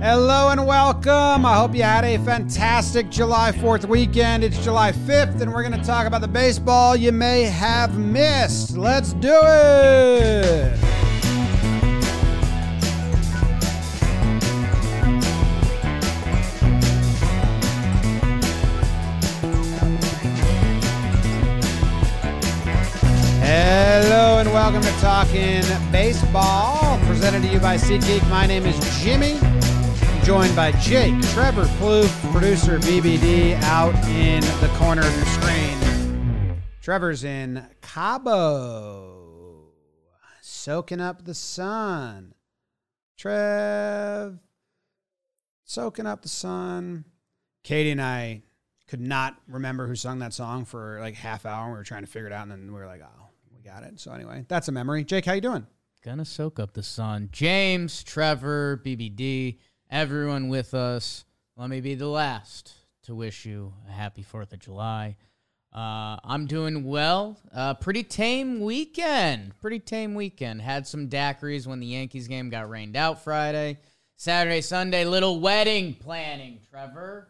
Hello and welcome. I hope you had a fantastic July 4th weekend. It's July 5th, and we're going to talk about the baseball you may have missed. Let's do it. Hello and welcome to Talking Baseball, presented to you by SeatGeek. My name is Jimmy joined by Jake, Trevor, Plouffe, producer BBD out in the corner of your screen. Trevor's in Cabo, soaking up the sun. Trev, soaking up the sun. Katie and I could not remember who sung that song for like half hour. We were trying to figure it out, and then we were like, "Oh, we got it." So anyway, that's a memory. Jake, how you doing? Gonna soak up the sun. James, Trevor, BBD everyone with us. Let me be the last to wish you a happy 4th of July. Uh, I'm doing well. Uh, pretty tame weekend. Pretty tame weekend. Had some daiquiris when the Yankees game got rained out Friday. Saturday, Sunday, little wedding planning, Trevor.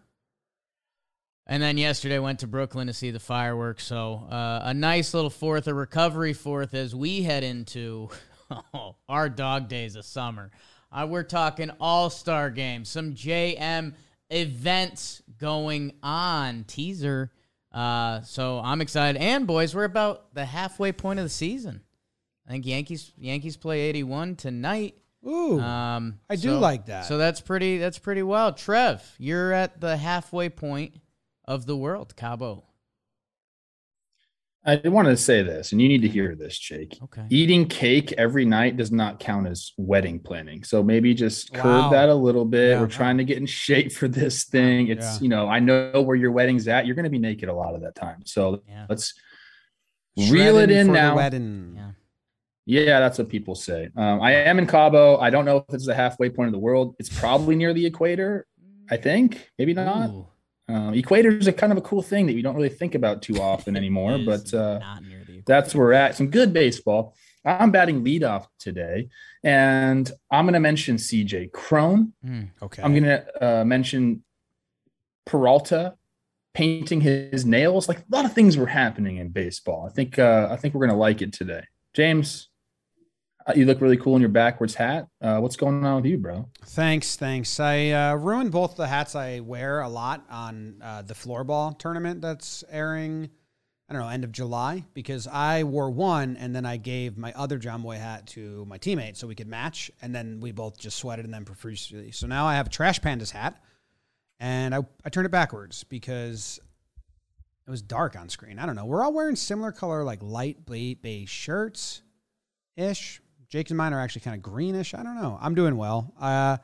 And then yesterday went to Brooklyn to see the fireworks. So uh, a nice little fourth, a recovery fourth as we head into our dog days of summer. Uh, we're talking All Star games, some JM events going on. Teaser. Uh, so I'm excited. And boys, we're about the halfway point of the season. I think Yankees Yankees play 81 tonight. Ooh, um, I do like that. So that's pretty. That's pretty well. Trev, you're at the halfway point of the world, Cabo. I wanted to say this, and you need to hear this, Jake. Okay. Eating cake every night does not count as wedding planning. So maybe just curb wow. that a little bit. Yeah, We're trying to get in shape for this thing. It's, yeah. you know, I know where your wedding's at. You're going to be naked a lot of that time. So yeah. let's Shredding reel it in now. wedding. Yeah. yeah, that's what people say. Um, I am in Cabo. I don't know if it's the halfway point of the world. It's probably near the equator, I think. Maybe not. Ooh. Um, equators are kind of a cool thing that you don't really think about too often anymore, but uh, that's where we're at. Some good baseball. I'm batting leadoff today, and I'm going to mention CJ Cron. Mm, okay. I'm going to uh, mention Peralta painting his nails. Like a lot of things were happening in baseball. I think uh, I think we're going to like it today. James, you look really cool in your backwards hat. Uh, what's going on with you, bro? Thanks, thanks. I uh, ruined both the hats I wear a lot on uh, the floorball tournament that's airing. I don't know, end of July, because I wore one and then I gave my other Jomboy hat to my teammate so we could match, and then we both just sweated in them profusely. So now I have a Trash Pandas hat, and I, I turned it backwards because it was dark on screen. I don't know. We're all wearing similar color, like light beige shirts ish. Jake and mine are actually kind of greenish. I don't know. I'm doing well. Uh,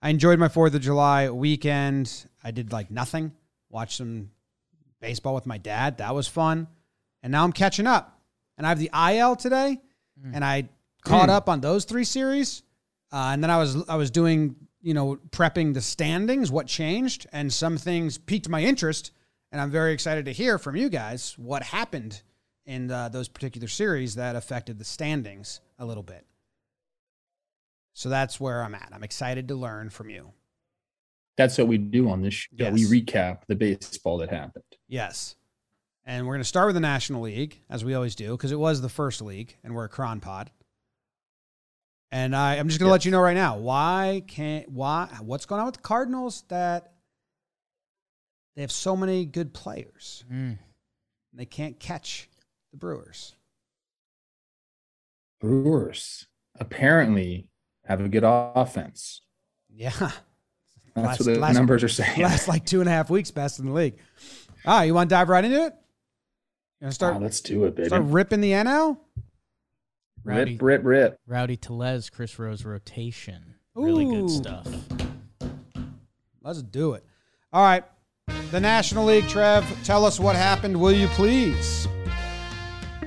I enjoyed my Fourth of July weekend. I did like nothing. Watched some baseball with my dad. That was fun. And now I'm catching up. And I have the IL today, mm. and I caught mm. up on those three series. Uh, and then I was I was doing you know prepping the standings, what changed, and some things piqued my interest. And I'm very excited to hear from you guys what happened in uh, those particular series that affected the standings a little bit. So that's where I'm at. I'm excited to learn from you. That's what we do on this show. Yes. We recap the baseball that happened. Yes. And we're going to start with the National League, as we always do, because it was the first league, and we're a cron pod. And I, I'm just going to yes. let you know right now why can't why what's going on with the Cardinals that they have so many good players, mm. they can't catch the Brewers. Brewers apparently have a good offense. Yeah. That's last, what the last, numbers are saying. Last like two and a half weeks, best in the league. All right, you want to dive right into it? You want to start? Oh, let's do it, baby. Start ripping the NL. Rowdy, rip, rip, rip. Rowdy Tellez, Chris Rose rotation. Really good stuff. Let's do it. All right. The National League, Trev, tell us what happened, will you please?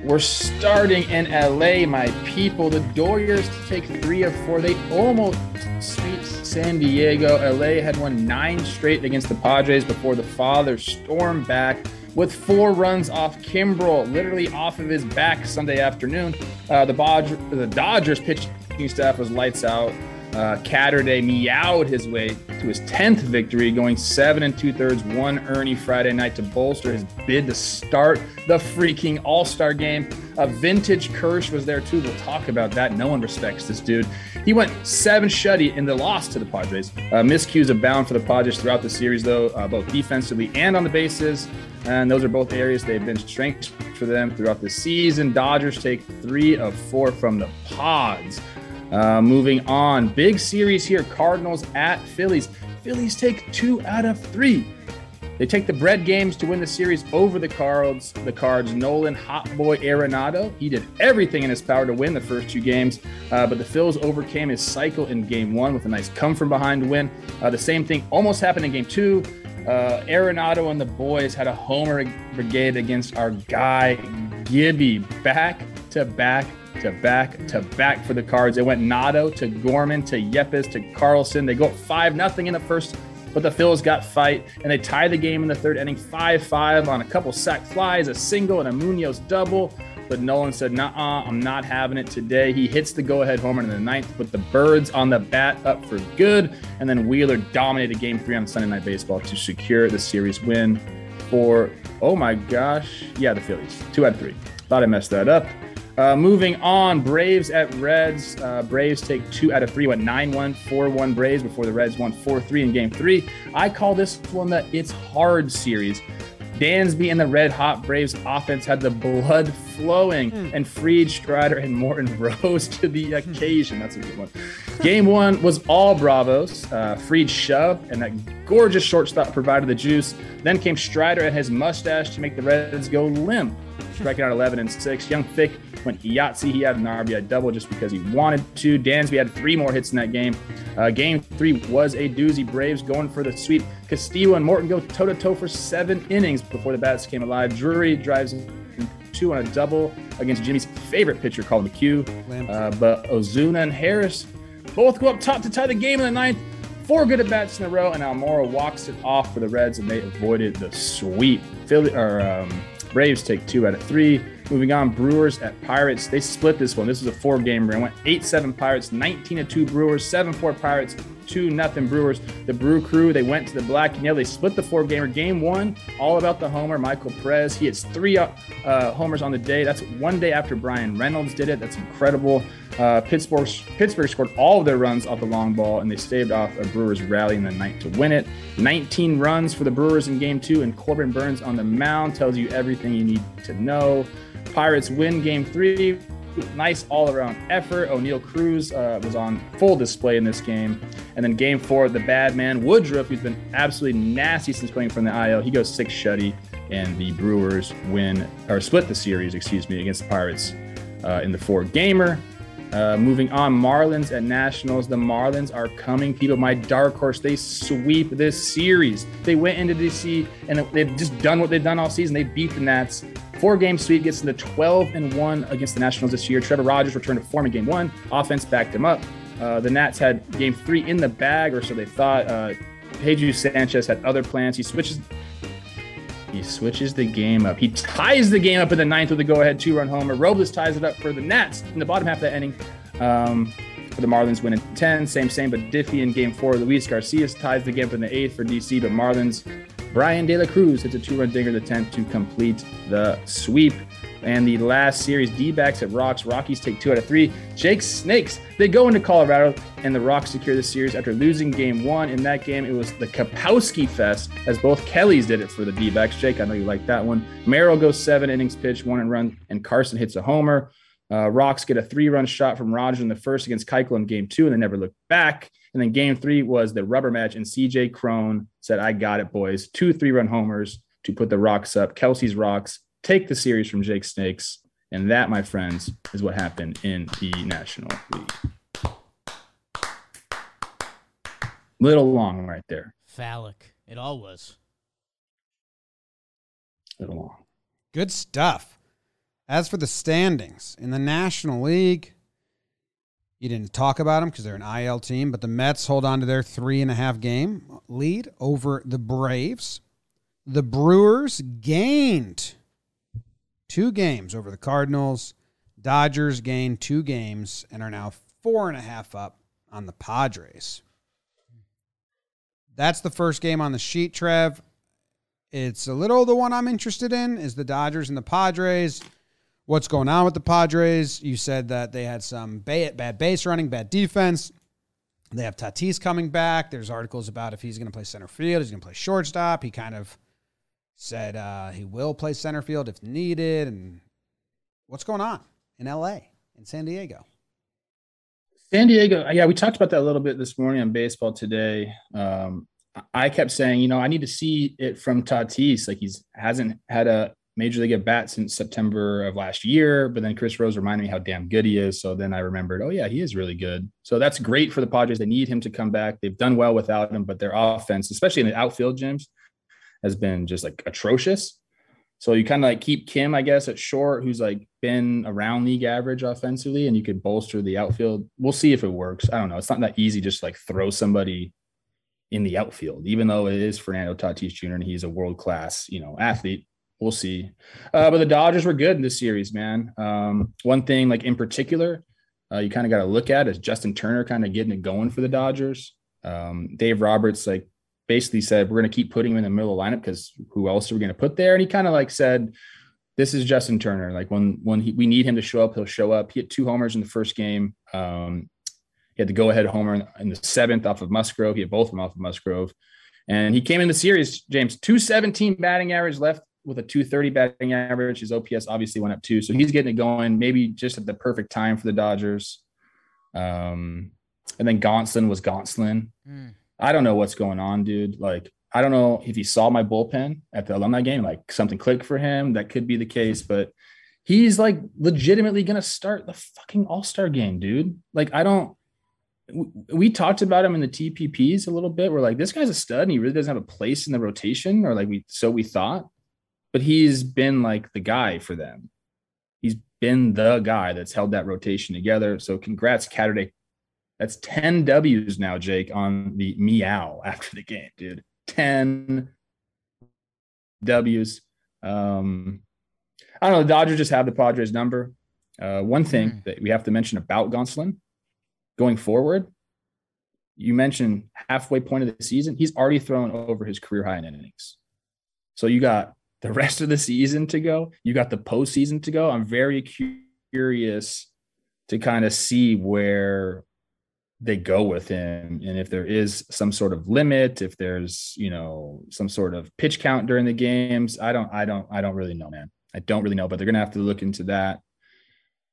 We're starting in LA, my people. The Dodgers take three of four. They almost sweep San Diego. LA had won nine straight against the Padres before the Friars stormed back with four runs off Kimbrel, literally off of his back Sunday afternoon. Uh, the, Bod- the Dodgers pitching staff was lights out. Uh, Catterday meowed his way to his 10th victory, going seven and two thirds, one Ernie Friday night to bolster his bid to start the freaking All Star game. A vintage Kersh was there too. We'll talk about that. No one respects this dude. He went seven shutty in the loss to the Padres. Uh, miscues abound for the Padres throughout the series, though, uh, both defensively and on the bases. And those are both areas they've been strengths for them throughout the season. Dodgers take three of four from the Pods. Uh, moving on, big series here Cardinals at Phillies. Phillies take two out of three. They take the bread games to win the series over the Cards. The Cards, Nolan Hot Boy Arenado. He did everything in his power to win the first two games, uh, but the Phils overcame his cycle in game one with a nice come from behind win. Uh, the same thing almost happened in game two. Uh, Arenado and the boys had a homer brigade against our guy Gibby. Back to back to back to back for the Cards. It went Nado to Gorman to Yepez to Carlson. They go up 5 nothing in the first, but the Phils got fight and they tie the game in the third inning 5 5 on a couple sac flies, a single, and a Munoz double. But Nolan said, nah, I'm not having it today. He hits the go ahead homer in the ninth, put the Birds on the bat up for good. And then Wheeler dominated game three on Sunday Night Baseball to secure the series win for, oh my gosh, yeah, the Phillies. Two out of three. Thought I messed that up. Uh, moving on, Braves at Reds. Uh, Braves take two out of three, went 9 1, 4 1 Braves before the Reds won 4 3 in game three. I call this one the It's Hard series. Dansby and the Red Hot Braves offense had the blood flowing mm. and Fried Strider and Morton rose to the occasion. That's a good one. Game one was all Bravos. Uh, Fried shove and that gorgeous shortstop provided the juice. Then came Strider and his mustache to make the Reds go limp striking out 11 and 6. Young Fick went Yahtzee. He had an RBI double just because he wanted to. Dansby had three more hits in that game. Uh, game three was a doozy. Braves going for the sweep. Castillo and Morton go toe to toe for seven innings before the bats came alive. Drury drives two on a double against Jimmy's favorite pitcher, Collin McHugh. Uh, but Ozuna and Harris both go up top to tie the game in the ninth. Four good at bats in a row, and Almora walks it off for the Reds, and they avoided the sweep. Philly or um, Braves take two out of three. Moving on, Brewers at Pirates. They split this one. This was a four game It went 8 7 Pirates, 19 2 Brewers, 7 4 Pirates, 2 nothing Brewers. The Brew Crew, they went to the black and yellow. They split the four gamer. Game one, all about the homer. Michael Perez. He hits three uh, homers on the day. That's one day after Bryan Reynolds did it. That's incredible. Uh, Pittsburgh Pittsburgh scored all of their runs off the long ball, and they staved off a Brewers rally in the ninth to win it. 19 runs for the Brewers in Game Two, and Corbin Burnes on the mound tells you everything you need to know. Pirates win Game Three. Nice all-around effort. Oneil Cruz uh, was on full display in this game, and then Game Four, the bad man Woodruff, who's been absolutely nasty since playing from the IL, he goes six shutty, and the Brewers win or split the series, excuse me, against the Pirates uh, in the four gamer. Uh, moving on, Marlins at Nationals. The Marlins are coming, people. My dark horse, they sweep this series. They went into DC and they've just done what they've done all season. They beat the Nats. Four game sweep gets into 12 and 1 against the Nationals this year. Trevor Rogers returned to form in game one. Offense backed him up. Uh, the Nats had game three in the bag, or so they thought. Uh, Jesus Sanchez had other plans. He switches he switches the game up. He ties the game up in the ninth with a go-ahead two-run homer. Robles ties it up for the Nats in the bottom half of that inning. Um, for the Marlins win in 10. Same, same, but Diffie in game four. Luis Garcia ties the game up in the eighth for DC, but Marlins, Bryan De La Cruz hits a two run dinger in the 10th to complete the sweep. And the last series, D backs at Rocks. Rockies take two out of three. Jake Snakes, they go into Colorado, and the Rocks secure the series after losing game one. In that game, it was the Kapowski Fest, as both Kellys did it for the D backs. Jake, I know you like that one. Merrill goes seven innings pitched, one and run, and Carson hits a homer. Uh, Rocks get a three run shot from Rodgers in the first against Keuchel in game two, and they never looked back. And then game three was the rubber match, and CJ Cron said, I got it, boys. Two three run homers to put the Rocks up. Kelsey's Rocks take the series from Jake Snakes. And that, my friends, is what happened in the National League. Little long right there. Phallic. It all was. Little long. Good stuff. As for the standings in the National League, you didn't talk about them because they're an IL team, but the Mets hold on to their three and a half game lead over the Braves. The Brewers gained two games over the Cardinals. Dodgers gained two games and are now four and a half up on the Padres. That's the first game on the sheet, Trev. It's a little the one I'm interested in is the Dodgers and the Padres. What's going on with the Padres? You said that they had some bad base running, bad defense. They have Tatis coming back. There's articles about if he's going to play center field, he's going to play shortstop. He kind of said uh, he will play center field if needed. And what's going on in LA, in San Diego? San Diego, yeah, we talked about that a little bit this morning on baseball today. Um, I kept saying, you know, I need to see it from Tatis. Like he's hasn't had a major league at bat since September of last year. But then Chris Rose reminded me how damn good he is. So then I remembered, oh yeah, he is really good. So that's great for the Padres. They need him to come back. They've done well without him, but their offense, especially in the outfield gyms, has been just like atrocious. So you kind of like keep Kim, I guess, at short, who's like been around league average offensively, and you could bolster the outfield. We'll see if it works. I don't know. It's not that easy just like throw somebody in the outfield, even though it is Fernando Tatis Jr. and he's a world class, you know, athlete. We'll see. Uh, but the Dodgers were good in this series, man. Um, one thing, like in particular, uh, you kind of got to look at is Justin Turner kind of getting it going for the Dodgers. Um, Dave Roberts, like basically said, we're going to keep putting him in the middle of the lineup because who else are we going to put there? And he kind of like said, this is Justin Turner. Like when when he, we need him to show up, he'll show up. He had two homers in the first game. Um, he had the go ahead homer in, in, the seventh off of Musgrove. He had both of them off of Musgrove. And he came in the series, James, 217 batting average left with a 230 batting average. His OPS obviously went up too. So he's getting it going, maybe just at the perfect time for the Dodgers. Um, and then Gonsolin was Gonsolin. Mm. I don't know what's going on, dude. Like, I don't know if he saw my bullpen at the alumni game, like something clicked for him. That could be the case, but he's like legitimately going to start the fucking All Star game, dude. Like, I don't. We talked about him in the TPPs a little bit. We're like, this guy's a stud and he really doesn't have a place in the rotation, or like we so we thought, but he's been like the guy for them. He's been the guy that's held that rotation together. So congrats, Catterday that's 10 W's now, Jake, on the meow after the game, dude. 10 W's. Um, I don't know. The Dodgers just have the Padres number. Uh, one thing mm. that we have to mention about Gonsolin going forward, you mentioned halfway point of the season. He's already thrown over his career high in innings. So you got the rest of the season to go. You got the postseason to go. I'm very curious to kind of see where they go with him and if there is some sort of limit if there's you know some sort of pitch count during the games. I don't i don't i don't really know man. I don't really know but they're gonna have to look into that.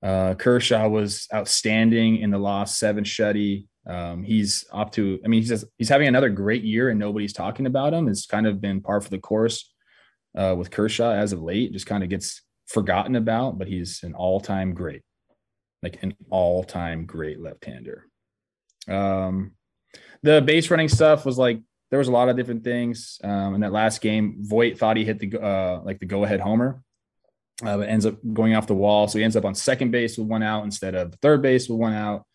Uh, kershaw was outstanding in the loss seven shutty um, he's up to i mean he's he's having another great year and nobody's talking about him. It's kind of been par for the course uh, with kershaw as of late just kind of gets forgotten about but he's an all-time great like an all-time great left-hander um, the base running stuff was like there was a lot of different things. Um, in that last game, Voit thought he hit the uh, like the go ahead homer, uh, but ends up going off the wall. So he ends up on second base with one out instead of third base with one out.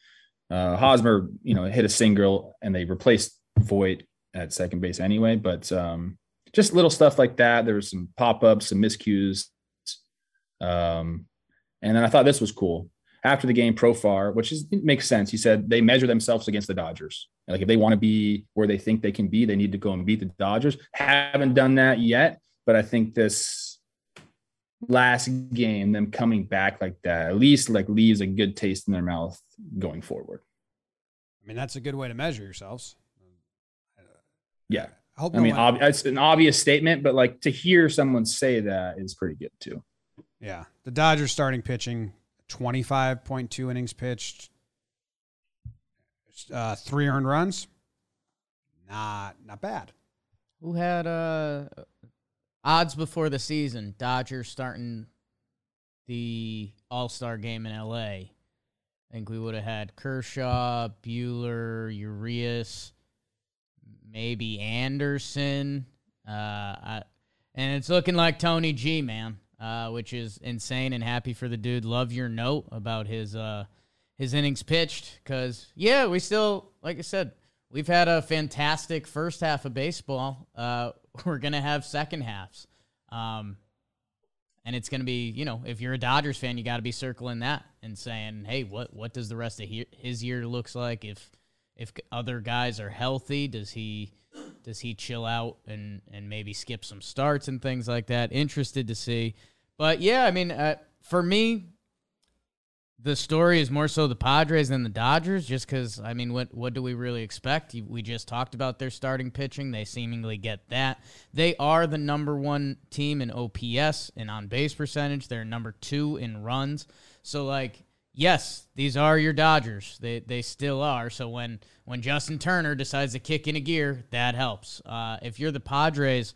Uh, Hosmer, you know, hit a single and they replaced Voit at second base anyway. But um, just little stuff like that. There was some pop ups, some miscues. Um, and then I thought this was cool after the game Profar, which is makes sense. He said they measure themselves against the Dodgers. Like if they want to be where they think they can be, they need to go and beat the Dodgers. Haven't done that yet, but I think this last game, them coming back like that, at least like leaves a good taste in their mouth going forward. I mean, that's a good way to measure yourselves. Yeah. I, hope I mean, ob- it's an obvious statement, but like to hear someone say that is pretty good too. Yeah. The Dodgers starting pitching 25.2 innings pitched, uh, three earned runs. Not not bad. Who had uh, odds before the season? Dodgers starting the All Star game in L.A. I think we would have had Kershaw, Buehler, Urias, maybe Anderson. Uh, I, and it's looking like Tony G, man uh, which is insane and happy for the dude. Love your note about his uh, his innings pitched because yeah, we still like I said we've had a fantastic first half of baseball. Uh, we're gonna have second halves, um, and it's gonna be you know if you're a Dodgers fan, you got to be circling that and saying hey what what does the rest of he- his year looks like if if other guys are healthy, does he does he chill out and and maybe skip some starts and things like that? Interested to see. But yeah, I mean, uh, for me, the story is more so the Padres than the Dodgers, just because I mean, what what do we really expect? We just talked about their starting pitching; they seemingly get that. They are the number one team in OPS and on base percentage. They're number two in runs. So, like, yes, these are your Dodgers. They they still are. So when when Justin Turner decides to kick in a gear, that helps. Uh, if you're the Padres,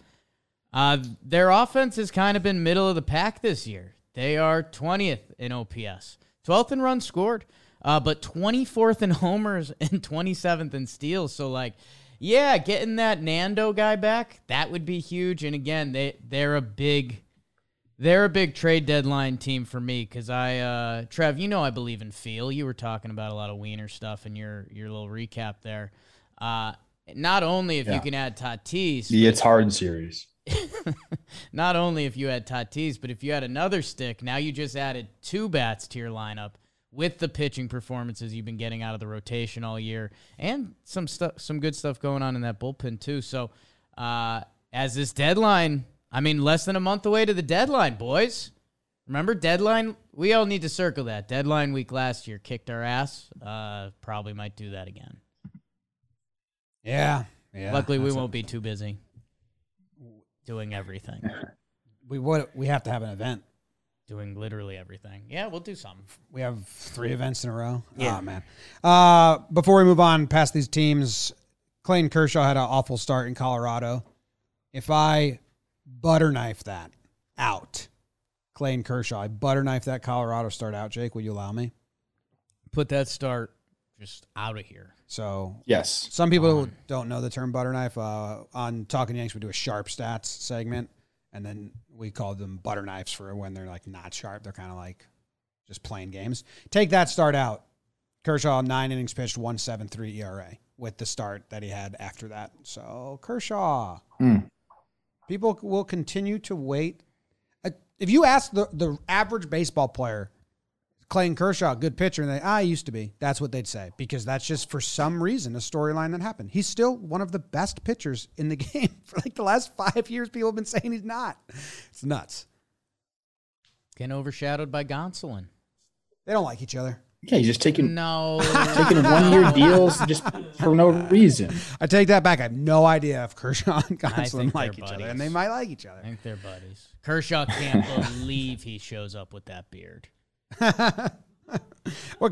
uh, their offense has kind of been middle of the pack this year. They are 20th in OPS. 12th in runs scored, uh, but 24th in homers and 27th in steals. So like, yeah, getting that Nando guy back that would be huge. And again, they they're a big they're a big trade deadline team for me because I uh, Trev, you know I believe in feel. You were talking about a lot of Wiener stuff in your your little recap there. Uh, not only if yeah. you can add Tatis, the it's hard series. not only if you had Tatis, but if you had another stick, now you just added two bats to your lineup with the pitching performances you've been getting out of the rotation all year, and some stuff, some good stuff going on in that bullpen too. So, uh, as this deadline, I mean, less than a month away to the deadline, boys. Remember deadline? We all need to circle that. Deadline week last year kicked our ass. Uh, probably might do that again. Yeah. Yeah. Luckily, we won't be too busy doing everything. we would we have to have an event. Doing literally everything. Yeah, we'll do something. We have three events in a row. Yeah, oh, man. Uh, before we move on past these teams, Clayton Kershaw had an awful start in Colorado. If I butter knife that out, Clayton Kershaw, I butter knife that Colorado start out. Jake, will you allow me? Put that start just out of here. So yes, some people um, don't know the term butter knife. Uh, on Talking Yanks, we do a sharp stats segment, and then we call them butter knives for when they're like not sharp. They're kind of like just playing games. Take that start out. Kershaw nine innings pitched, one seven three ERA with the start that he had after that. So Kershaw, mm. People will continue to wait. If you ask the the average baseball player Clayton Kershaw, good pitcher, and they, ah, I used to be. That's what they'd say because that's just for some reason a storyline that happened. He's still one of the best pitchers in the game for like the last five years. People have been saying he's not. It's nuts. Getting overshadowed by Gonsolin. They don't like each other. Yeah, he's just taking no taking one year deals just for no reason. I take that back. I have no idea if Kershaw and Gonsolin like each buddies. other, and they might like each other. I think they're buddies. Kershaw can't believe he shows up with that beard. well,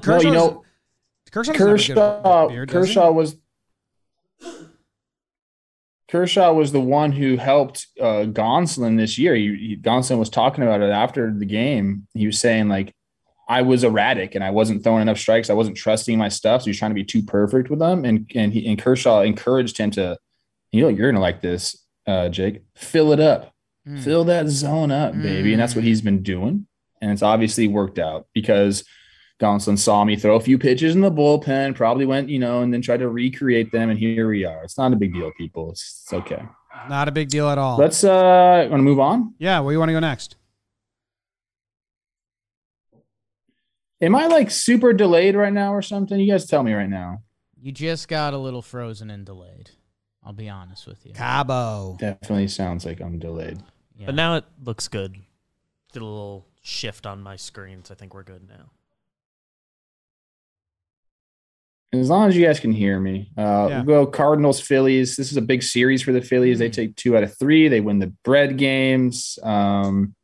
Kershaw, you know, Kershaw, Kershaw, beard, Kershaw was Kershaw was the one who helped uh, Gonsolin this year. He, he, Gonsolin was talking about it after the game. He was saying like, I was erratic and I wasn't throwing enough strikes. I wasn't trusting my stuff. So he was trying to be too perfect with them. And and he and Kershaw encouraged him to, you know, you're gonna like this, uh, Jake. Fill it up, mm. fill that zone up, mm. baby. And that's what he's been doing and it's obviously worked out because Gonsolin saw me throw a few pitches in the bullpen, probably went, you know, and then tried to recreate them, and here we are. It's not a big deal, people. It's, it's okay. Not a big deal at all. Let's uh want to move on? Yeah, where you want to go next? Am I like super delayed right now or something? You guys tell me right now. You just got a little frozen and delayed. I'll be honest with you. Cabo. Definitely sounds like I'm delayed. Yeah. But now it looks good. Did a little shift on my screens. I think we're good now. As long as you guys can hear me, uh, yeah. we'll go Cardinals, Phillies. This is a big series for the Phillies. Mm-hmm. They take two out of three. They win the bread games. Um,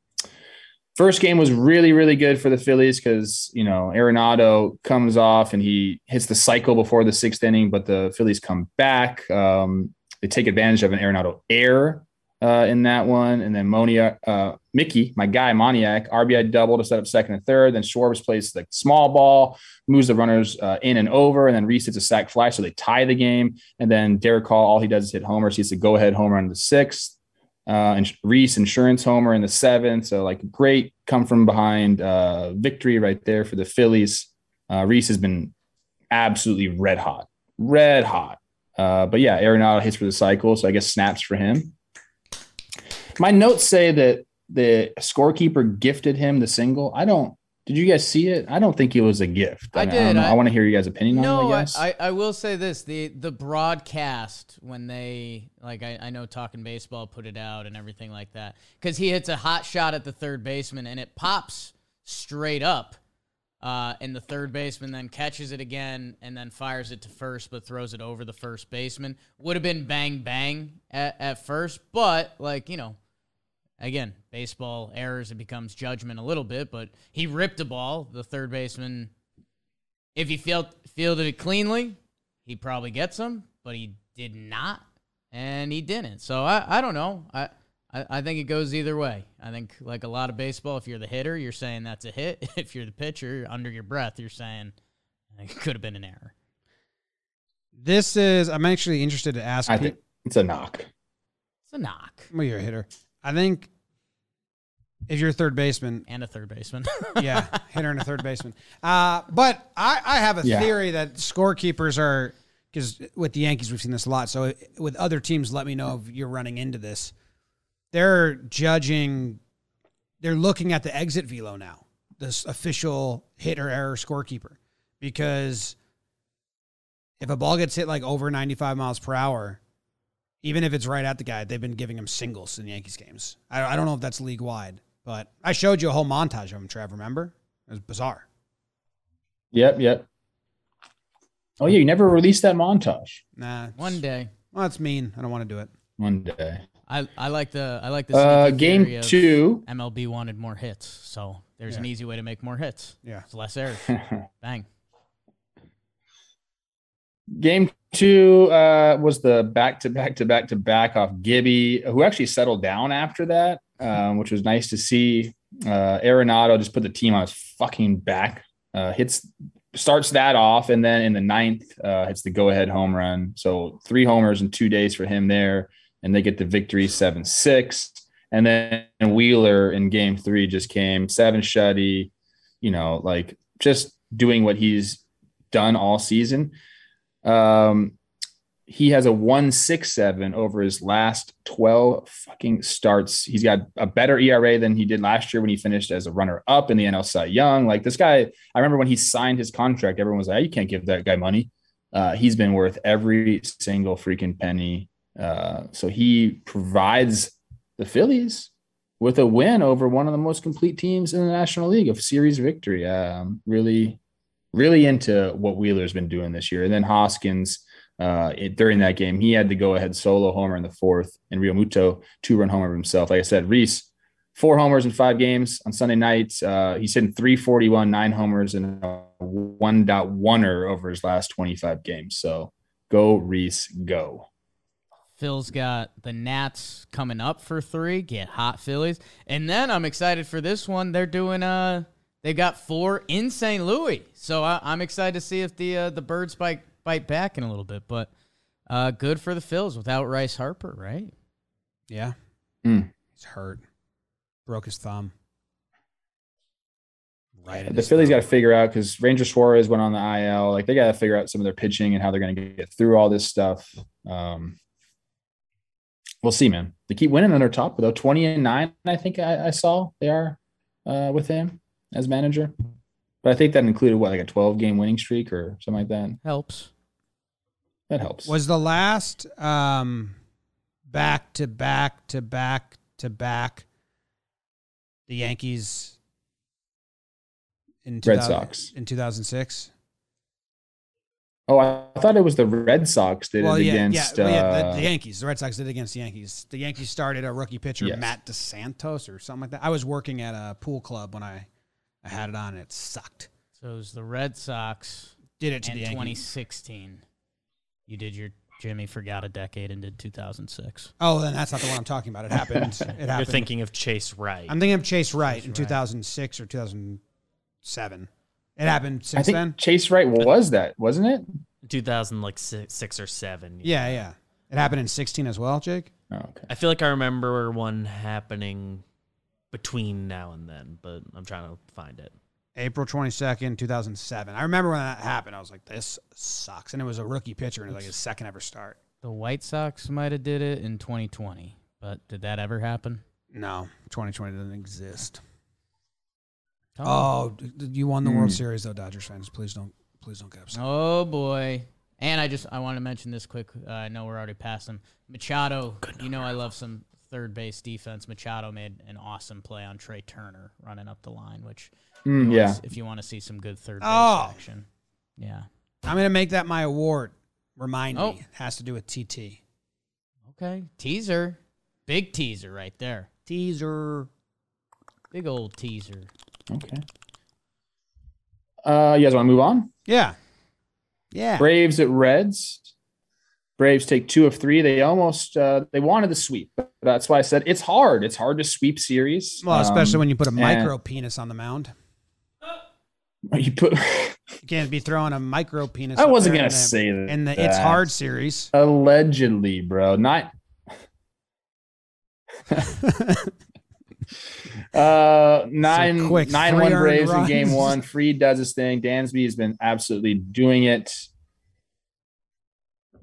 first game was really, really good for the Phillies because you know Arenado comes off and he hits the cycle before the sixth inning, but the Phillies come back. Um, they take advantage of an Arenado error uh, in that one. And then Monia, uh, Mickey, my guy, Moniak, RBI double to set up second and third. Then Schwarber plays the small ball, moves the runners uh, in and over, and then Rhys hits a sac fly. So they tie the game. And then Darick Hall, all he does is hit homers. He hits a go ahead homer on the sixth. Uh, and Rhys insurance homer in the seventh. So like great come from behind uh, victory right there for the Phillies. Uh, Rhys has been absolutely red hot, red hot. Uh, but yeah, Arenado hits for the cycle, so I guess snaps for him. My notes say that the scorekeeper gifted him the single. I don't Did you guys see it? I don't think it was a gift. I mean, did. don't. I- I, want to hear you guys' opinion on it. No, I I, guess. I, I will say this: the the broadcast when they like I, I know talking baseball put it out and everything like that because he hits a hot shot at the third baseman and it pops straight up, uh, and the third baseman then catches it again and then fires it to first but throws it over the first baseman. Would have been bang bang at, at first, but like you know. Again, baseball errors, it becomes judgment a little bit, but he ripped a ball. The third baseman if he felt fielded it cleanly, he probably gets them, but he did not, and he didn't. So I, I don't know. I, I I think it goes either way. I think like a lot of baseball, if you're the hitter, you're saying that's a hit. If you're the pitcher, under your breath, you're saying it could have been an error. This is. I'm actually interested to ask. I pe- think it's a knock. It's a knock well, you're a hitter. I think if you're a third baseman, and a third baseman. yeah, hitter and a third baseman. Uh, but I, I have a Yeah. theory that scorekeepers are because with the Yankees we've seen this a lot. So with other teams, let me know if you're running into this. They're judging. They're looking at the exit velo now, this official hit or error scorekeeper, because if a ball gets hit like over 95 miles per hour, even if it's right at the guy, they've been giving him singles in Yankees games. I, I don't know if that's league wide, but I showed you a whole montage of them, Trev. Remember? It was bizarre. Yep, yep. Oh yeah, you never released that montage. Nah, One day, Well, that's mean. I don't want to do it. One day. I I like the I like the Uh, game theory two. MLB wanted more hits, so there's an easy way to make more hits. Yeah. It's less errors. Bang. Game two uh, was the back to back to back to back off Gibby, who actually settled down after that, um, which was nice to see. Uh, Arenado just put the team on his fucking back. Uh, hits starts that off, and then in the ninth, uh, hits the go ahead home run. So three homers in two days for him there, and they get the victory seven six. And then Wheeler in game three just came seven shutty, you know, like just doing what he's done all season. Um, he has a 167 over his last 12 fucking starts. He's got a better ERA than he did last year when he finished as a runner up in the NL Cy Young. Like this guy, I remember when he signed his contract, everyone was like, you can't give that guy money. Uh, he's been worth every single freaking penny. Uh, so he provides the Phillies with a win over one of the most complete teams in the National League, a series victory. Um, really, really into what Wheeler's been doing this year. And then Hoskins, uh, it, during that game, he had to go ahead solo homer in the fourth, and Realmuto two run homer himself. Like I said, Rhys four homers in five games on Sunday nights. Uh, he's hitting 341, nine homers, and a 1.1er over his last 25 games. So go Rhys, go. Phil's got the Nats coming up for three. Get hot Phillies, and then I'm excited for this one. They're doing uh, they've got four in St. Louis, so I, I'm excited to see if the uh, the Birds bite bite back in a little bit. But uh, good for the Phils without Bryce Harper, right? Yeah. Mm. He's hurt. Broke his thumb. Right. at The his Phillies got to figure out because Ranger Suarez went on the IL. Like they got to figure out some of their pitching and how they're going to get through all this stuff. Um, we'll see, man. They keep winning on their top though. Twenty and nine, I think I, I saw they are uh, with him as manager. But I think that included what, like a twelve game winning streak or something like that. Helps. That helps. Was the last um, back to back to back to back the Yankees in Red Sox. in 2006? oh, I thought it was the Red Sox did well, it yeah, against. yeah, well, yeah uh, the, the Yankees. The Red Sox did it against the Yankees. The Yankees started a rookie pitcher, Yes. Matt DeSantos or something like that. I was working at a pool club when I, I had it on. and It sucked. So it was the Red Sox Did it to in the Yankees. 2016. You did your Jimmy forgot a decade and did 2006. Oh, then that's not the one I'm talking about. It happened. It happened. You're thinking of Chase Wright. I'm thinking of Chase Wright Chase in Wright. 2006 or 2007. It happened since I think then. Chase Wright was that, wasn't it? 2000 like six, six or seven. Yeah, yeah. It happened in 16 as well, Jake. Oh, okay. I feel like I remember one happening between now and then, but I'm trying to find it. April 22nd, 2007. I remember when that happened. I was like, this sucks. And it was a rookie pitcher and it was like his second ever start. The White Sox might have did it in 2020, but did that ever happen? No, 2020 doesn't exist. Come Oh, d- d- you won the Hmm. World Series though, Dodgers fans. Please don't, please don't get upset. Oh boy. And I just I want to mention this quick. Uh, I know we're already past him. Machado. You know I love some third base defense. Machado made an awesome play on Trea Turner running up the line, which Mm, yeah. if you want to see some good third base Oh. action. Yeah. I'm gonna make that my award. Remind Oh. me. It has to do with TT. Okay. Teaser. Big teaser right there. Teaser. Big old teaser. Okay. Uh, you guys want to move on? Yeah. Yeah. Braves at Reds. Braves take two of three. They almost uh, they wanted the sweep. That's why I said it's hard. It's hard to sweep series. Well, especially Um, when you put a and- micro penis on the mound. you put. You can't be throwing a micro penis. I wasn't gonna in the- say that. in the It's Hard series. Allegedly, bro. Not. Uh, nine quick nine one Braves in game one. Fried does his thing. Dansby has been absolutely doing it.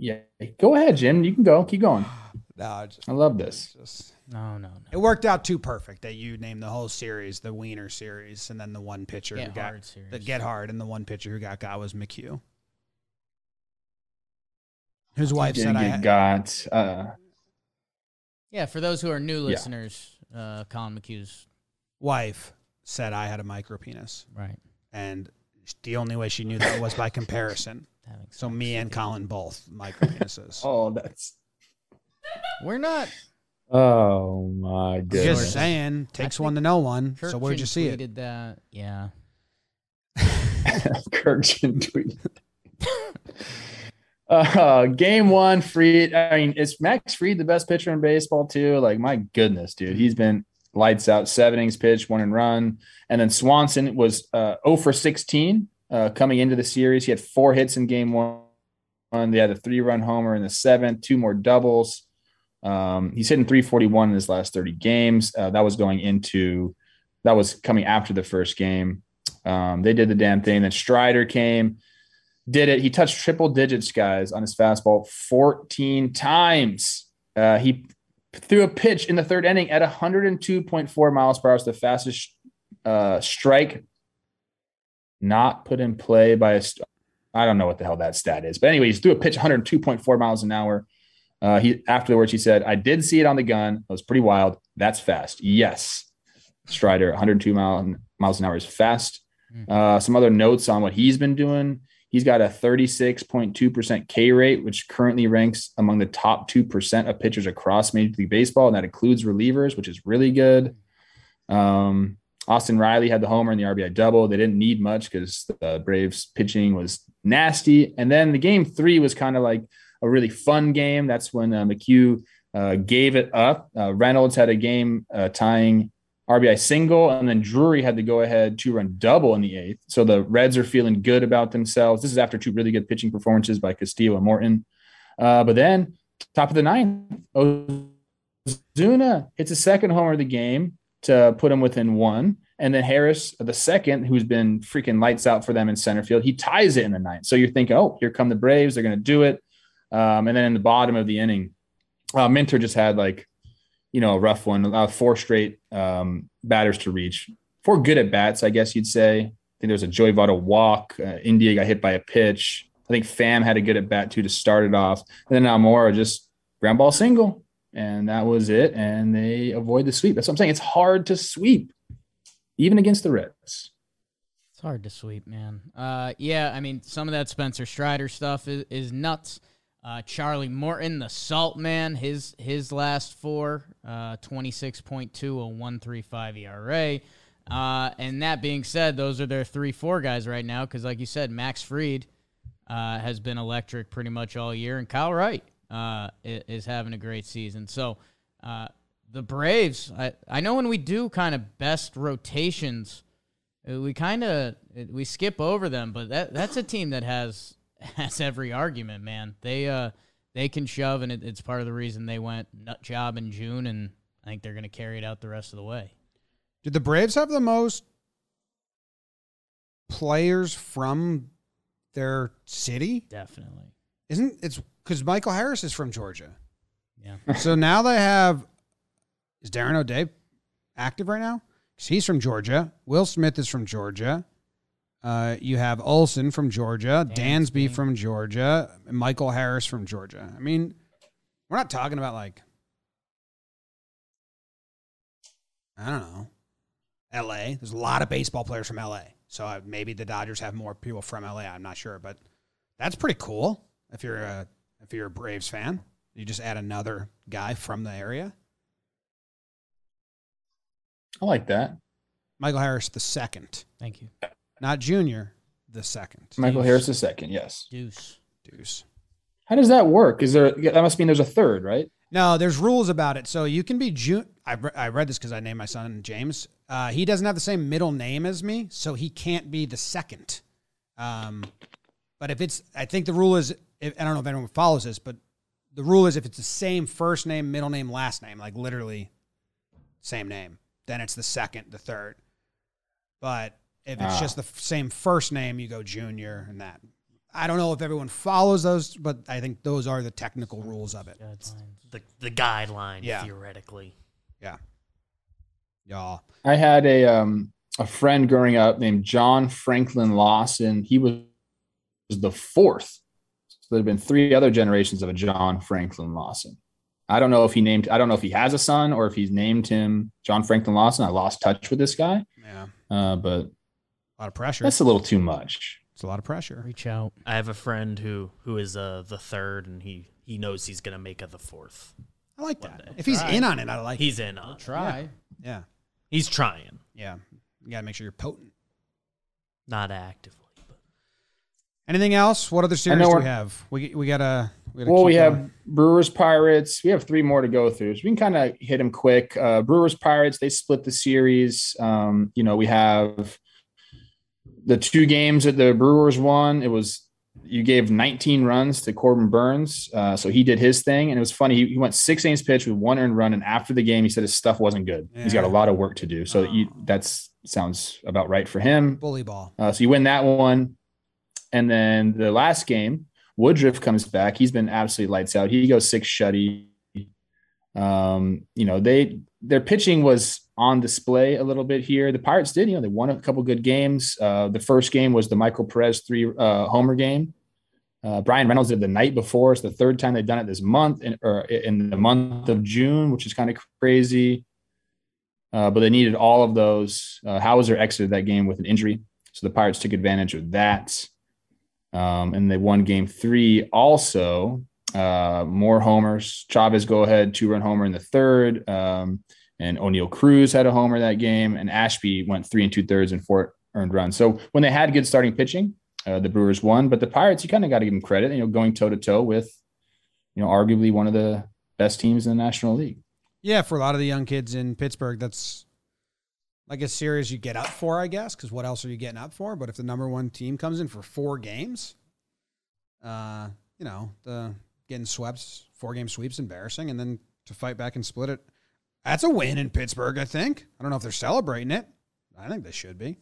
Yeah, go ahead, Jim. You can go. Keep going. No, just, I love this. just No, no, no. it worked out too perfect that you named the whole series the Wiener series, and then the one pitcher Get who got hard series. the Get Hard, and the one pitcher who got got was McHugh. His wife said I had, got. Uh, Yeah, for those who are new listeners, uh, Collin McHugh's wife said I had a micro penis, right. and the only way she knew that was by comparison. Having So me and Colin both micro penises. oh, that's. We're not. Oh my goodness. Just saying, takes one to know one. So where'd you see it? tweeted that. Yeah. Kurkjian tweeted. Uh, game one, Fried. I mean, is Max Fried the best pitcher in baseball too? Like, my goodness, dude, he's been lights out. Seven innings pitched, one and run, and then Swanson was uh, 0 for 16 uh, coming into the series. He had four hits in game one. They had a three-run homer in the seventh, two more doubles. Um, he's hitting 341 in his last 30 games. Uh, that was going into that was coming after the first game. Um, they did the damn thing. Then Strider came, did it. He touched triple digits, guys, on his fastball 14 times. Uh, he threw a pitch in the third inning at 102.4 miles per hour. It's the fastest uh, strike not put in play by a. St- I don't know what the hell that stat is, but anyway, anyways, threw a pitch 102.4 miles an hour. Uh, he afterwards he said, "I did see it on the gun. It was pretty wild. That's fast. Yes, Strider, 102 mile, miles an hour is fast. Uh, some other notes on what he's been doing. He's got a 36.2% K rate, which currently ranks among the top 2% of pitchers across Major League Baseball. And that includes relievers, which is really good. Um, Austin Riley had the homer and the RBI double. They didn't need much because the Braves pitching was nasty. And then the game three was kind of like a really fun game. That's when uh, McHugh uh, gave it up. Uh, Reynolds had a game uh, tying RBI single, and then Drury had to go ahead two run double in the eighth. So the Reds are feeling good about themselves. This is after two really good pitching performances by Castillo and Morton. Uh, but then top of the ninth, Ozuna hits a second homer of the game to put him within one. And then Harris, the second, who's been freaking lights out for them in center field, he ties it in the ninth. So you're thinking, oh, here come the Braves. They're going to do it. Um, and then in the bottom of the inning, uh, Minter just had like, you know, a rough one, uh, four straight um, batters to reach, four good at bats, I guess you'd say. I think there was a Joey Votto walk. Uh, India got hit by a pitch. I think Pham had a good at bat too to start it off. And then Almora just ground ball single. And that was it. And they avoid the sweep. That's what I'm saying. It's hard to sweep, even against the Reds. It's hard to sweep, man. Uh, yeah, I mean, some of that Spencer Strider stuff is, is nuts. Uh, Charlie Morton, the Salt Man, his his last four, uh, 26.2, a 135 ERA. Uh, and that being said, those are their three, four guys right now. Because, like you said, Max Fried uh, has been electric pretty much all year, and Kyle Wright uh, is having a great season. So, uh, the Braves, I, I know when we do kind of best rotations, uh, we kind of we skip over them, but that that's a team that has has every argument, man. They uh they can shove, and it, it's part of the reason they went nut job in June, and I think they're going to carry it out the rest of the way. Did the Braves have the most players from their city? Definitely, Isn't it's because Michael Harris is from Georgia. yeah. so now they have is Darren O'Day active right now? Because He's from Georgia. Will Smith is from Georgia. Uh, you have Olson from Georgia, Dansby, Dansby. from Georgia, and Michael Harris from Georgia. I mean, we're not talking about like I don't know, L.A. There's a lot of baseball players from L.A. So uh, maybe the Dodgers have more people from L.A. I'm not sure, but that's pretty cool. If you're a if you're a Braves fan, you just add another guy from the area. I like that. Michael Harris the second, Thank you. not Junior, the second. Michael Deuce. Harris the second. Yes. Deuce. Deuce. How does that work? Is there? That must mean there's a third, right? No, there's rules about it. So you can be June. I, re- I read this because I named my son James. Uh, he doesn't have the same middle name as me, so he can't be the second. Um, but if it's, I think the rule is, if, I don't know if anyone follows this, but the rule is if it's the same first name, middle name, last name, like literally same name, then it's the second, the third. But if it's Ah. just the f- same first name, you go junior and that. I don't know if everyone follows those, but I think those are the technical rules of it. Guidelines. The the guideline Yeah. theoretically. Yeah. Y'all. I had a um a friend growing up named John Franklin Lawson. He was the fourth. So there have been three other generations of a John Franklin Lawson. I don't know if he named. I don't know if he has a son or if he's named him John Franklin Lawson. I lost touch with this guy, Yeah. uh, but A lot of pressure. that's a little too much. It's a lot of pressure. Reach out. I have a friend who who is uh the third, and he he knows he's gonna make it the fourth. I like that. day. If he's Try. in on it, I like He's in on. it. Try. Yeah. He's trying, Yeah. You got to make sure you're potent. not actively. Anything else? What other series do we have? We, we got a We gotta Well, we have going. Brewers Pirates. We have three more to go through, so we can kind of hit them quick. Uh, Brewers Pirates. They split the series. Um, you know, we have the two games that the Brewers won. It was you gave 19 runs to Corbin Burnes, uh, so he did his thing, and it was funny. He, he went six innings pitched with one earned run, and after the game, he said his stuff wasn't good. He's got a lot of work to do. So you, Oh. that's sounds about right for him. bully ball. Uh, so you win that one. And then the last game, Woodruff comes back. He's been absolutely lights out. He goes six shutty. Um, you know, they their pitching was on display a little bit here. The Pirates did, you know, they won a couple good games. Uh, the first game was the Michael Perez three uh, homer game. Uh, Bryan Reynolds did the night before. It's the third time they've done it this month, in, or in the month of June, which is kind of crazy. Uh, but they needed all of those. Uh, Houser exited that game with an injury, so the Pirates took advantage of that, um, and they won Game Three. Also, uh, more homers. Chavis go ahead two run homer in the third, um, and Oneil Cruz had a homer that game, and Ashby went three and two thirds and four earned runs. So when they had good starting pitching, uh, the Brewers won. But the Pirates, you kind of got to give them credit. You know, going toe to toe with, you know, arguably one of the best teams in the National League. Yeah, for a lot of the young kids in Pittsburgh, that's like a series you get up for, I guess, because what else are you getting up for? But if the number one team comes in for four games, uh, you know, the getting swept, four game sweeps, embarrassing, and then to fight back and split it, that's a win in Pittsburgh. I think. I don't know if they're celebrating it. I think they should be.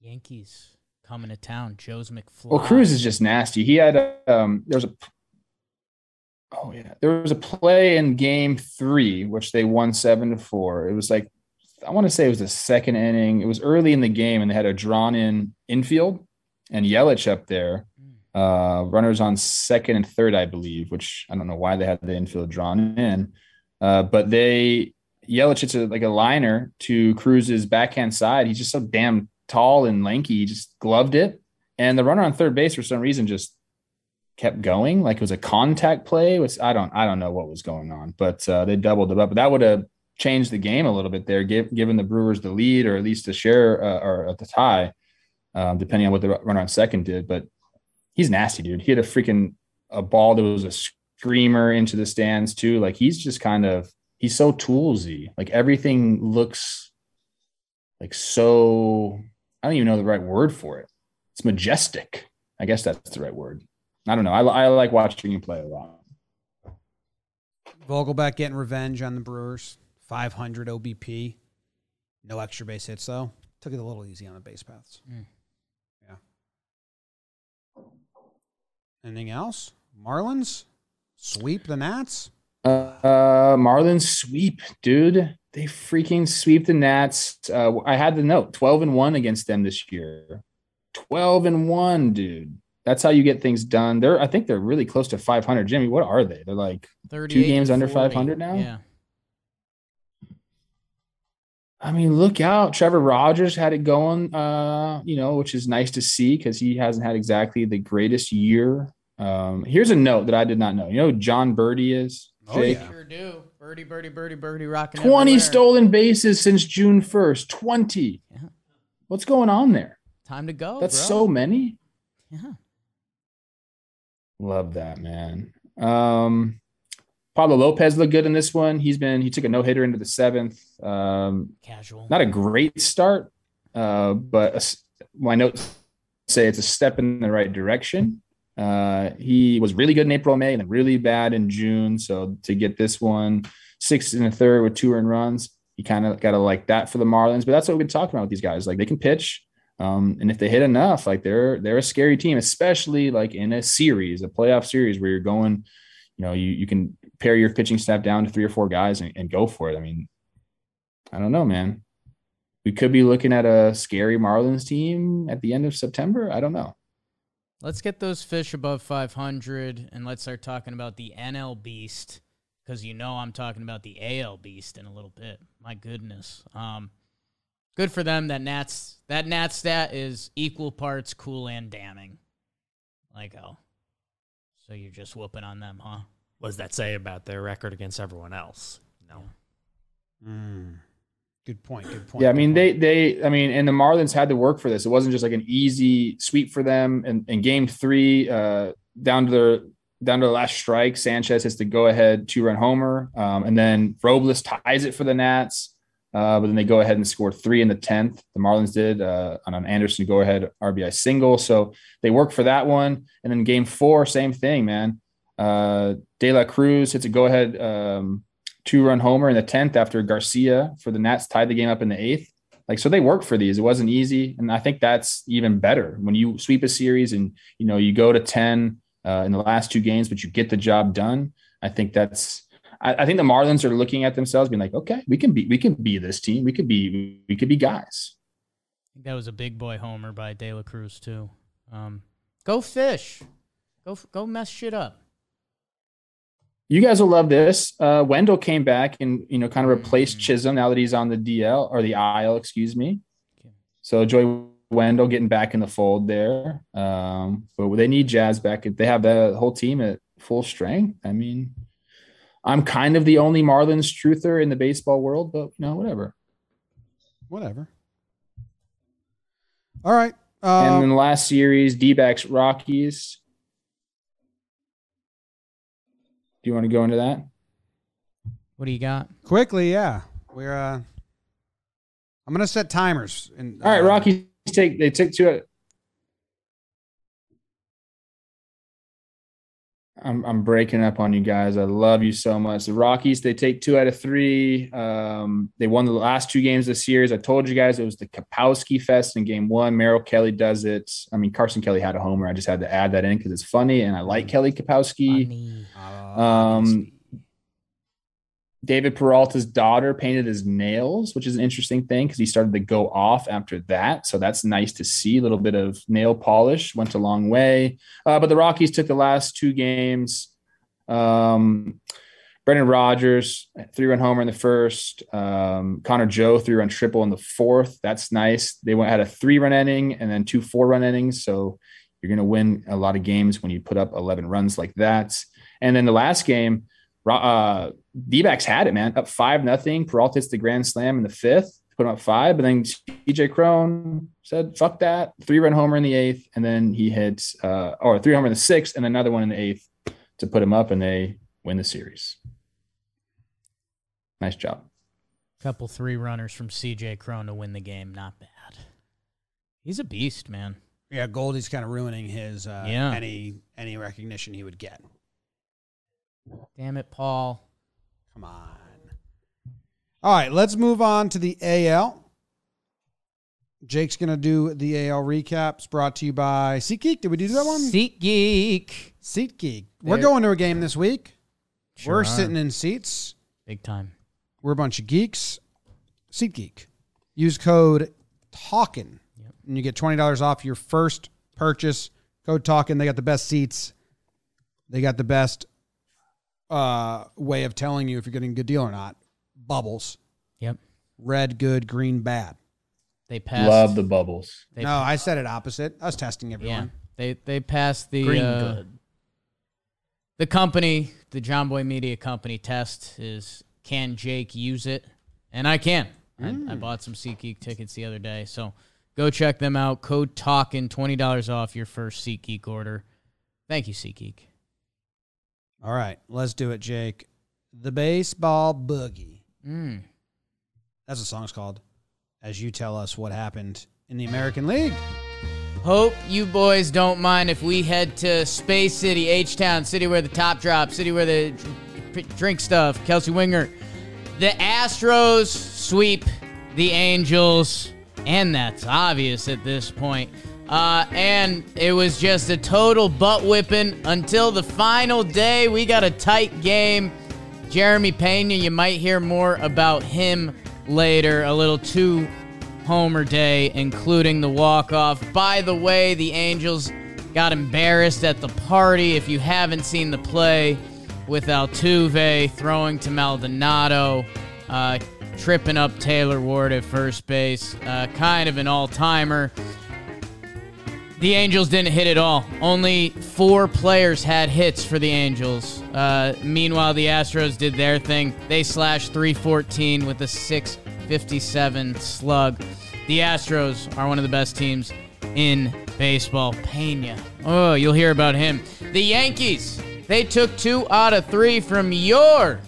Yankees coming to town. Joe's McFly. Well, Cruz is just nasty. He had a, um, there was a, oh yeah, there was a play in Game Three which they won seven to four. It was like I want to say it was the second inning. It was early in the game, and they had a drawn in infield and Yelich up there. Uh, runners on second and third, I believe, which I don't know why they had the infield drawn in. Uh, but they Yelich hits a, like a liner to Cruz's backhand side. He's just so damn tall and lanky. He just gloved it, and the runner on third base for some reason just kept going, like it was a contact play. Which I don't I don't know what was going on, but uh, they doubled it up. But that would have changed the game a little bit there, give, given the Brewers the lead or at least a share uh, or at the tie, um, depending on what the runner on second did. But he's nasty, dude. He had a freaking a ball that was a screamer into the stands too. Like he's just kind of he's so toolsy. Like everything looks like so. I don't even know the right word for it. It's majestic. I guess that's the right word. I don't know. I, I like watching him play a lot. Vogelbach getting revenge on the Brewers. 500 OBP. No extra base hits though. Took it a little easy on the base paths. Mm. Yeah. Anything else? Marlins sweep the Nats. Uh, uh, Marlins sweep, dude. they freaking sweep the Nats. Uh, I had the note 12 and 1 against them this year. 12 and 1, dude. That's how you get things done. They're I think they're really close to 500. Jimmy, what are they? They're like two games under 500 now? Yeah. I mean, look out. Trevor Rogers had it going, uh, you know, which is nice to see because he hasn't had exactly the greatest year. Um, here's a note that I did not know. You know Jon Berti is? Oh, Jake? Sure do. Birdie, birdie, birdie, birdie, rocking. 20 everywhere. stolen bases since June 1st. 20. Yeah. What's going on there? Time to go. That's bro. so many. Yeah. Love that, man. Um, Pablo Lopez looked good in this one. He's been he took a no hitter into the seventh. Um, Casual. not a great start, uh, but a my notes say it's a step in the right direction. Uh, he was really good in April, May, and then really bad in June. So to get this one six and a third with two earned runs, you kind of got to like that for the Marlins. But that's what we've been talking about with these guys. Like they can pitch, um, and if they hit enough, like they're they're a scary team, especially like in a series, a playoff series where you're going. You know, you you can pare your pitching staff down to three or four guys and, and go for it. I mean, I don't know, man. We could be looking at a scary Marlins team at the end of September. I don't know. Let's get those fish above 500 and let's start talking about the NL Beast because you know I'm talking about the AL Beast in a little bit. My goodness. Um, good for them. That Nats that Nats stat is equal parts cool and damning. Like oh, so you're just whooping on them, huh? What does that say about their record against everyone else? No. Mm. Good point. Good point. Yeah, I mean they they I mean, and the Marlins had to work for this. It wasn't just like an easy sweep for them. And in game three, uh, down to their down to the last strike, Sanchez hits the go ahead two run homer, um, and then Robles ties it for the Nats. Uh, but then they go ahead and score three in the tenth. The Marlins did uh, on an Anderson go ahead RBI single, so they work for that one. And then game four, same thing, man. Uh, De La Cruz hits a go ahead um, two run homer in the 10th after Garcia for the Nats tied the game up in the eighth. Like, so they worked for these. It wasn't easy. And I think that's even better when you sweep a series and, you know, you go to 10 uh, in the last two games, but you get the job done. I think that's, I, I think the Marlins are looking at themselves being like, okay, we can be, we can be this team. We could be, we could be guys. I think that was a big boy homer by De La Cruz too. Um, go fish, go go mess shit up. You guys will love this. Uh, Wendle came back and, you know, kind of replaced Mm. Chisholm now that he's on the DL or the IL, excuse me. So Joy Wendle getting back in the fold there. Um, but they need Jazz back. If they have the whole team at full strength, I mean, I'm kind of the only Marlins truther in the baseball world, but you know, whatever. whatever. All right. and Uh, then last series, D backs Rockies. Do you want to go into that? What do you got? quickly, yeah. We're. uh I'm gonna set timers. And All right, uh, Rockies take they took two. I'm I'm breaking up on you guys. I love you so much. The Rockies they take two out of three. Um, they won the last two games this year. As I told you guys, it was the Kapowski Fest in Game One. Merrill Kelly does it. I mean, Carson Kelly had a homer. I just had to add that in because it's funny and I like Kelly Kapowski. Um, David Peralta's daughter painted his nails, which is an interesting thing because he started to go off after that. So that's nice to see. A little bit of nail polish went a long way. Uh, but the Rockies took the last two games. Um, Brendan Rodgers, three run homer in the first. Um, Connor Joe, three run triple in the fourth. That's nice. They went had a three run inning and then two four run innings. So you're going to win a lot of games when you put up 11 runs like that. And then the last game, uh, D-backs had it, man, up five nothing. Peralta hits the grand slam in the fifth, put him up five, but then CJ Cron said, "Fuck that!" Three run homer in the eighth, and then he hits uh, or three homer in the sixth, and another one in the eighth to put him up, and they win the series. Nice job. Couple three runners from CJ Cron to win the game. Not bad. He's a beast, man. yeah, Goldie's kind of ruining his uh, Yeah. any any recognition he would get. Damn it, Paul. Come on. All right, let's move on to the AL. Jake's gonna do the AL recaps. Brought to you by SeatGeek. Did we do that one? Seat Geek. SeatGeek. We're going to a game this week. Sure We're are. sitting in seats. big time. We're a bunch of geeks. SeatGeek. Use code Talkin, and you get twenty dollars off your first purchase. Code Talkin. They got the best seats. They got the best uh, way of telling you if you're getting a good deal or not. Bubbles. Yep. Red, good, green, bad. They passed. Love the bubbles. They, no, I said it opposite. I was testing Yeah. everyone. They they passed the Green uh, good. the company, the Jomboy Media Company test is can Jake use it? And I can. I, I bought some SeatGeek tickets the other day, so go check them out. Code Talkin, twenty dollars off your first SeatGeek order. Thank you, SeatGeek. All right, let's do it, Jake. The baseball boogie. Mm. That's what the song's called. As you tell us what happened in the American League. Hope you boys don't mind if we head to Space City, H Town, city where the top drop, city where the drink stuff, Kelsey Winger. The Astros sweep the Angels, and that's obvious at this point. Uh, and it was just a total butt whipping until the final day. We got a tight game. Jeremy Pena, you might hear more about him later. A little two homer day, including the walk off. By the way, the Angels got embarrassed at the party. If you haven't seen the play with Altuve throwing to Maldonado, uh, tripping up Taylor Ward at first base, uh, kind of an all timer. The Angels didn't hit at all. Only four players had hits for the Angels. Uh, meanwhile, the Astros did their thing. They slashed 314 with a 657 slug. The Astros are one of the best teams in baseball. Pena. Oh, you'll hear about him. The Yankees. They took two out of three from your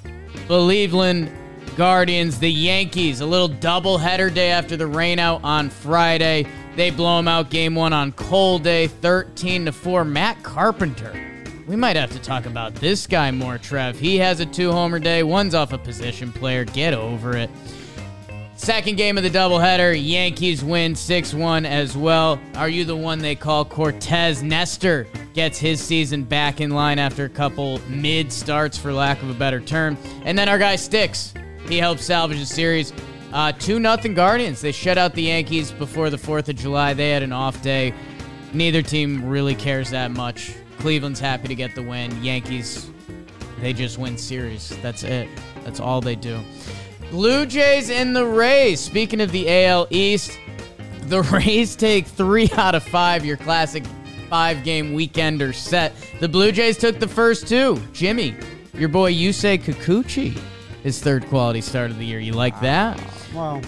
Cleveland Guardians. The Yankees. A little doubleheader day after the rainout on Friday. They blow him out game one on cold day, 13 to 4. Matt Carpenter. We might have to talk about this guy more, Trev. He has a two homer day. One's off a position player. Get over it. Second game of the doubleheader, Yankees win 6 1 as well. Are you the one they call Cortes Nestor? Gets his season back in line after a couple mid starts, for lack of a better term. And then our guy Sticks. He helps salvage the series. Uh, 2 nothing Guardians. They shut out the Yankees before the 4th of July. They had an off day. Neither team really cares that much. Cleveland's happy to get the win. Yankees, they just win series. That's it. That's all they do. Blue Jays in the Rays. Speaking of the AL East, the Rays take three out of five, your classic five game weekender set. The Blue Jays took the first two. Jimmy, your boy Yusei Kikuchi, his third quality start of the year. You like that? Well,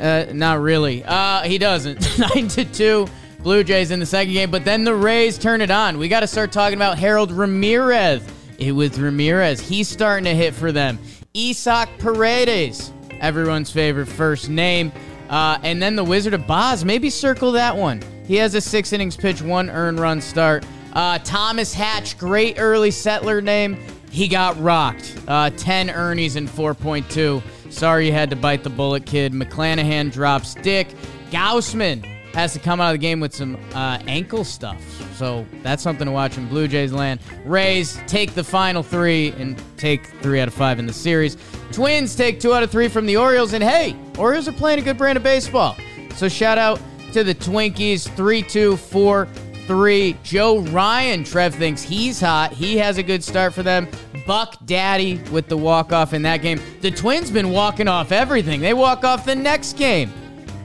Uh, not really. Uh, he doesn't. Nine to two. Blue Jays in the second game, but then the Rays turn it on. We got to start talking about Harold Ramirez. It was Ramirez. He's starting to hit for them. Isaac Paredes, everyone's favorite first name. Uh, and then the Wizard of Boz. Maybe circle that one. He has a six innings pitch, one earned run start. Uh, Thomas Hatch, great early settler name. He got rocked. Uh, 10 Ernie's and 4.2. Sorry you had to bite the bullet, kid. McClanahan drops Dick. Gausman has to come out of the game with some uh, ankle stuff. So that's something to watch in Blue Jays land. Rays take the final three and take three out of five in the series. Twins take two out of three from the Orioles. And hey, Orioles are playing a good brand of baseball. So shout out to the Twinkies 3 2 4 3. Joe Ryan, Trev thinks he's hot. He has a good start for them. Buck Daddy with the walk off in that game. The Twins been walking off everything. They walk off the next game.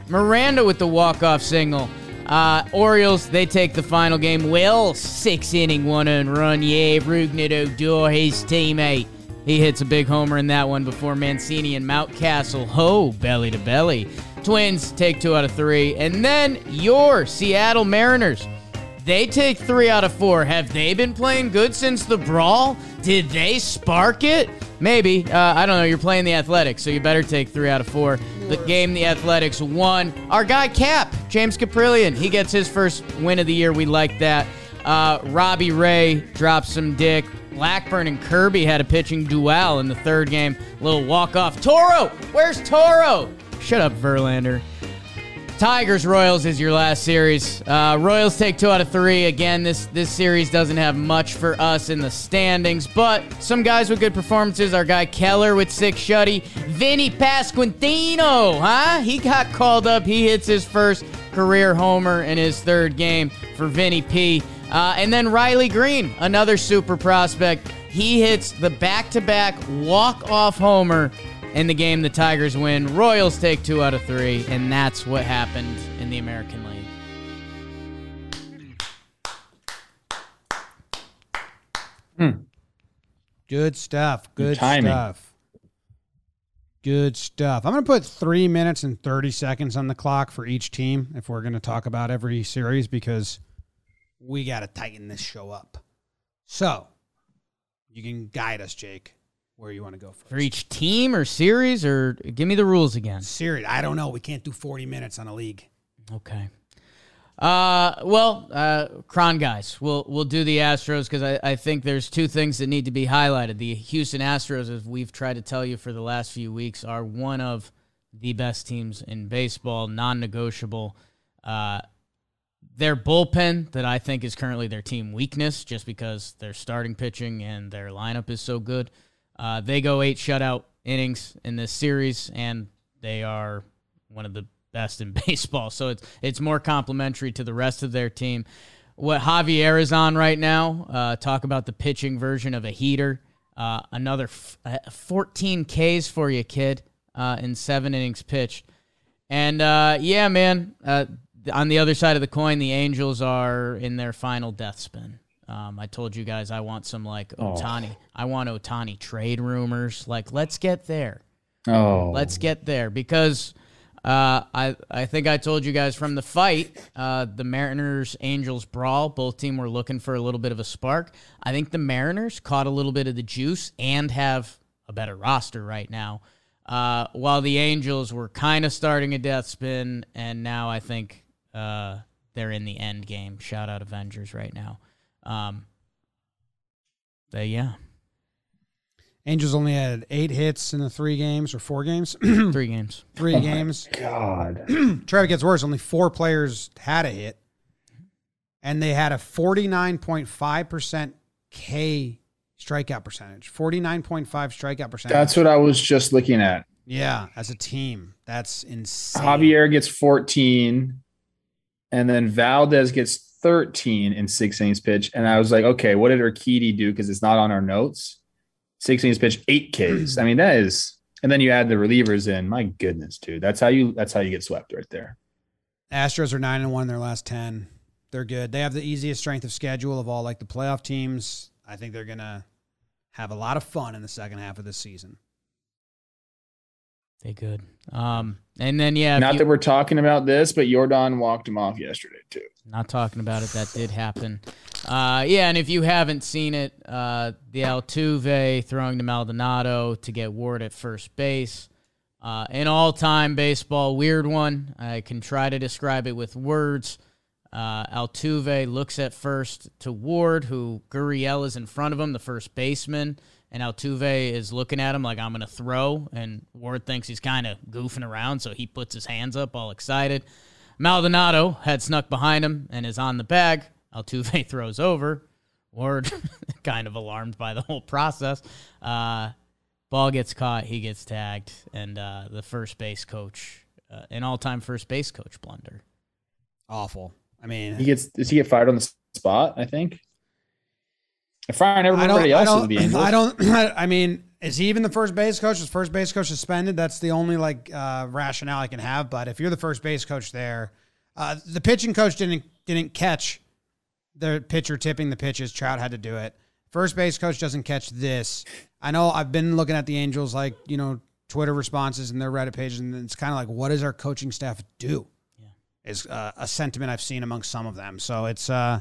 Miranda with the walk-off single. Uh, Orioles, they take the final game. Will, six inning, one and run. Yeah, Rougned Odor, his teammate. He hits a big homer in that one before Mancini and Mountcastle. Ho, belly to belly. Twins take two out of three. And then your Seattle Mariners. They take three out of four. Have they been playing good since the brawl? Did they spark it? Maybe. Uh, I don't know. You're playing the Athletics, so you better take three out of four. The game the Athletics won. Our guy Cap, James Kaprielian, he gets his first win of the year. We like that. Uh, Robbie Ray drops some dick. Blackburn and Kirby had a pitching duel in the third game. Little walk off. Toro, where's Toro? Shut up, Verlander. Tigers Royals is your last series. Uh, Royals take two out of three. Again, this this series doesn't have much for us in the standings, but some guys with good performances. Our guy Keller with six shutty. Vinny Pasquantino, huh? He got called up. He hits his first career homer in his third game for Vinny P. Uh, and then Riley Greene, another super prospect. He hits the back-to-back walk-off homer in the game, the Tigers win. Royals take two out of three, and that's what happened in the American League. Hmm. Good stuff. Good, Good stuff. Good stuff. I'm going to put three minutes and 30 seconds on the clock for each team if we're going to talk about every series because we got to tighten this show up. So you can guide us, Jake where you want to go first. For each team or series, or give me the rules again. Series. I don't know. We can't do 40 minutes on a league. Okay. Uh, well, uh, Cron guys, we'll we'll do the Astros because I, I think there's two things that need to be highlighted. The Houston Astros, as we've tried to tell you for the last few weeks, are one of the best teams in baseball, non-negotiable. Uh, their bullpen that I think is currently their team weakness, just because their starting pitching and their lineup is so good. Uh, they go eight shutout innings in this series, and they are one of the best in baseball. So it's it's more complimentary to the rest of their team. What Javier is on right now, uh, talk about the pitching version of a heater. Uh, another f- uh, 14 Ks for you, kid, uh, in seven innings pitched. And uh, yeah, man, uh, on the other side of the coin, the Angels are in their final death spin. Um, I told you guys I want some like Ohtani. Oh. I want Ohtani trade rumors. Like, let's get there. Oh, let's get there because uh, I I think I told you guys from the fight, uh, the Mariners Angels brawl. Both team were looking for a little bit of a spark. I think the Mariners caught a little bit of the juice and have a better roster right now. Uh, while the Angels were kind of starting a death spin, and now I think uh, they're in the end game. Shout out Avengers right now. Um, but yeah. Angels only had eight hits in the three games or four games. three games. Three oh games. God. Trevor gets worse. Only four players had a hit, and they had a forty nine point five percent K strikeout percentage. Forty nine point five strikeout percentage. That's what I was just looking at. Yeah, as a team, that's insane. Javier gets fourteen, and then Valdez gets 13 in six innings pitch. And I was like, okay, what did Urquidy do? Because it's not on our notes. Six innings pitch, eight Ks. Mm-hmm. I mean, that is, and then you add the relievers in. My goodness, dude. That's how you that's how you get swept right there. Astros are nine and one in their last 10. They're good. They have the easiest strength of schedule of all like the playoff teams. I think they're gonna have a lot of fun in the second half of this season. They good. Um, and then yeah, not you, that we're talking about this, but Yordan walked him off yesterday too. Not talking about it. That did happen. Uh, yeah, and if you haven't seen it, uh, the Altuve throwing to Maldonado to get Ward at first base. Uh, an all-time baseball weird one. I can try to describe it with words. Uh, Altuve looks at first to Ward, who Gurriel is in front of him, the first baseman, and Altuve is looking at him like I'm gonna throw, and Ward thinks he's kind of goofing around, so he puts his hands up, all excited. Maldonado had snuck behind him and is on the bag. Altuve throws over. Ward, kind of alarmed by the whole process. Uh, ball gets caught. He gets tagged. And uh, the first base coach, uh, an all time first base coach blunder. Awful. I mean, he gets, does he get fired on the spot? I think. Firing everybody else I the Angels. I don't. I mean, is he even the first base coach? Is first base coach suspended? That's the only like uh, rationale I can have. But if you're the first base coach there, uh, the pitching coach didn't didn't catch the pitcher tipping the pitches. Trout had to do it. First base coach doesn't catch this. I know I've been looking at the Angels like you know Twitter responses and their Reddit pages, and it's kind of like, what does our coaching staff do? Yeah, is uh, a sentiment I've seen among some of them. So it's, uh,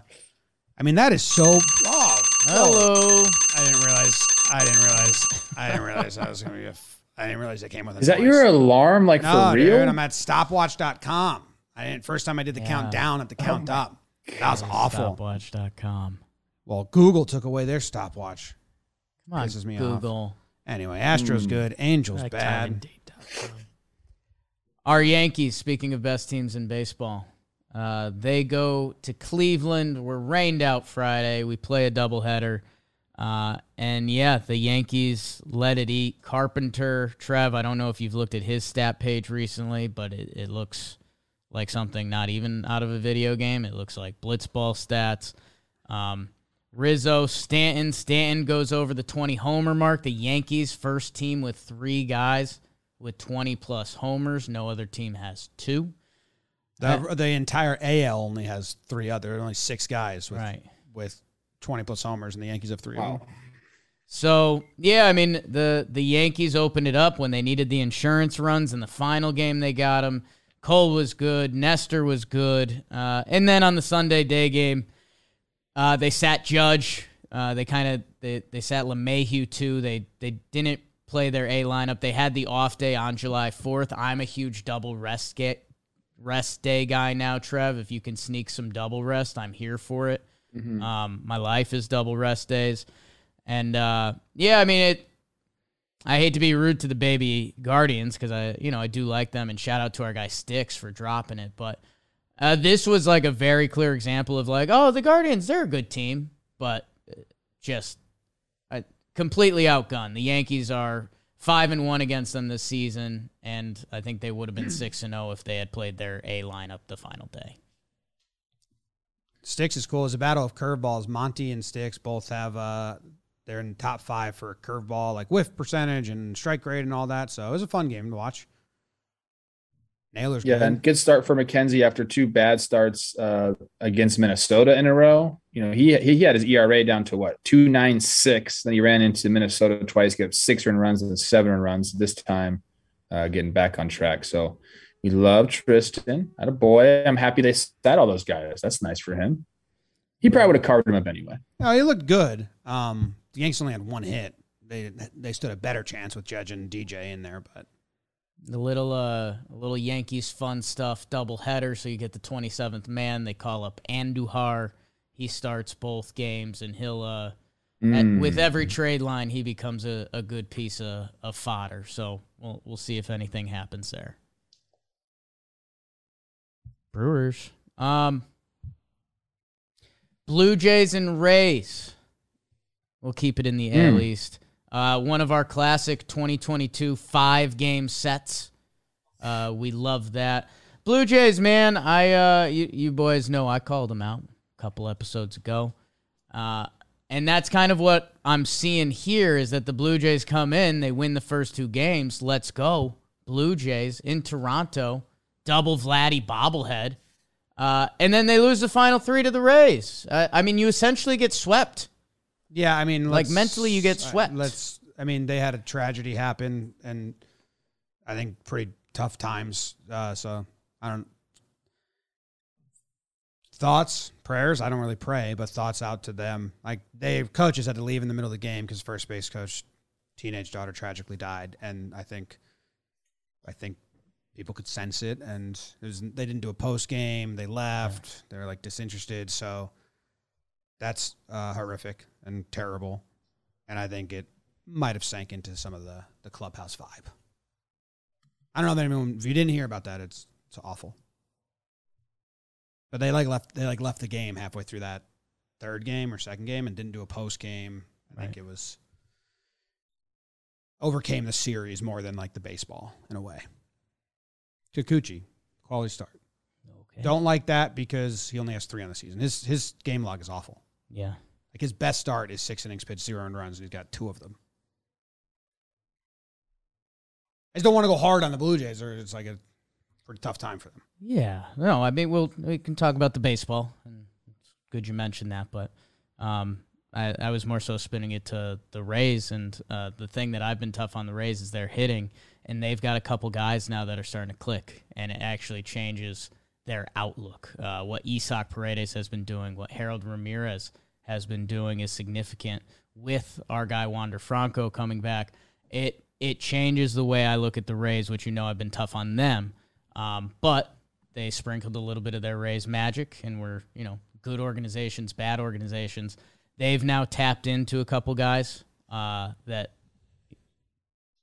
I mean, that is so. Oh, hello. I didn't realize I didn't realize. I didn't realize I was going to be. A f- I didn't realize it came with. A Is that your alarm? Like no, for real? Dude, I'm at stopwatch.com. I didn't. First time I did the yeah. countdown at the oh count up. That was awful. Stopwatch.com. Well, Google took away their stopwatch. Come on, Pisses me Google. Off. Anyway, Astros mm. good, Angels like bad. Our Yankees, speaking of best teams in baseball, uh, they go to Cleveland. We're rained out Friday. We play a doubleheader. Uh, and yeah, the Yankees let it eat. Carpenter, Trev, I don't know if you've looked at his stat page recently, but it, it looks like something not even out of a video game. It looks like blitzball stats. Um, Rizzo, Stanton. Stanton goes over the 20 homer mark. The Yankees, first team with three guys with 20 plus homers. No other team has two. The, the entire AL only has three other, only six guys with Right. with twenty plus homers, and the Yankees have three of them. So yeah, I mean the the Yankees opened it up when they needed the insurance runs in the final game. They got them. Cole was good. Nestor was good. Uh, and then on the Sunday day game, uh, they sat Judge. Uh, they kind of they, they sat LeMahieu too. They they didn't play their A lineup. They had the off day on July fourth. I'm a huge double rest get rest day guy now, Trev. If you can sneak some double rest, I'm here for it. Um, my life is double rest days. And uh, yeah, I mean it. I hate to be rude to the baby Guardians because I, you know, I do like them, and shout out to our guy Sticks for dropping it. But uh, this was like a very clear example of like, oh, the Guardians, they're a good team, but uh, just uh, completely outgunned. The Yankees are five and one against them this season, and I think they would have been six and zero if they had played their A lineup the final day. Sticks is cool. It's a battle of curveballs. Monty and Sticks both have uh they're in the top five for curveball, like whiff percentage and strike rate and all that. So it was a fun game to watch. Nailers, Yeah, good. and good start for McKenzie after two bad starts uh, against Minnesota in a row. You know, he he had his ERA down to what two nine six. Then he ran into Minnesota twice, got six run runs and seven run runs. This time, uh, getting back on track. So we love Triston. At a boy, I'm happy they sat all those guys. That's nice for him. He probably would have carved him up anyway. Oh, he looked good. Um, the Yankees only had one hit. They they stood a better chance with Judge and DJ in there, but The little uh little Yankees fun stuff double header, so you get the twenty seventh man. They call up Andujar. He starts both games, and he'll uh at, Mm. with every trade line he becomes a, a good piece of, of fodder. So we'll we'll see if anything happens there. Brewers. Um Blue Jays and Rays. We'll keep it in the AL Hmm. East. Uh, one of our classic 2022 five game sets. Uh, we love that. Blue Jays, man. I uh, you, you boys know I called them out a couple episodes ago. Uh, and that's kind of what I'm seeing here is that the Blue Jays come in, they win the first two games. Let's go. Blue Jays in Toronto, double Vladdy bobblehead. Uh, and then they lose the final three to the Rays. Uh, I mean, you essentially get swept. Yeah, I mean, Like, mentally you get uh, swept. Let's. I mean, they had a tragedy happen, and I think pretty tough times. Uh, so I don't. Thoughts, prayers. I don't really pray, but thoughts out to them. Like they coaches had to leave in the middle of the game because first base coach, teenage daughter tragically died, and I think, I think people could sense it, and it was, they didn't do a post game. They left. They were like disinterested. So that's uh, horrific and terrible, and I think it might have sank into some of the the clubhouse vibe. I don't know if anyone. If you didn't hear about that, it's it's awful. But they like left they like left the game halfway through that third game or second game and didn't do a post game. I think it was overcame the series more than like the baseball in a way. Kikuchi, quality start. Okay. Don't like that because he only has three on the season. His his game log is awful. Yeah. Like his best start is six innings pitched, zero earned runs, and he's got two of them. I just don't want to go hard on the Blue Jays, or it's like a pretty tough time for them. Yeah. No, I mean, we'll we can talk about the baseball, and it's good you mentioned that. But um, I I was more so spinning it to the Rays, and uh, the thing that I've been tough on the Rays is they're hitting, and they've got a couple guys now that are starting to click, and it actually changes their outlook. Uh, what Isaac Paredes has been doing, what Harold Ramirez has been doing, is significant. With our guy Wander Franco coming back, it it changes the way I look at the Rays, which you know I've been tough on them. Um, but they sprinkled a little bit of their Rays magic, and were you know good organizations, bad organizations. They've now tapped into a couple guys uh, that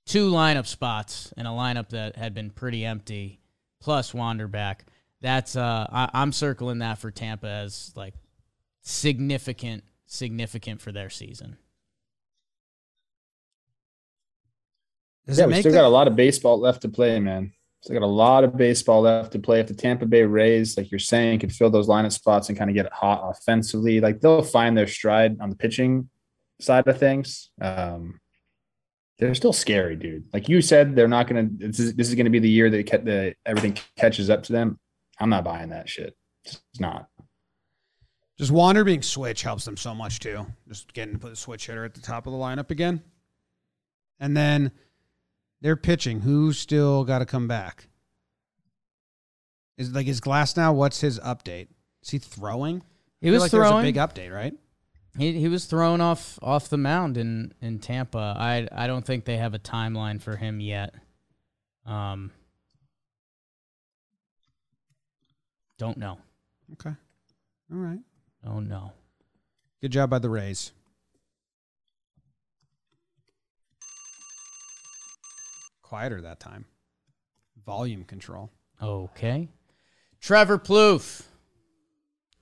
two lineup spots in a lineup that had been pretty empty plus Wander back. That's uh, I, I'm circling that for Tampa as like significant, significant for their season. Does yeah, we still the- got a lot of baseball left to play, man. Still got a lot of baseball left to play. If the Tampa Bay Rays, like you're saying, can fill those lineup spots and kind of get hot offensively, like they'll find their stride on the pitching side of things. Um, they're still scary, dude. Like you said, they're not gonna. This is, this is gonna be the year that the everything catches up to them. I'm not buying that shit. It's not. Just Wander being switch helps them so much too. Just getting to put a switch hitter at the top of the lineup again, and then they're pitching. Who's still got to come back? Is like is Glasnow? What's his update? Is he throwing? He was like throwing. a big update, right? He he was thrown off off the mound in in Tampa. I I don't think they have a timeline for him yet. Um, don't know. Okay. All right. Oh no. Good job by the Rays. quieter that time. Volume control. Okay. Trevor Plouffe,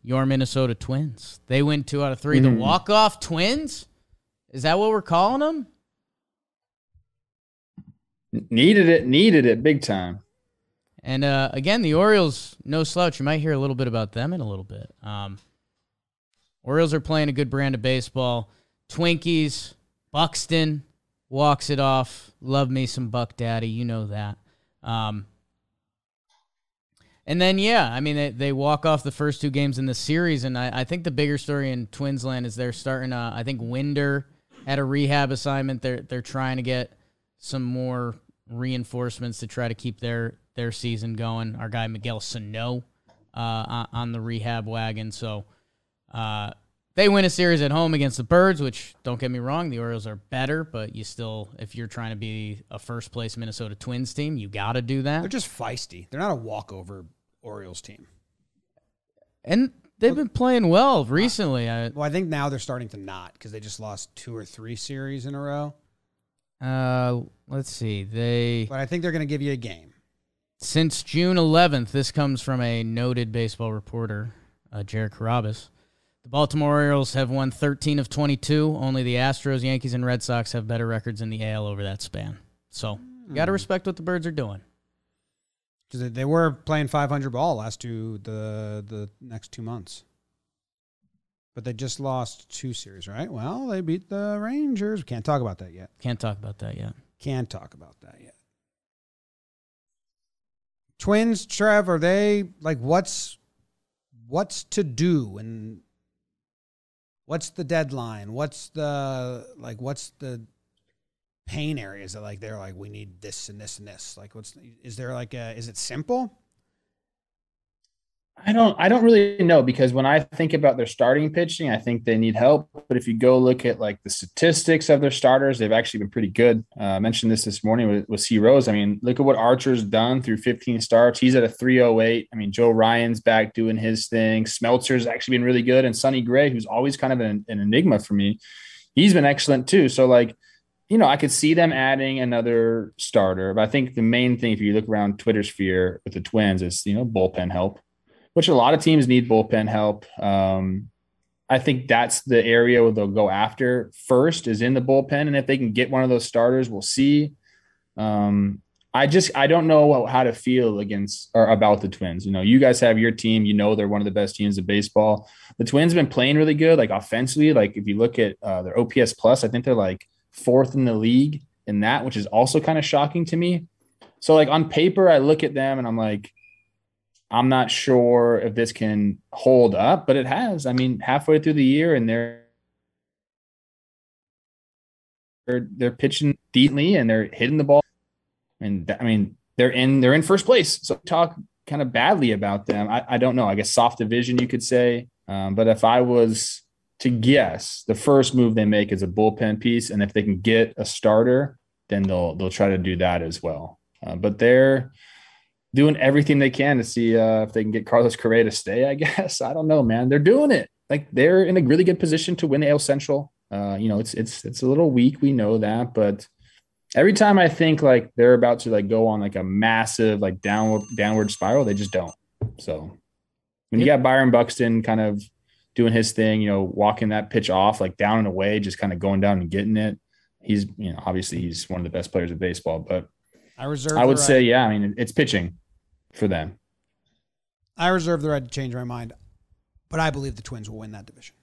your Minnesota Twins. They win two out of 3 mm. The hmm. walk-off Twins? Is that what we're calling them? Needed it, needed it big time. And uh, again, the Orioles, no slouch. You might hear a little bit about them in a little bit. Um, Orioles are playing a good brand of baseball. Twinkies, Buxton, walks it off. Love me some Buck Daddy, you know that. Um, and then yeah, I mean they, they walk off the first two games in the series, and I, I think the bigger story in Twinsland is they're starting. Uh, I think Winder had a rehab assignment. They're they're trying to get some more reinforcements to try to keep their their season going. Our guy Miguel Sano uh, on the rehab wagon, so. Uh, they win a series at home against the Birds, which don't get me wrong, the Orioles are better, but you still, if you're trying to be a first place Minnesota Twins team, you got to do that. They're just feisty. They're not a walkover Orioles team. And they've been playing well recently. I, well, I think now they're starting to not because they just lost two or three series in a row. Uh, let's see. They, but I think they're going to give you a game. Since June 11th, this comes from a noted baseball reporter, uh, Jared Carrabis. The Baltimore Orioles have won 13 of 22. Only the Astros, Yankees, and Red Sox have better records in the AL over that span. So you got to hmm. respect what the Birds are doing. Because they were playing 500 ball last two the the next two months, but they just lost two series, right? Well, they beat the Rangers. We Can't talk about that yet. Can't talk about that yet. Can't talk about that yet. Twins, Trev, are they like what's what's to do and what's the deadline? What's the like? What's the pain areas that like they're like we need this and this and this? Like, what's is there like a is it simple? I don't I don't really know because when I think about their starting pitching, I think they need help. But if you go look at like the statistics of their starters, they've actually been pretty good. Uh, I mentioned this this morning with, with C Rose. I mean, look at what Archer's done through 15 starts. He's at a 308. I mean, Joe Ryan's back doing his thing. Smeltzer's actually been really good, and Sonny Gray, who's always kind of an, an enigma for me, he's been excellent too. So like you know, I could see them adding another starter, but I think the main thing, if you look around Twitter sphere with the Twins, is you know bullpen help which a lot of teams need bullpen help. Um, I think that's the area where they'll go after first is in the bullpen, and if they can get one of those starters, we'll see. Um, I just I don't know how to feel against or about the Twins. You know, you guys have your team. You know they're one of the best teams of baseball. The Twins have been playing really good, like offensively. Like if you look at uh, their OPS plus, I think they're like fourth in the league in that, which is also kind of shocking to me. So like on paper, I look at them and I'm like, I'm not sure if this can hold up, but it has. I mean, halfway through the year, and they're they're they're pitching decently and they're hitting the ball. And I mean, they're in they're in first place. So talk kind of badly about them. I, I don't know. I guess soft division, you could say. Um, but if I was to guess, the first move they make is a bullpen piece, and if they can get a starter, then they'll they'll try to do that as well. Uh, but they're doing everything they can to see uh, if they can get Carlos Correa to stay. I guess I don't know, man. They're doing it. Like they're in a really good position to win the AL Central. Uh, you know, it's it's it's a little weak. We know that, but every time I think like they're about to like go on like a massive like downward downward spiral, they just don't. So when you got Byron Buxton kind of doing his thing, you know, walking that pitch off like down and away, just kind of going down and getting it. He's, you know, obviously he's one of the best players of baseball, but I reserve. I would the say, right, yeah, I mean, it's pitching for them. I reserve the right to change my mind, but I believe the Twins will win that division.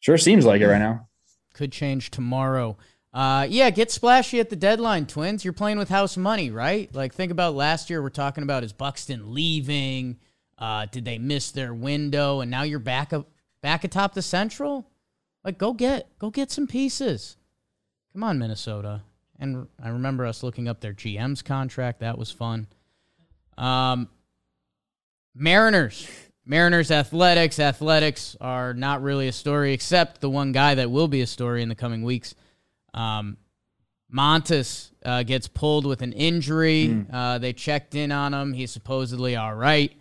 Sure seems like it right now. Could change tomorrow. Uh, yeah, get splashy at the deadline, Twins. You're playing with house money, right? Like, think about last year. We're talking about is Buxton leaving? Uh, did they miss their window? And now you're back up, back atop the Central. Like, go get, go get some pieces. Come on, Minnesota. And I remember us looking up their GM's contract. That was fun. Um, Mariners. Mariners athletics. Athletics are not really a story, except the one guy that will be a story in the coming weeks. Um, Montas uh, gets pulled with an injury. Mm. Uh, they checked in on him. He's supposedly all right.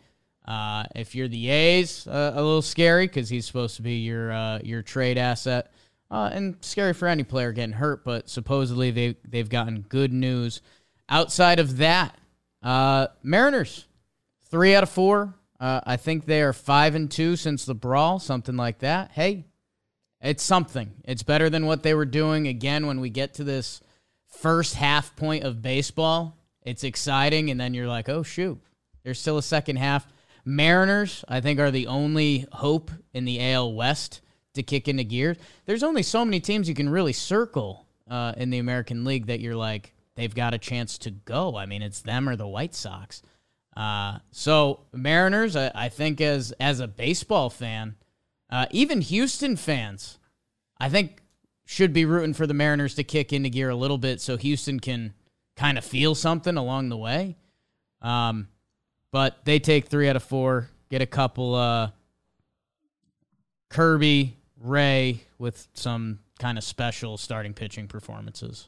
Uh, if you're the A's, uh, a little scary because he's supposed to be your uh, your trade asset, uh, and scary for any player getting hurt. But supposedly they they've gotten good news. Outside of that, uh, Mariners three out of four. Uh, I think they are five and two since the brawl, something like that. Hey, it's something. It's better than what they were doing. Again, when we get to this first half point of baseball, it's exciting, and then you're like, oh shoot, there's still a second half. Mariners, I think, are the only hope in the AL West to kick into gear. There's only so many teams you can really circle uh, in the American League that you're like, they've got a chance to go. I mean, it's them or the White Sox. Uh, so Mariners, I, I, think as as a baseball fan, uh, even Houston fans, I think should be rooting for the Mariners to kick into gear a little bit so Houston can kind of feel something along the way. Um, but they take three out of four, get a couple uh, Kirby, Ray with some kind of special starting pitching performances.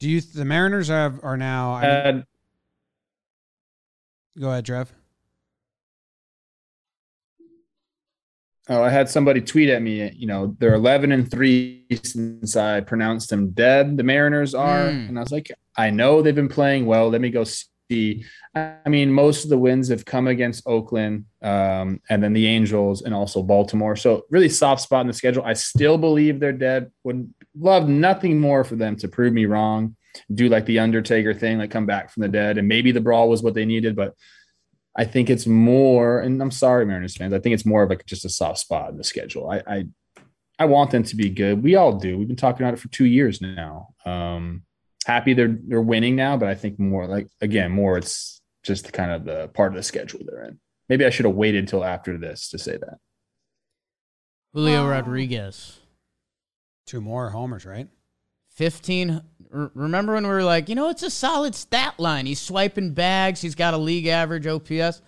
Do you the Mariners have are now? I mean, go ahead, Trev. Oh, I had somebody tweet at me. You know, they're eleven and three since I pronounced them dead. The Mariners are, Mm. and I was like, I know they've been playing well. Let me go see. I mean, most of the wins have come against Oakland, um, and then the Angels, and also Baltimore. So really soft spot in the schedule. I still believe they're dead. Would love nothing more for them to prove me wrong. Do like the Undertaker thing, like come back from the dead, and maybe the brawl was what they needed, but. I think it's more, and I'm sorry, Mariners fans. I think it's more of like just a soft spot in the schedule. I, I, I want them to be good. We all do. We've been talking about it for two years now. Um, happy they're they're winning now, but I think more like again, more it's just the kind of the part of the schedule they're in. Maybe I should have waited until after this to say that. Julio Wow. Rodriguez. Two more homers, right? 15 r- remember when we were like you know it's a solid stat line he's swiping bags he's got a league average ops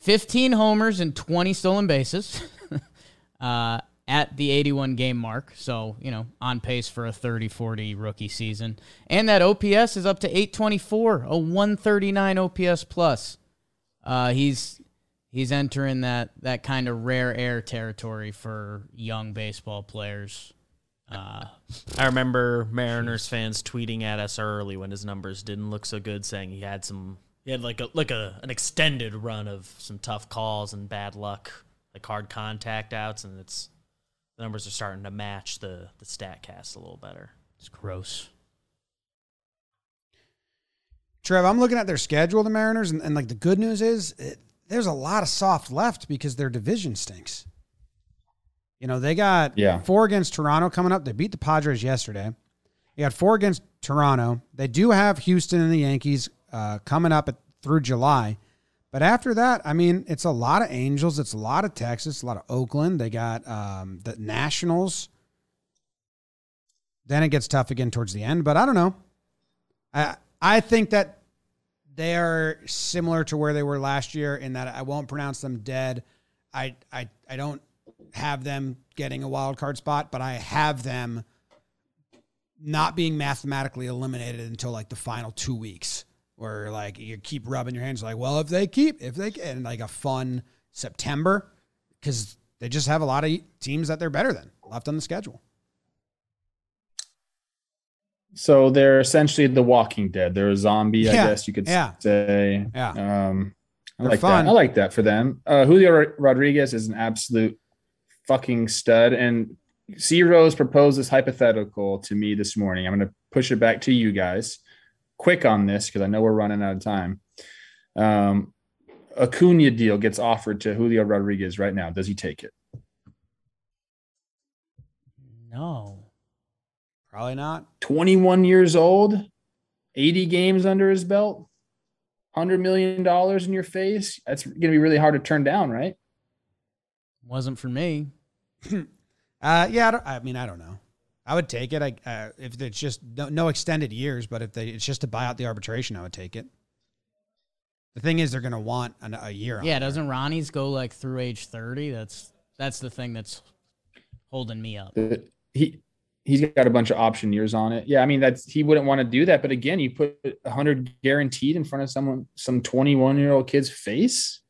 15 homers and 20 stolen bases uh, at the 81 game mark. So you know on pace for a 30-40 rookie season. And that ops is up to 824 a 139 ops plus. Uh, he's he's entering that that kind of rare air territory for young baseball players. Uh, I remember Mariners fans tweeting at us early when his numbers didn't look so good, saying he had some, he had like a like a an extended run of some tough calls and bad luck, like hard contact outs, and it's the numbers are starting to match the the Statcast a little better. it's gross Trev, I'm looking at their schedule, the Mariners, and, and like the good news is it, there's a lot of soft left because their division stinks. You know, they got Yeah. four against Toronto coming up. They beat the Padres yesterday. They got four against Toronto. They do have Houston and the Yankees uh, coming up at, through July. But after that, I mean, it's a lot of Angels. It's a lot of Texas, a lot of Oakland. They got um, the Nationals. Then it gets tough again towards the end. But I don't know. I I think that they are similar to where they were last year in that I won't pronounce them dead. I I I don't have them getting a wild card spot, but I have them not being mathematically eliminated until like the final two weeks, where like you keep rubbing your hands like, well, if they keep, if they can, like a fun September, because they just have a lot of teams that they're better than left on the schedule. So they're essentially the Walking Dead. They're a zombie, I guess you could yeah. say. Yeah. Um, I They're like fun. that. I like that for them. Uh, Julio Rodriguez is an absolute fucking stud. And C Rose proposed this hypothetical to me this morning. I'm going to push it back to you guys. Quick on this because I know we're running out of time. Um, Acuna deal gets offered to Julio Rodriguez right now. Does he take it? No. Probably not. 21 years old, 80 games under his belt, $100 million in your face. That's going to be really hard to turn down, right? Wasn't for me. Uh, yeah, I, don't, I mean, I don't know. I would take it. I uh, if it's just no, no extended years, but if they it's just to buy out the arbitration, I would take it. The thing is, they're going to want an, a year. Yeah, there. doesn't Ronnie's go like through age 30? That's that's the thing that's holding me up. He he's got a bunch of option years on it. Yeah, I mean that's he wouldn't want to do that, but again, you put 100 guaranteed in front of someone some 21 year old kid's face.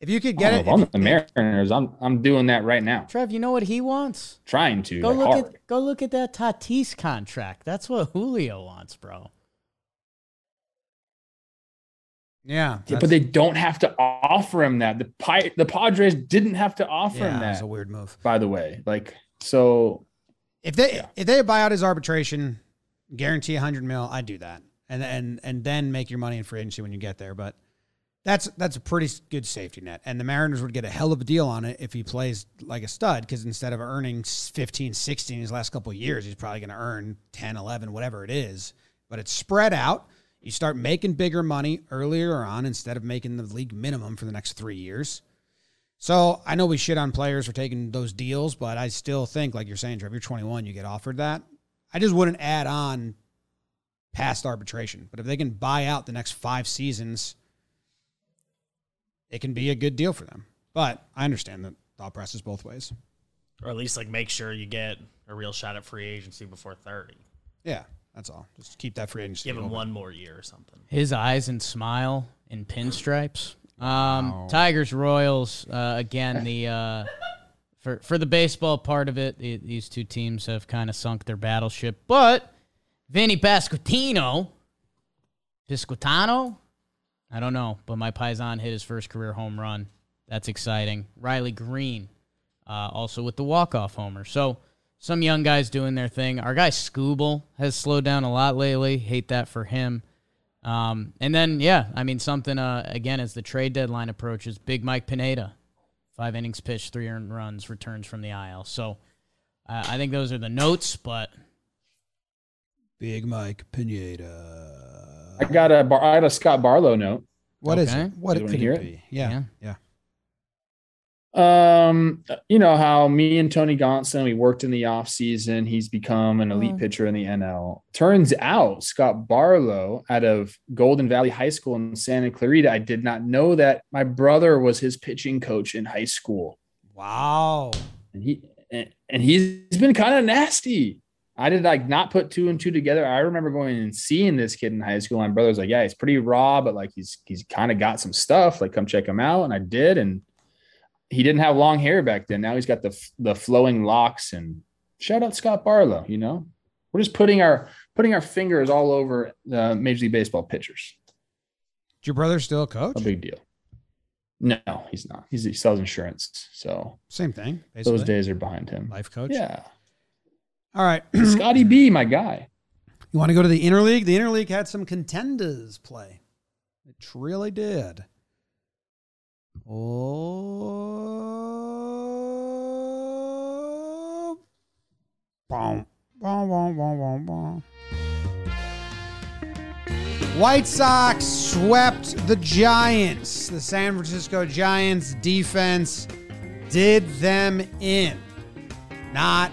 If you could Get get it. it, I'm if- the Mariners. I'm I'm doing that right now. Trev, you know what he wants? Trying to Go like, look hard. at go look at that Tatis contract. That's what Julio wants, bro. yeah, Yeah, but they don't have to offer him that. The Pi- the Padres didn't have to offer yeah, him it's that. a weird move. By the way, like so, If they Yeah. if they buy out his arbitration, guarantee 100 mil, I'd do that, and and and then make your money in free agency when you get there. But that's that's a pretty good safety net, and the Mariners would get a hell of a deal on it if he plays like a stud. Because instead of earning 15, 16 his last couple years, he's probably going to earn 10, 11, whatever it is. But it's spread out. You start making bigger money earlier on instead of making the league minimum for the next three years. So I know we shit on players for taking those deals, but I still think, like you're saying, Trev, you're 21, you get offered that. I just wouldn't add on past arbitration. But if they can buy out the next five seasons, it can be a good deal for them. But I understand that thought process both ways. or at least like make sure you get a real shot at free agency before 30. Yeah, that's all. Just keep that free agency. Give him open. one more year or something. His eyes and smile in pinstripes. Um, Wow. Tigers Royals uh, again. The uh, for for the baseball part of it, the, these two teams have kind of sunk their battleship. But Vinny Pasquantino, Piscotano, I don't know, but my Paisan hit his first career home run. That's exciting. Riley Greene, uh, also with the walk-off homer. So some young guys doing their thing. Our guy Scooble has slowed down a lot lately. Hate that for him. Um, and then, yeah, I mean, something, uh, again, as the trade deadline approaches, Big Mike Pineda, five innings pitched, three earned runs, returns from the aisle. So uh, I think those are the notes, but Big Mike Pineda. I got a Bar- I got a Scott Barlow note. What is Okay. it? What You could hear it it? be? Yeah, Yeah. yeah. Um, you know how me and Tony Gonsolin, we worked in the off season. He's become an elite Oh. pitcher in the NL. Turns out Scott Barlow out of Golden Valley High School in Santa Clarita. I did not know that my brother was his pitching coach in high school. Wow. And he and, and he's been kind of nasty. I did like not put two and two together. I remember going and seeing this kid in high school. My brother's like, yeah, he's pretty raw, but like he's he's kind of got some stuff. Like, come check him out. And I did, and he didn't have long hair back then. Now he's got the the flowing locks. And shout out Scott Barlow. You know, we're just putting our putting our fingers all over the Major League Baseball pitchers. Is your brother still a coach? A big deal. No, he's not. He's, he sells insurance, so Same thing. Basically. those days are behind him. Life coach. Yeah, All right. Scotty B, my guy. You want to go to the interleague? The interleague had some contenders play. It really did. Oh. Boom. Boom, boom, boom, boom, boom. White Sox swept the Giants. The San Francisco Giants defense did them in. Not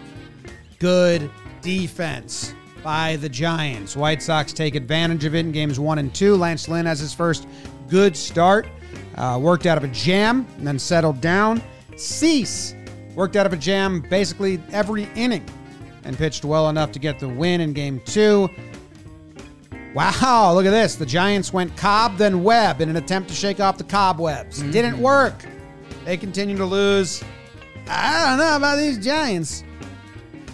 good defense by the Giants. White Sox take advantage of it in games one and two. Lance Lynn has his first good start. Uh, worked out of a jam and then settled down. Cease worked out of a jam basically every inning and pitched well enough to get the win in game two. Wow, look at this. The Giants went Cobb, then Webb in an attempt to shake off the cobwebs. Didn't work. They continue to lose. I don't know about these Giants.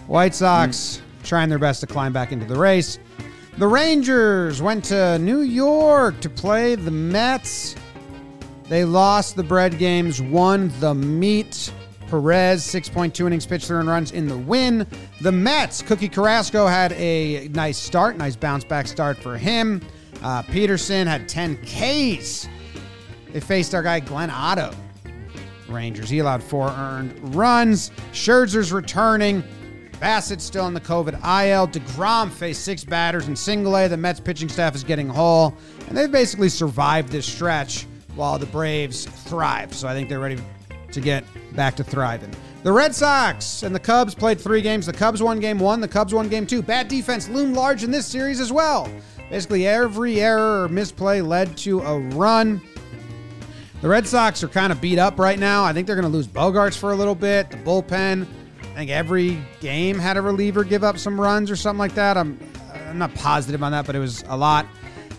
White Sox trying their best to climb back into the race. The Rangers went to New York to play the Mets. They lost the bread games, won the meat. Perez, 6.2 innings pitched, three runs in the win. The Mets, Cookie Carrasco had a nice start, nice bounce back start for him. Uh, Peterson had 10 Ks. They faced our guy Glenn Otto. Rangers. He allowed four earned runs. Scherzer's returning. Bassitt's still in the COVID IL. DeGrom faced six batters in single A. The Mets pitching staff is getting whole, and they've basically survived this stretch while the Braves thrive. So I think they're ready to get back to thriving. The Red Sox and the Cubs played three games. The Cubs won game one, the Cubs won game two. Bad defense loomed large in this series as well. Basically, every error or misplay led to a run. The Red Sox are kind of beat up right now. I think they're going to lose Bogaerts for a little bit. The bullpen, think every game had a reliever give up some runs or something like that. I'm, I'm not positive on that, but it was a lot.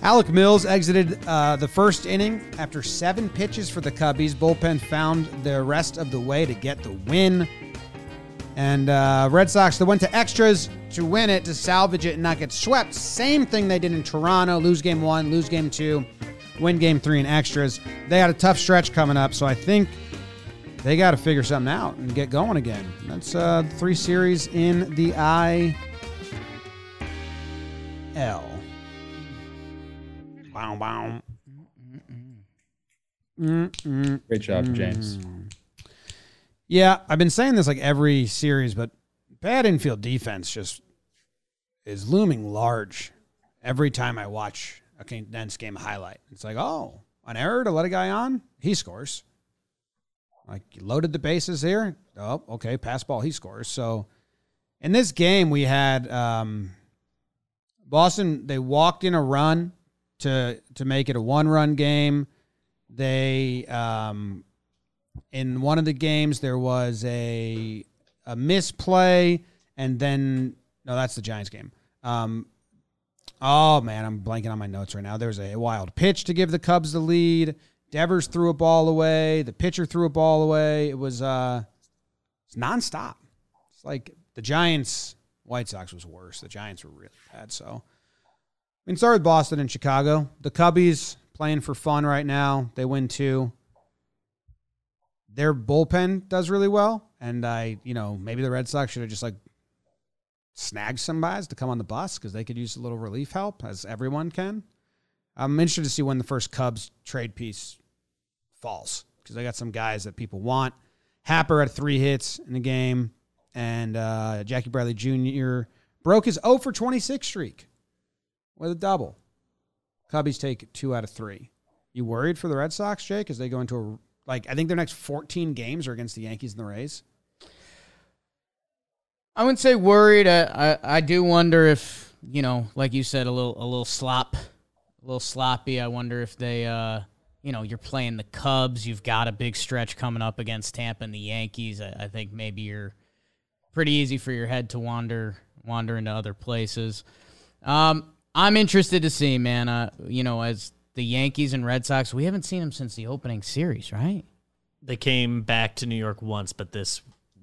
Alec Mills exited uh, the first inning after seven pitches for the Cubbies. Bullpen found the rest of the way to get the win. And uh, Red Sox, they went to extras to win it, to salvage it and not get swept. Same thing they did in Toronto lose game one, lose game two, win game three in extras. They had a tough stretch coming up, so I think they got to figure something out and get going again. That's uh, three series in the IL. Bow, bow. Great job, James. Yeah, I've been saying this like every series, but bad infield defense just is looming large every time I watch a condensed game highlight. It's like, oh, an error to let a guy on, he scores. Like loaded the bases here. Oh, okay, pass ball, he scores. So in this game, we had um, Boston. They walked in a run to to make it a one run game. They um, in one of the games there was a a misplay, and then no, that's the Giants game. Um, oh man, I'm blanking on my notes right now. There was a wild pitch to give the Cubs the lead. Devers threw a ball away. The pitcher threw a ball away. It was uh, it's nonstop. It's like the Giants. White Sox was worse. The Giants were really bad. So I mean, start with Boston and Chicago. The Cubbies playing for fun right now. They win two. Their bullpen does really well, and I, you know, maybe the Red Sox should have just like snagged some guys to come on the bus because they could use a little relief help, as everyone can. I'm interested to see when the first Cubs trade piece falls because they got some guys that people want. Happer had three hits in the game, and uh, Jackie Bradley Jr. broke his 0 for 26 streak with a double. Cubbies take two out of three. You worried for the Red Sox, Jake, as they go into a like I think their next 14 games are against the Yankees and the Rays. I wouldn't say worried. I, I, I do wonder if you know, like you said, a little a little slop, a little sloppy. I wonder if they, uh, you know, you're playing the Cubs. You've got a big stretch coming up against Tampa and the Yankees. I, I think maybe you're pretty easy for your head to wander wander into other places. Um, I'm interested to see, man. Uh, you know, as the Yankees and Red Sox, we haven't seen them since the opening series, right? They came back to New York once, but this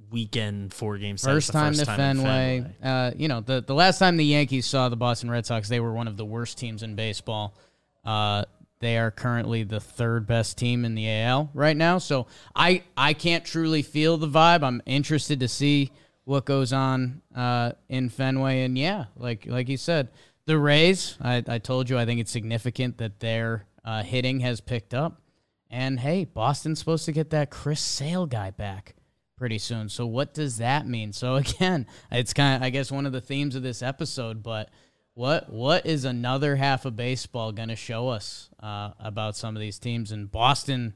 weekend four game set First time first to time Fenway. Fenway. Uh, you know, the the last time the Yankees saw the Boston Red Sox, they were one of the worst teams in baseball. Uh, they are currently the third best team in the AL right now. So I I can't truly feel the vibe. I'm interested to see what goes on uh, in Fenway. And yeah, like like you said, the Rays. I, I told you I think it's significant that their uh, hitting has picked up. And hey, Boston's supposed to get that Chris Sale guy back pretty soon. So what does that mean? So again, it's kind of I guess one of the themes of this episode, but what what is another half of baseball going to show us uh, about some of these teams in Boston?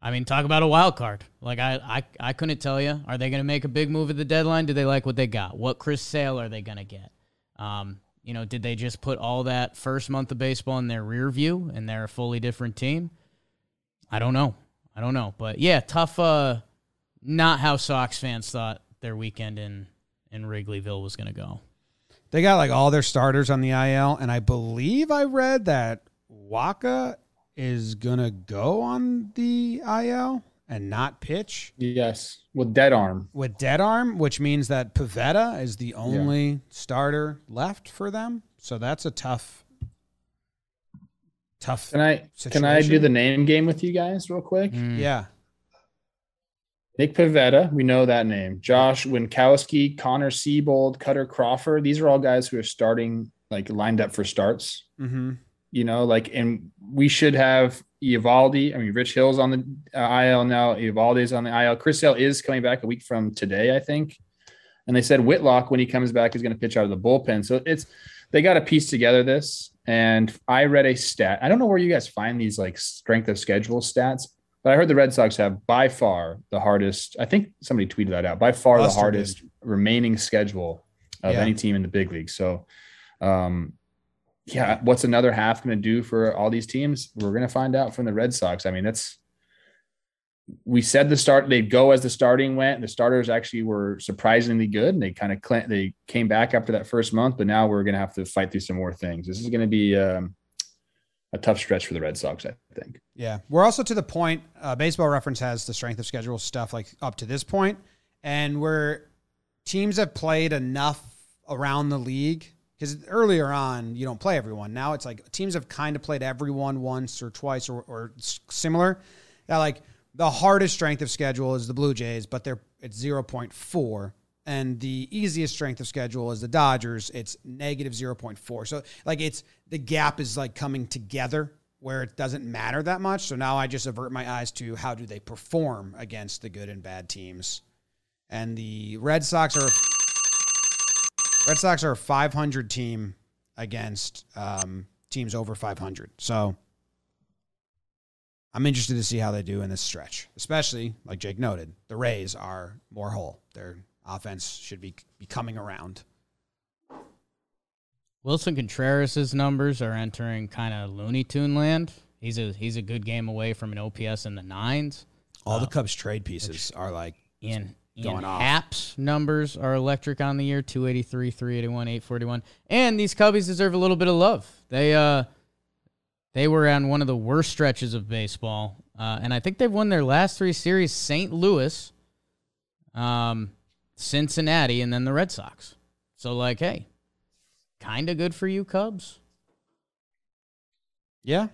I mean, talk about a wild card. Like I I, I couldn't tell you. Are they going to make a big move at the deadline? Do they like what they got? What Chris Sale are they going to get? Um, you know, did they just put all that first month of baseball in their rear view and they're a fully different team? I don't know. I don't know. But yeah, tough uh not how Sox fans thought their weekend in in Wrigleyville was going to go. They got like all their starters on the IL, and I believe I read that Wacha is gonna go on the IL, and not pitch Yes, with dead arm. with dead arm, which means that Pivetta is the only starter left for them. So that's a tough, tough. Can I can I do the name game with you guys real quick? Mm. Yeah, Nick Pivetta, we know that name. Josh Winkowski, Connor Seabold, Kutter Crawford. These are all guys who are starting, like lined up for starts. mm-hmm. You know, like, and we should have Eovaldi. I mean, Rich Hill's on the uh, IL now. Eovaldi's on the IL. Chris Sale is coming back a week from today, I think. And they said Whitlock, when he comes back, is going to pitch out of the bullpen. So it's they got to piece together this. And I read a stat. I don't know where you guys find these like strength of schedule stats, but I heard the Red Sox have by far the hardest. I think somebody tweeted that out. By far Buster the hardest remaining schedule of Yeah. any team in the big league. So, um, yeah, what's another half going to do for all these teams? We're going to find out from the Red Sox. I mean, that's we said the start they'd go as the starting went. The starters actually were surprisingly good, and they kind of cl- they came back after that first month. But now we're going to have to fight through some more things. This is going to be um, a tough stretch for the Red Sox, I think. Yeah, we're also to the point. Uh, Baseball Reference has the strength of schedule stuff like up to this point, and where teams have played enough around the league. Because earlier on, you don't play everyone. Now it's like teams have kind of played everyone once or twice or, or similar. That like the hardest strength of schedule is the Blue Jays, but they're it's zero point four, and the easiest strength of schedule is the Dodgers. It's negative zero point four. So like it's the gap is like coming together where it doesn't matter that much. So now I just avert my eyes to how do they perform against the good and bad teams. And the Red Sox are Red Sox are a 500 team against um, teams over 500. So I'm interested to see how they do in this stretch, especially like Jake noted, the Rays are more whole. Their offense should be, be coming around. Willson Contreras' numbers are entering kind of Looney Tune land. He's a he's a good game away from an OPS in the nines. All the Cubs trade pieces are like Ian, Ian Going off. Happ's numbers are electric on the year 283, 381, 841. And these Cubbies deserve a little bit of love. They uh they were on one of the worst stretches of baseball. Uh, and I think they've won their last three series St. Louis, um, Cincinnati, and then the Red Sox. So like, hey, kind of good for you, Cubs. Yeah. And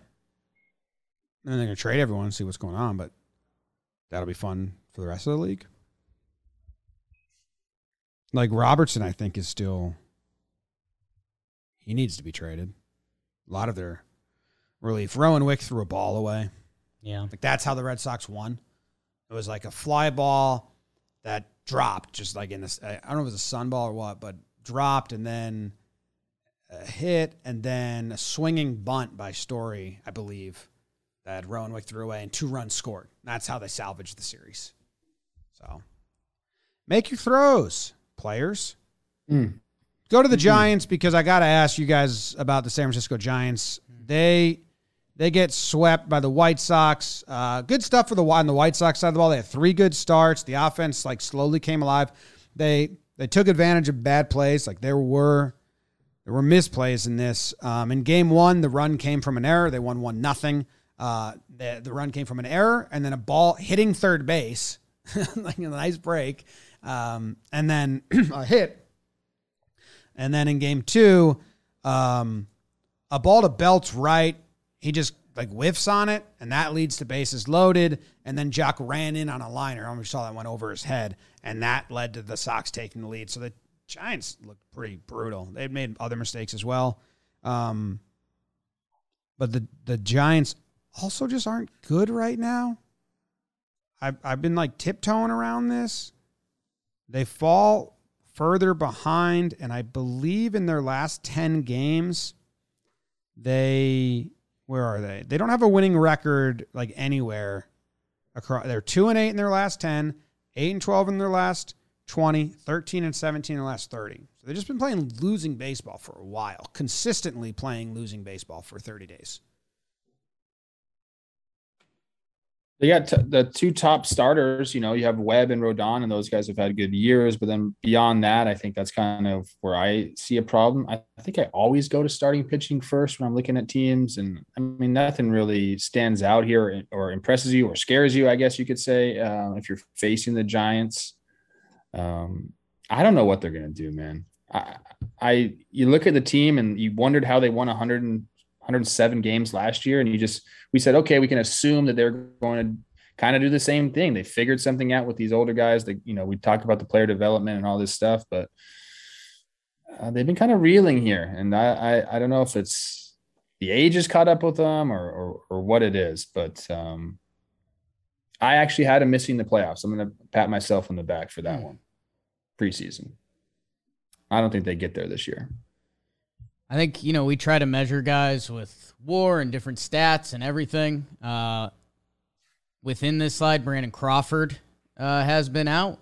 then they're going to trade everyone and see what's going on, but that'll be fun for the rest of the league. Like Robertson, I think, is still. He needs to be traded. A lot of their relief. Rowan Wick threw a ball away. Yeah. Like that's how the Red Sox won. It was like a fly ball that dropped, just like in this. I don't know if it was a sun ball or what, but dropped and then a hit and then a swinging bunt by Story, I believe, that Rowan Wick threw away and two runs scored. That's how they salvaged the series. So make your throws, players. Mm. Go to the Giants because I got to ask you guys about the San Francisco Giants. They they get swept by the White Sox. Uh, good stuff for the on the White Sox side of the ball. They had three good starts. The offense like slowly came alive. They they took advantage of bad plays. Like there were there were misplays in this. Um, in game one, the run came from an error. They won one nothing. Uh, the the run came from an error and then a ball hitting third base, like a nice break, um, and then a hit. And then in game two, um, a ball to Belt's right. He just like whiffs on it, and that leads to bases loaded. And then Joc ran in on a liner. I almost saw that went over his head, and that led to the Sox taking the lead. So the Giants looked pretty brutal. They'd made other mistakes as well, um, but the the Giants also just aren't good right now. I've I've been like tiptoeing around this. They fall further behind, and I believe in their last ten games, they where are they? They don't have a winning record like anywhere. Across, they're two and eight in their last 10, 8 and 12 in their last 20, 13 and 17 in the last 30. So they've just been playing losing baseball for a while, consistently playing losing baseball for 30 days. They got t- the two top starters. You know, you have Webb and Rodon, and those guys have had good years. But then beyond that, I think that's kind of where I see a problem. I, I think I always go to starting pitching first when I'm looking at teams, and I mean nothing really stands out here or impresses you or scares you. I guess you could say uh, if you're facing the Giants. Um, I don't know what they're gonna do, man. I, I you look at the team and you wondered how they won 100 and 107 games last year, and you just we said, okay, we can assume that they're going to kind of do the same thing. They figured something out with these older guys. That you know, we talked about the player development and all this stuff, but uh, they've been kind of reeling here, and I, I I don't know if it's the age is caught up with them or or, or what it is, but um, I actually had them missing the playoffs. I'm going to pat myself on the back for that mm. one preseason. I don't think they get there this year. I think, you know, we try to measure guys with war and different stats and everything. Uh, within this slide, Brandon Crawford uh, has been out.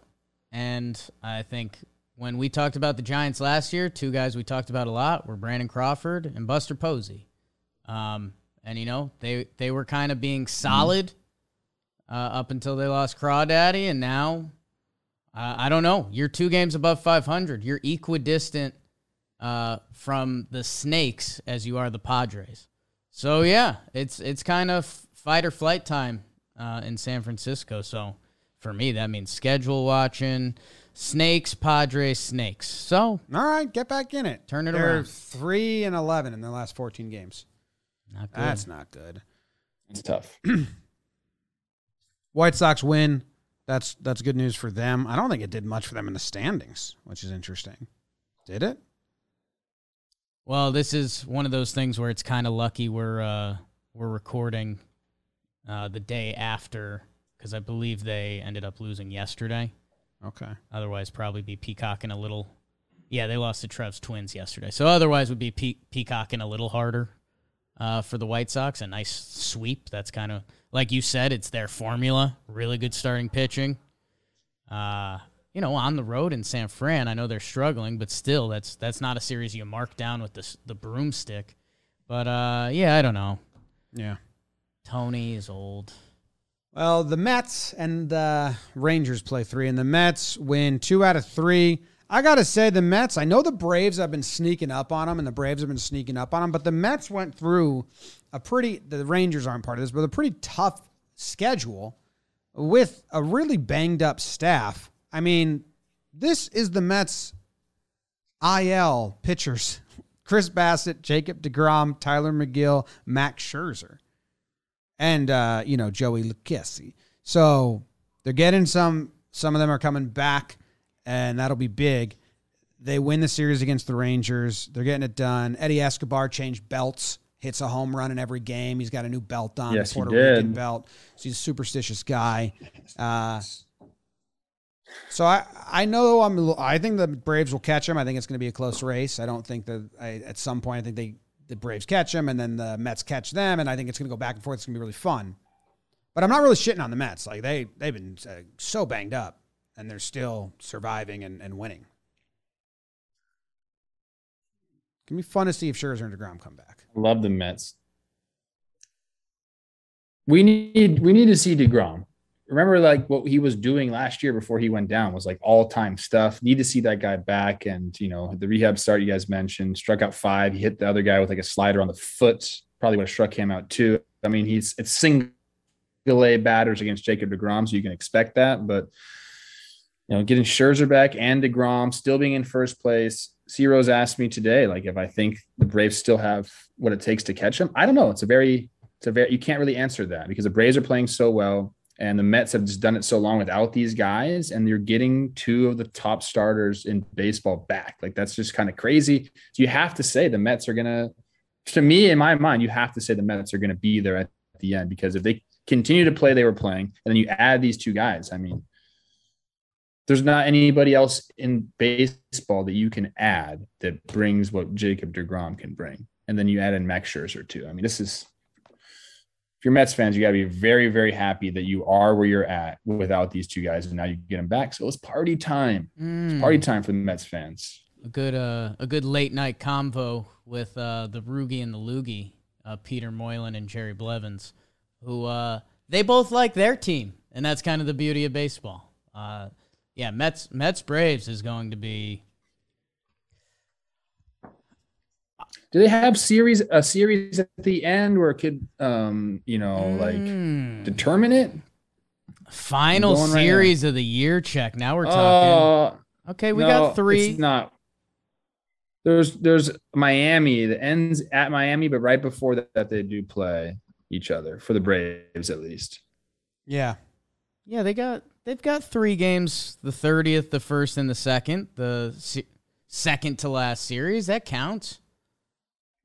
And I think when we talked about the Giants last year, two guys we talked about a lot were Brandon Crawford and Buster Posey. Um, and, you know, they, they were kind of being solid uh, up until they lost Crawdaddy. And now, uh, I don't know. You're two games above 500. You're equidistant uh, from the Snakes as you are the Padres. So yeah, it's it's kind of fight or flight time uh, in San Francisco. So for me, that means schedule watching. Snakes, Padres, Snakes. So all right, get back in it. Turn it They're around. Three and eleven in the last fourteen games. Not good. That's not good. It's tough. White Sox win. That's that's good news for them. I don't think it did much for them in the standings, which is interesting. Did it? Well, this is one of those things where it's kind of lucky we're uh, we're recording uh, the day after because I believe they ended up losing yesterday. Okay. Otherwise, probably be peacocking a little. Yeah, they lost to Trev's Twins yesterday, so otherwise would be pe- peacocking a little harder uh, for the White Sox. A nice sweep. That's kind of like you said. It's their formula. Really good starting pitching. Uh, you know, on the road in San Fran. I know they're struggling, but still, that's that's not a series you mark down with the the broomstick. But uh, yeah, I don't know. Yeah, Tony is old. Well, the Mets and the Rangers play three, and the Mets win two out of three. I gotta say, the Mets. I know the Braves have been sneaking up on them, and the Braves have been sneaking up on them. But the Mets went through a pretty. The Rangers aren't part of this, but a pretty tough schedule with a really banged up staff I mean, this is the Mets IL pitchers. Chris Bassitt, Jacob DeGrom, Tylor Megill, Max Scherzer, and uh, you know Joey Lucchesi. So they're getting some. Some of them are coming back, and that'll be big. They win the series against the Rangers. They're getting it done. Eddie Escobar changed belts, hits a home run in every game. He's got a new belt on, yes, Puerto he did. Rican belt. So he's a superstitious guy. Uh, so I, I know I'm I think the Braves will catch him. I think it's going to be a close race. I don't think that I, at some point I think they the Braves catch him and then the Mets catch them, and I think it's going to go back and forth. It's going to be really fun. But I'm not really shitting on the Mets. Like they they've been uh, so banged up, and they're still surviving and, and winning. It's gonna be fun to see if Scherzer and Degrom come back. Love the Mets. We need we need to see Degrom remember like what he was doing last year before he went down was like all time stuff. Need to see that guy back. And you know, the rehab start you guys mentioned, struck out five. He hit the other guy with like a slider on the foot. Probably would have struck him out too. I mean, he's it's single A batters against Jacob DeGrom, so you can expect that. But you know, getting Scherzer back and DeGrom still being in first place. C Rose asked me today, like if I think the Braves still have what it takes to catch him. I don't know. It's a very it's a very you can't really answer that because the Braves are playing so well. And the Mets have just done it so long without these guys, and you're getting two of the top starters in baseball back. Like that's just kind of crazy. So you have to say the Mets are gonna, to me, in my mind, you have to say the Mets are gonna be there at the end because if they continue to play they were playing, and then you add these two guys, I mean, there's not anybody else in baseball that you can add that brings what Jacob DeGrom can bring. And then you add in Max Scherzer too. I mean, this is if you're Mets fans, you got to be very, very happy that you are where you're at without these two guys, and now you get them back. So it's party time. Mm. It's party time for the Mets fans. A good, uh, a good late night convo with uh, the Roogie and the Loogie, uh, Peter Moylan and Jerry Blevins, who uh, they both like their team, and that's kind of the beauty of baseball. Uh, yeah, Mets Mets Braves is going to be. Do they have series a series at the end where it could, um, you know, like Mm. determine it? final going right series of the year check. Now we're talking. Uh, okay, we no, got three. It's not. There's there's Miami that ends at Miami, but right before that they do play each other for the Braves at least. Yeah. Yeah, they got they've got three games: the thirtieth, the first, and the second. The se- second to last series that counts.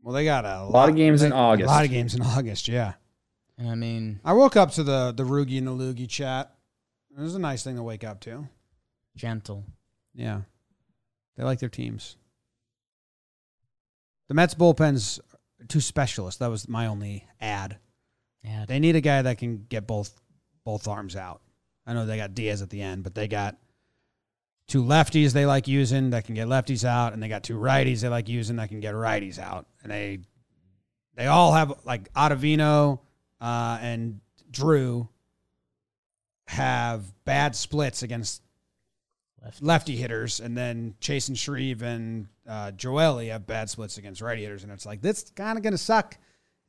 Well, they got a, A lot of games in August. A lot of games in August. Yeah. And I mean, I woke up to the the Roogie and the Loogie chat. It was a nice thing to wake up to. gentle. Yeah. They like their teams. The Mets bullpen's too specialist. That was my only ad. Yeah, They need a guy that can get both both arms out. I know they got Diaz at the end, but they got two lefties they like using that can get lefties out, and they got two righties they like using that can get righties out. And they they all have like Ottavino uh, and Drew have bad splits against left. lefty hitters, and then Chasen Shreve and uh, Joely have bad splits against righty hitters, and it's like this kind of going to suck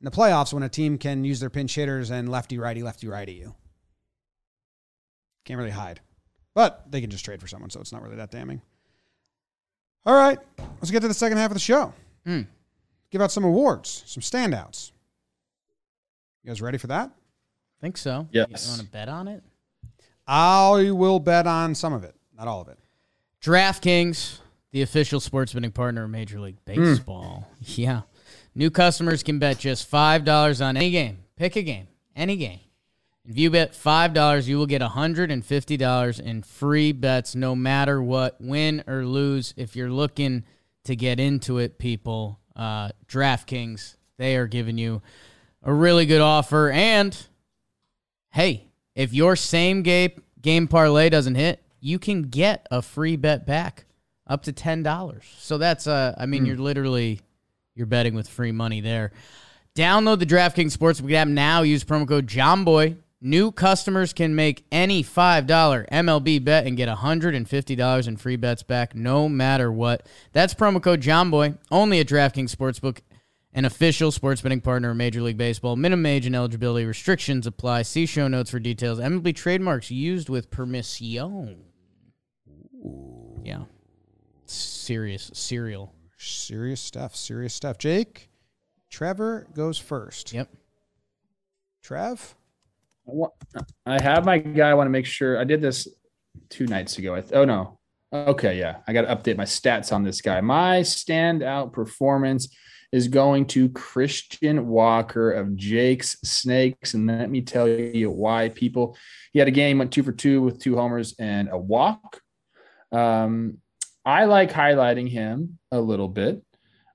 in the playoffs when a team can use their pinch hitters and lefty righty lefty righty you. Can't really hide, but they can just trade for someone, so it's not really that damning. All right, let's get to the second half of the show. Hmm. Give out some awards, some standouts. You guys ready for that? I think so. Yes. You want to bet on it? I will bet on some of it, not all of it. DraftKings, the official sports betting partner of Major League Hmm. Baseball. Yeah. New customers can bet just $5 on any game. Pick a game, any game. If you bet $5, you will get $150 in free bets no matter what, win or lose. If you're looking to get into it, people, uh, DraftKings, they are giving you a really good offer. And hey, if your same game game parlay doesn't hit, you can get a free bet back up to ten dollars. So that's uh, I mean, you're literally you're betting with free money there. Download the DraftKings Sportsbook app now. Use promo code JOMBOY. New customers can make any $5 MLB bet and get $150 in free bets back no matter what. That's promo code JOMBOY, only at DraftKings Sportsbook, an official sports betting partner of Major League Baseball. Minimum age and eligibility restrictions apply. See show notes for details. MLB trademarks used with permission. Yeah. Serious, serial. Serious stuff. Serious stuff. Jake, Trevor goes first. Yep. Trev? I have my guy. I want to make sure I did this two nights ago. I th- oh no. Okay, yeah. I got to update my stats on this guy. My standout performance is going to Christian Walker of Jake's Snakes. And let me tell you why, people. He had a game, went two for two with two homers and a walk. Um, I like highlighting him a little bit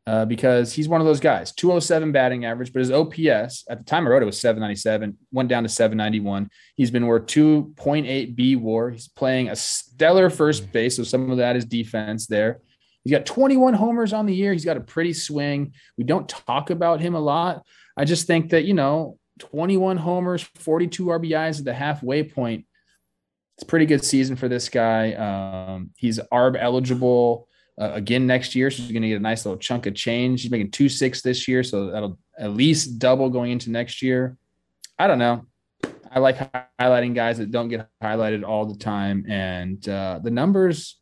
uh, because he's one of those guys. 207 batting average, but his OPS at the time I wrote it was 797, went down to 791. He's been worth 2.8 B war. He's playing a stellar first base, so some of that is defense there. He's got 21 homers on the year. He's got a pretty swing. We don't talk about him a lot. I just think that, you know, 21 homers, 42 RBIs at the halfway point. It's a pretty good season for this guy. Um, he's ARB eligible uh, again next year. So he's going to get a nice little chunk of change. She's making two six this year, so that'll at least double going into next year. I don't know. I like highlighting guys that don't get highlighted all the time, and uh, the numbers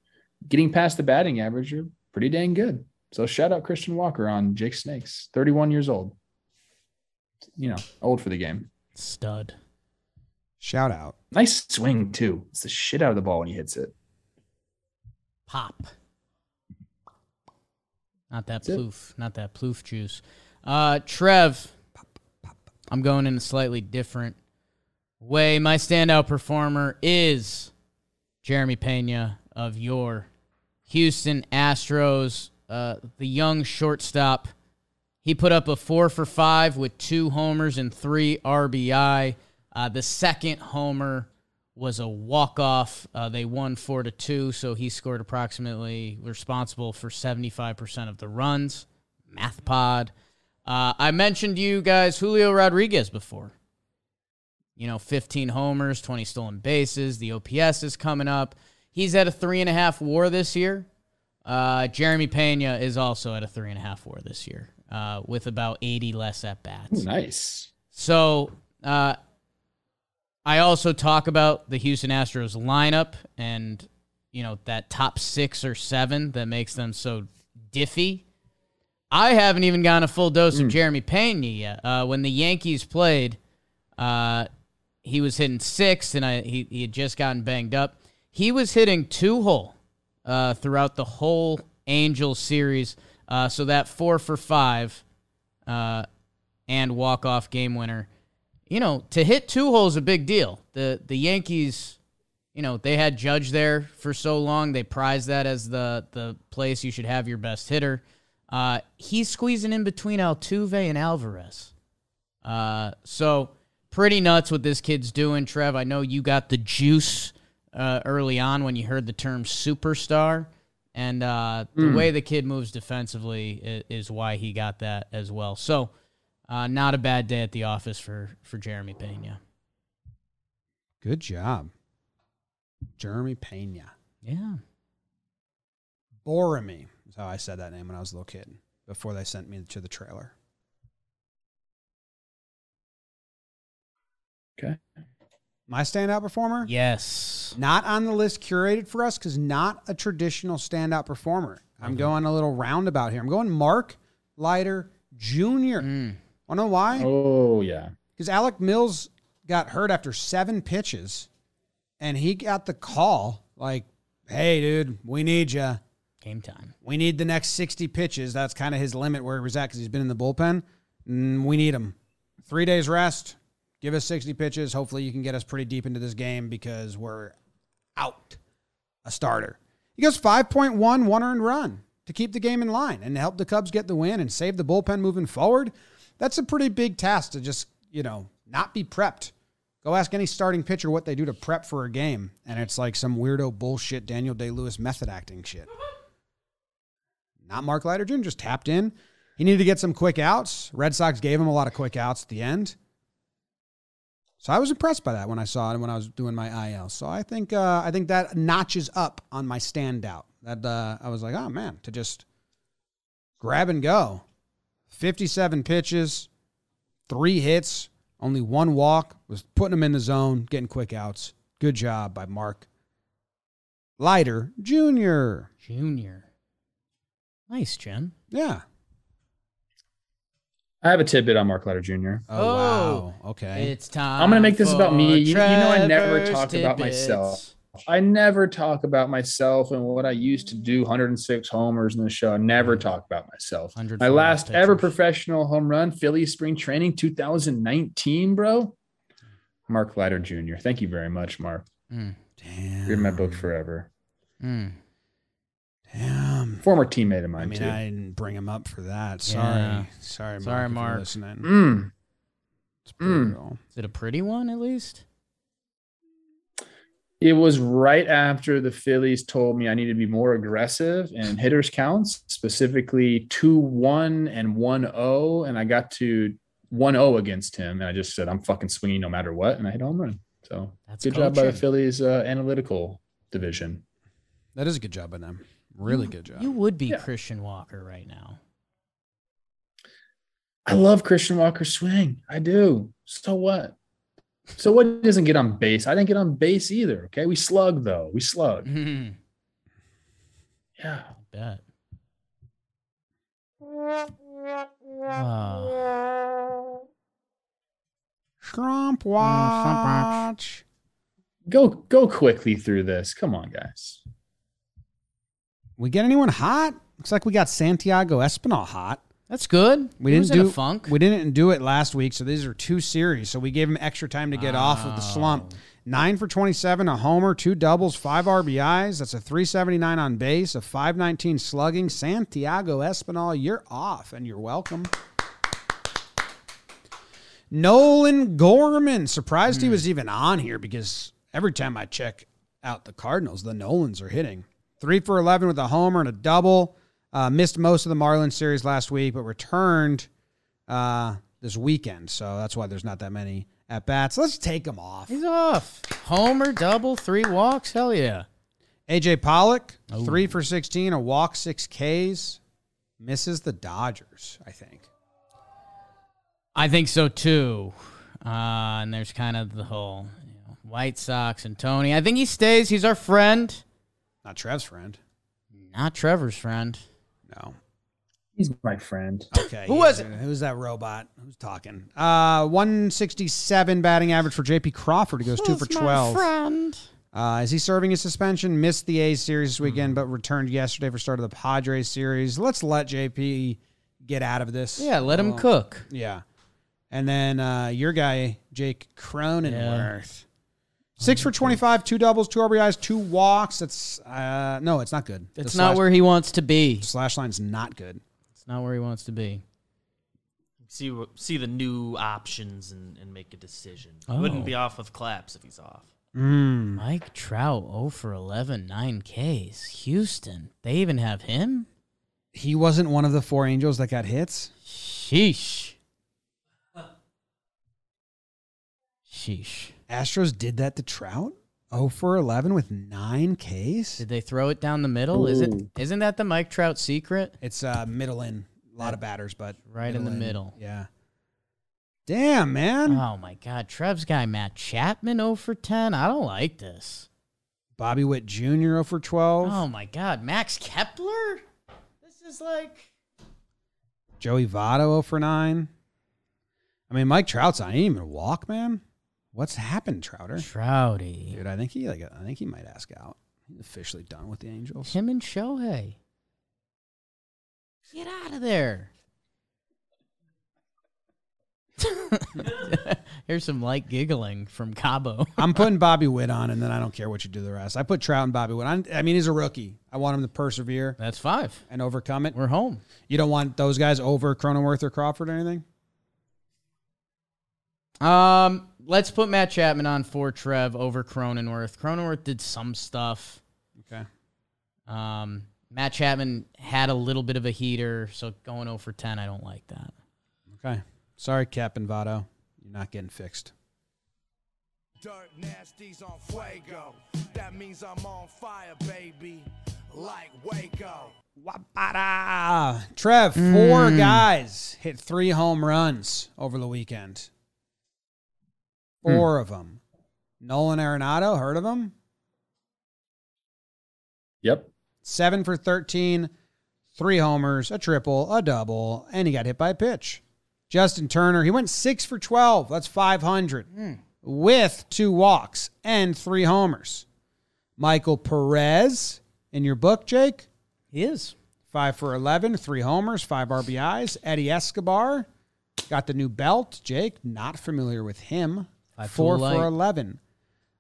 getting past the batting average are pretty dang good. So shout out Christian Walker on Jake Snakes, 31 years old. You know, old for the game. Stud. Shout out. Nice swing too. It's the shit out of the ball when he hits it. Pop. Not that That's it. ploof. Not that ploof juice. Uh, Trev, I'm going in a slightly different way. My standout performer is Jeremy Pena of your Houston Astros, uh, the young shortstop. He put up a four for five with two homers and three RBI. Uh, the second homer was a walk off. Uh, they won four to two, so he scored approximately responsible for seventy five percent of the runs. Math pod. Uh, I mentioned you guys Julio Rodriguez before. you know, 15 homers, 20 stolen bases. The OPS is coming up. He's at a three and a half WAR this year. Uh, Jeremy Pena is also at a three and a half WAR this year, uh, with about 80 less at bats. Nice. So uh, I also talk about the Houston Astros lineup and you know that top six or seven that makes them so diffy. I haven't even gotten a full dose of Jeremy Pena yet. Uh, when the Yankees played, uh, he was hitting six, and I he, he had just gotten banged up. He was hitting two hole uh, throughout the whole Angels series. Uh, so that four for five uh, and walk off game winner. You know, to hit two holes a big deal. The the Yankees, you know, they had Judge there for so long. They prize that as the the place you should have your best hitter. Uh, he's squeezing in between Altuve and Alvarez. Uh, so pretty nuts what this kid's doing, Trev. I know you got the juice uh, early on when you heard the term superstar. And uh, the way the kid moves defensively is, is why he got that as well. So, uh, not a bad day at the office for for Jeremy Pena. Good job. Jeremy Pena. Yeah. Boromir is how I said that name when I was a little kid before they sent me to the trailer. Okay. My standout performer? Yes. Not on the list curated for us because not a traditional standout performer. I'm going a little roundabout here. I'm going Mark Leiter Jr. Mm. Wanna know why? Oh yeah. Because Alec Mills got hurt after seven pitches, and he got the call like, "Hey, dude, we need you. Game time. We need the next sixty pitches." That's kind of his limit where he was at because he's been in the bullpen. Mm, we need him. Three days rest. Give us sixty pitches. Hopefully, you can get us pretty deep into this game because we're out. A starter. He goes 5.1 one earned run to keep the game in line and help the Cubs get the win and save the bullpen moving forward. That's a pretty big task to just, you know, not be prepped. Go ask any starting pitcher what they do to prep for a game, and it's like some weirdo bullshit Daniel Day Lewis method acting shit. Not Mark Leiter Jr., just tapped in. He needed to get some quick outs. Red Sox gave him a lot of quick outs at the end. So I was impressed by that when I saw it when I was doing my IL. So I think uh, I think that notches up on my standout. That uh, I was like, oh man, to just grab and go. Fifty-seven pitches, three hits, only one walk. Was putting them in the zone, getting quick outs. Good job by Mark Leiter Jr. Junior. Nice, Jen. Yeah. I have a tidbit on Mark Leiter Jr. Oh, Oh, wow. Oh, okay. It's time. I'm gonna make this about me. You- you know I never talked talk about myself. I never talk about myself and what I used to do 106 homers in the show. I never talk about myself. My for last pitchers. ever professional home run, Philly spring training 2019, bro. Mark Leiter Jr. Thank you very much, Mark. Mm, Damn. You're in my book forever. mm. Damn. Former teammate of mine, I mean, too. I didn't bring him up for that. Sorry. Yeah. Sorry, Mark. Sorry, if you're Mark. Listening. Mm. It's Mm. Is it a pretty one at least? It was right after the Phillies told me I needed to be more aggressive in hitters counts, specifically 2 1 and 1 0. And I got to 1 0 against him. And I just said, I'm fucking swinging no matter what. And I hit a home run. So That's good job by the. Phillies uh, analytical division. That is a good job by them. Really You- good job. You would be Yeah. Christian Walker right now. I love Christian Walker's swing. I do. So what? So what doesn't get on base? I didn't get on base either. Okay. We slug though. We slug. Mm, Yeah. I bet. Scrump Scrump watch. Go go quickly through this. Come on, guys. We get anyone hot? Looks like we got Santiago Espinal hot. That's good. We He didn't was in a do funk. We didn't do it last week, so these are two series. So we gave him extra time to get off of the slump. Oh. Nine for twenty-seven, a homer, two doubles, five RBIs. That's a three seventy-nine on base, a five nineteen slugging. Santiago Espinal, you're off, and you're welcome. Nolan Gorman. Surprised Hmm. he was even on here because every time I check out the Cardinals, the Nolans are hitting. Three for 11 with a homer and a double. Uh, missed most of the Marlins series last week, but returned uh, this weekend. So that's why there's not that many at bats. Let's take him off. He's off. Homer, double, three walks. Hell yeah. AJ Pollock, Oh. three for 16, a walk, six Ks. Misses the Dodgers, I think. I think so too. Uh, and there's kind of the whole you know, White Sox and Tony. I think he stays. He's our friend, Not Trev's friend. not Trevor's friend. No. He's my friend. Okay. Who was it? Who's that robot? Who's talking? Uh, 167 batting average for JP Crawford. He goes two for 12. friend. Uh, is he serving his suspension? Missed the A's series this weekend, but returned yesterday for start of the Padres series. Let's let JP get out of this. Yeah, let him cook. Yeah. And then uh, your guy, Jake Cronenworth. Six for 25, two doubles, two RBIs, two walks. That's, uh, no, it's not good. The It's not slash- where he wants to be. Slash line's not good. It's not where he wants to be. See what see the new options and, and make a decision. Oh. Wouldn't be off with claps if he's off. Mm. Mike Trout 0 for 11, 9 Ks. Houston. They even have him? He wasn't one of the four Angels that got hits. Sheesh. Sheesh. Astros did that to Trout. 0 for 11 with nine Ks. Did they throw it down the middle? Is it Ooh. isn't that the Mike Trout secret? It's uh, middle in. A lot of batters, but Right in the in. middle. Yeah. Damn, man. Oh my god, Trev's guy Matt Chapman 0 for 10. I don't like this. Bobby Witt Jr. 0 for 12. Oh my god, Max Kepler? This is like Joey Votto 0 for 9. I mean, Mike Trout's on. He didn't even walk, man. What's happened, Trouter? Trouty. Dude, I think he like I think he might ask out. He's officially done with the Angels. Him and Shohei. Get out of there. Here's some light giggling from Cabo. I'm putting Bobby Witt on, and then I don't care what you do the rest. I put Trout and Bobby Witt. on. I mean, he's a rookie. I want him to persevere That's five. and overcome it. We're home. You don't want those guys over Cronenworth or Crawford or anything? Um, let's put Matt Chapman on for Trev over Cronenworth. Cronenworth did some stuff. Okay. Um, Matt Chapman had a little bit of a heater, so going 0 for 10, I don't like that. Okay. Sorry, Cap and Votto. You're not getting fixed. Dirt nasties on fuego. That means I'm on fire, baby. Like Waco. Wabada. Trev, four guys hit three home runs over the weekend. Hmm. Four of them. Nolan Arenado, heard of him? Yep. Seven for 13, three homers, a triple, a double, and he got hit by a pitch. Justin Turner, he went six for 12. That's 500 hmm. with two walks and three homers. Michael Perez, in your book, Jake, He is. five for 11, three homers, five RBIs. Eddie Escobar got the new belt. Jake, not familiar with him. Five four for light. 11.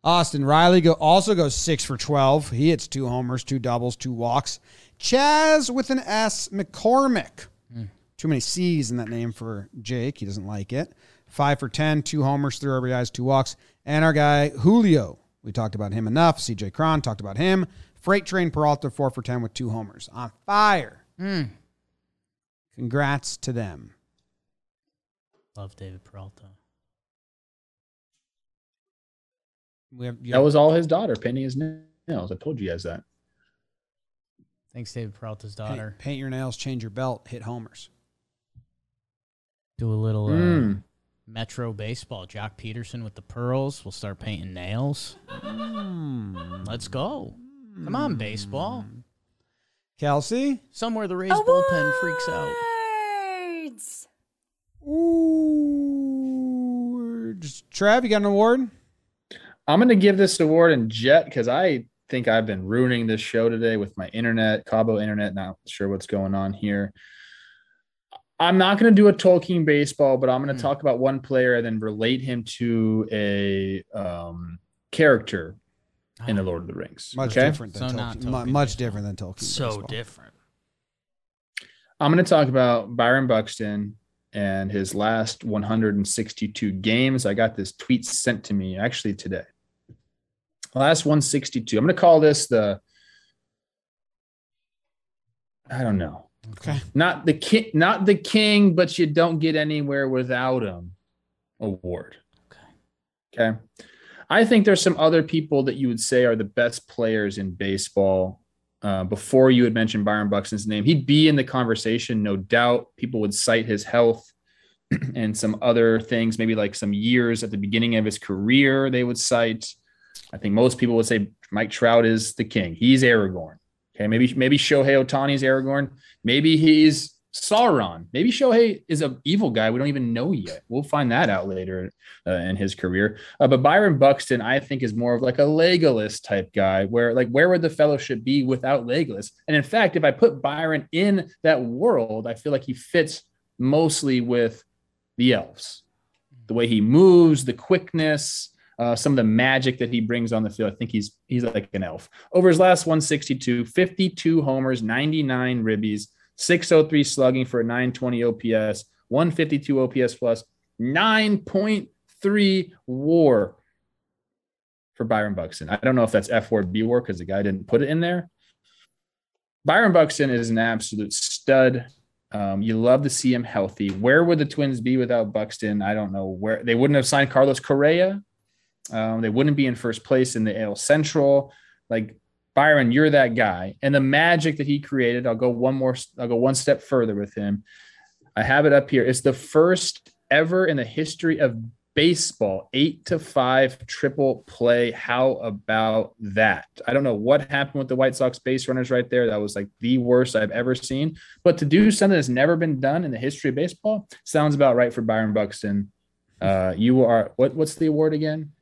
Austin Riley go, also goes six for 12. He hits two homers, two doubles, two walks. Chas with an S, McCormick. Hmm. Too many C's in that name for Jake. He doesn't like it. Five for 10, two homers, three RBIs, two walks. And our guy, Julio. We talked about him enough. CJ Cron talked about him. Freight Train Peralta, four for 10 with two homers. On fire. Hmm. Congrats to them. Love David Peralta. Have, That was all his daughter painting his nails. I told you guys that. Thanks, David Peralta's daughter. paint your nails, change your belt, hit homers. Do a little uh, Mm. Metro baseball. Joc Pederson with the pearls. We'll start painting nails. Let's go. Come on, baseball. Kelsey? Somewhere the Rays bullpen freaks out. Awards. Ooh. Trav, you got an award? I'm going to give this award in Jet because I think I've been ruining this show today with my internet, Cabo internet. Not sure what's going on here. I'm not going to do a Tolkien baseball, but I'm going to Hmm. talk about one player and then relate him to a um, character in the Lord of the Rings. Much okay. different than So not Tolkien. Tolkien much baseball. different than Tolkien. So baseball. different. I'm going to talk about Byron Buxton and his last 162 games. I got this tweet sent to me actually today. Last 162. I'm going to call this the I don't know. Okay. Not the king, not the king, but you don't get anywhere without him award. Okay. Okay. I think there's some other people that you would say are the best players in baseball. Uh, before you had mentioned Byron Buxton's name, he'd be in the conversation, no doubt. People would cite his health and some other things, maybe like some years at the beginning of his career, they would cite. I think most people would say Mike Trout is the king. He's Aragorn. Okay, maybe maybe Shohei Ohtani is Aragorn. Maybe he's Sauron. Maybe Shohei is an evil guy we don't even know yet. We'll find that out later uh, in his career. Uh, but Byron Buxton, I think, is more of like a Legolas type guy, where like where would the fellowship be without Legolas? And in fact, if I put Byron in that world, I feel like he fits mostly with the elves. The way he moves, the quickness, uh, some of the magic that he brings on the field. I think he's he's like an elf. Over his last 162, 52 homers, 99 ribbies, 603 slugging for a 920 OPS, 152 OPS plus, 9.3 WAR for Byron Buxton. I don't know if that's F word B war because the guy didn't put it in there. Byron Buxton is an absolute stud. Um, you love to see him healthy. Where would the Twins be without Buxton? I don't know where they wouldn't have signed Carlos Correa. Um, they wouldn't be in first place in the AL Central. Like Byron, you're that guy. And the magic that he created, I'll go one more, I'll go one step further with him. I have it up here. It's the first ever in the history of baseball, eight to five triple play. How about that? I don't know what happened with the White Sox base runners right there. That was like the worst I've ever seen. But to do something that's never been done in the history of baseball sounds about right for Byron Buxton. Uh, you are what? What's the award again?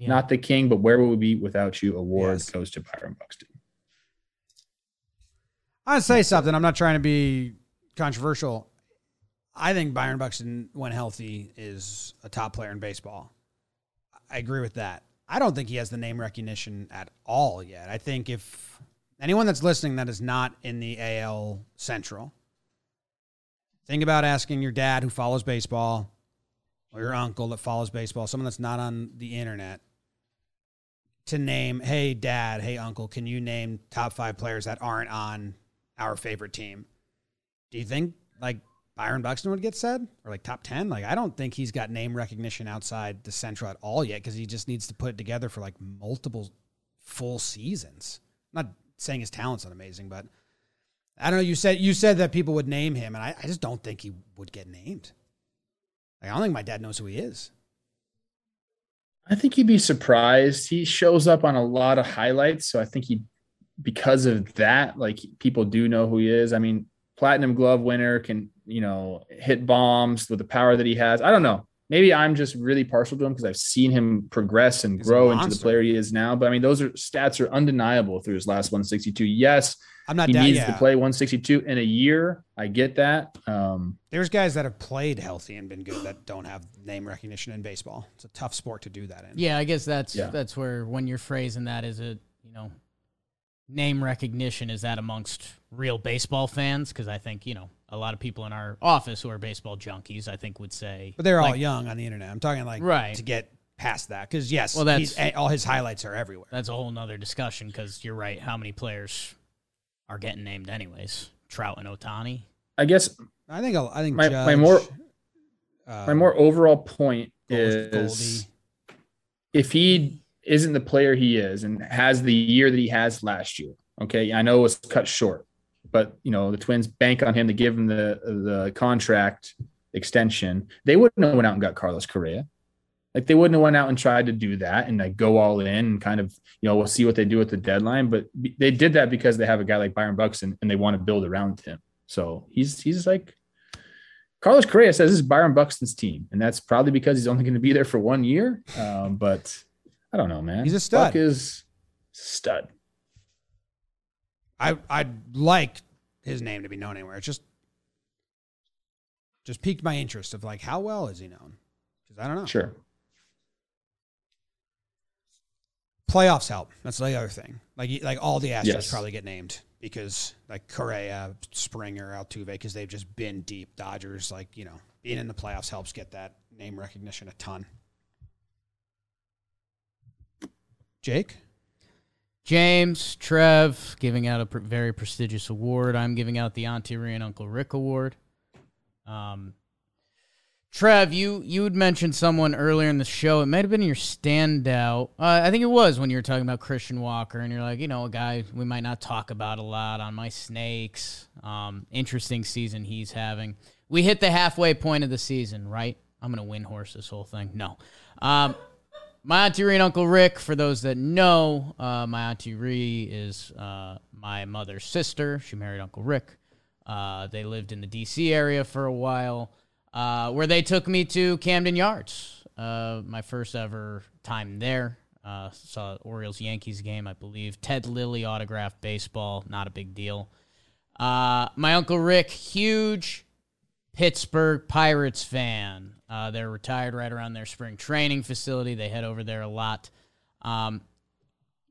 Yeah. Not the king, but where will we be without you? Award yes. goes to Byron Buxton. I'd say something. I'm not trying to be controversial. I think Byron Buxton, when healthy, is a top player in baseball. I agree with that. I don't think he has the name recognition at all yet. I think if anyone that's listening that is not in the AL Central, think about asking your dad who follows baseball or your uncle that follows baseball, someone that's not on the internet, to name, hey, dad, hey, uncle, can you name top five players that aren't on our favorite team? Do you think like Byron Buxton would get said or like top 10. Like, I don't think he's got name recognition outside the Central at all yet because he just needs to put it together for like multiple full seasons. I'm not saying his talent's not amazing, but I don't know. You said you said that people would name him, and I, I just don't think he would get named. Like, I don't think my dad knows who he is. I think he'd be surprised. He shows up on a lot of highlights, so I think he, because of that, like people do know who he is. I mean, platinum glove winner can you know, hit bombs with the power that he has. I don't know. Maybe I'm just really partial to him because I've seen him progress and He's grow into the player he is now. But I mean, those are stats are undeniable through his last 162. Yes, I'm not. He needs yeah. to play 162 in a year. I get that. Um, There's guys that have played healthy and been good that don't have name recognition in baseball. It's a tough sport to do that in. Yeah, I guess that's yeah. that's where when you're phrasing that is it you know name recognition is that amongst real baseball fans because I think you know a lot of people in our office who are baseball junkies, I think, would say. But they're like, all young on the internet. I'm talking like right. to get past that because yes, well, that's all his highlights are everywhere. That's a whole nother discussion because you're right. How many players are getting named anyways? Trout and Ohtani. I guess. I think. I think my, Judge, my more uh, my more overall point is Goldie. if he isn't the player he is and has the year that he has last year. Okay, I know it was cut short, but you know the Twins bank on him to give him the the contract extension. They wouldn't have went out and got Carlos Correa. Like they wouldn't have went out and tried to do that and like go all in and kind of you know we'll see what they do at the deadline. But they did that because they have a guy like Byron Buxton and they want to build around him. So he's he's like Carlos Correa says this is Byron Buxton's team, and that's probably because he's only going to be there for one year. Um, but I don't know, man. He's a stud. Buck is stud. I I'd like his name to be known anywhere. It's just just piqued my interest of like how well is he known? Because I don't know. Sure. Playoffs help. That's the other thing. Like like all the Astros yes. probably get named because like Correa, Springer, Altuve, because they've just been deep. Dodgers, like you know, being in the playoffs helps get that name recognition a ton. Jake. James, Trev, giving out a pr- very prestigious award. I'm giving out the Auntie Rhea and Uncle Rick Award. Um, Trev, you you had mentioned someone earlier in the show. It might have been your standout. Uh, I think it was when you were talking about Christian Walker, and you're like, you know, a guy we might not talk about a lot on my snakes. Um, interesting season he's having. We hit the halfway point of the season, right? I'm gonna win horse this whole thing. No, um, my auntie Ree and Uncle Rick. For those that know, uh, my auntie Ree is uh, my mother's sister. She married Uncle Rick. Uh, they lived in the D.C. area for a while uh, where they took me to Camden Yards. Uh, my first ever time there. Uh, saw Orioles Yankees game, I believe. Ted Lilly autographed baseball, not a big deal. Uh, my uncle Rick, huge Pittsburgh Pirates fan. Uh, they're retired right around their spring training facility. They head over there a lot. Um,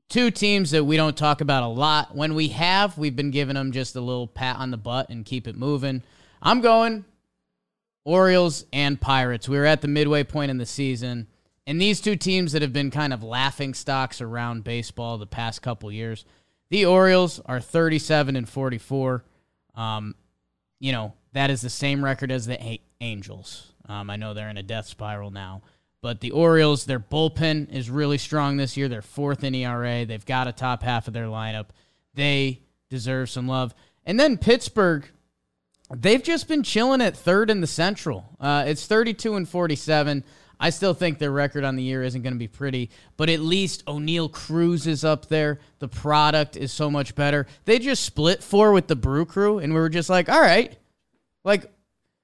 two teams that we don't talk about a lot. When we have, we've been giving them just a little pat on the butt and keep it moving. I'm going Orioles and Pirates. We were at the midway point in the season, and these two teams that have been kind of laughing stocks around baseball the past couple years. The Orioles are 37 and 44. Um, you know, that is the same record as the A- Angels. Um, I know they're in a death spiral now. But the Orioles, their bullpen is really strong this year. They're fourth in ERA. They've got a top half of their lineup. They deserve some love. And then Pittsburgh, they've just been chilling at third in the Central. Uh, it's 32 and 47. I still think their record on the year isn't going to be pretty, but at least Oneil Cruz is up there. The product is so much better. They just split four with the Brew Crew, and we were just like, all right. Like,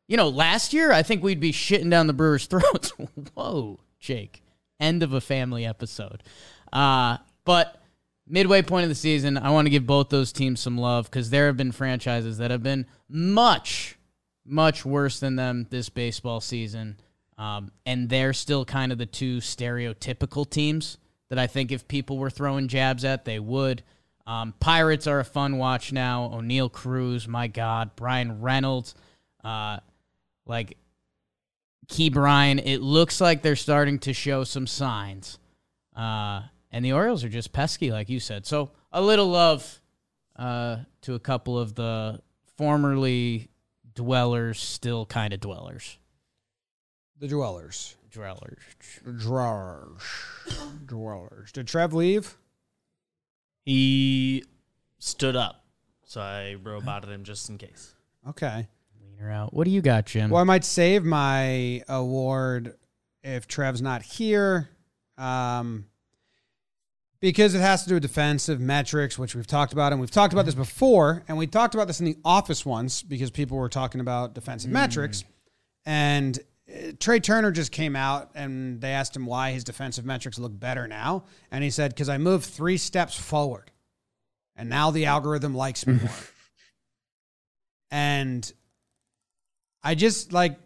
you know, last year, I think we'd be shitting down the Brewers' throats. Whoa, Jake. End of a family episode. Uh, but midway point of the season, I want to give both those teams some love because there have been franchises that have been much, much worse than them this baseball season. Um, and they're still kind of the two stereotypical teams that I think if people were throwing jabs at, they would. Um, Pirates are a fun watch now. Oneil Cruz, my God. Bryan Reynolds. Uh, like Bryan. it looks like they're starting to show some signs. Uh, and the Orioles are just pesky, like you said. So a little love uh, to a couple of the formerly dwellers, still kind of dwellers. The dwellers. Dwellers. Dwellers. Dwellers. Did Trev leave? He stood up, so I roboted him just in case. Okay. Leaner out. What do you got, Jim? Well, I might save my award if Trev's not here. Um, because it has to do with defensive metrics, which we've talked about, and we've talked about this before, and we talked about this in the office once because people were talking about defensive metrics, and uh, Trea Turner just came out and they asked him why his defensive metrics look better now, and he said because I moved three steps forward, and now the algorithm likes me more, and I just like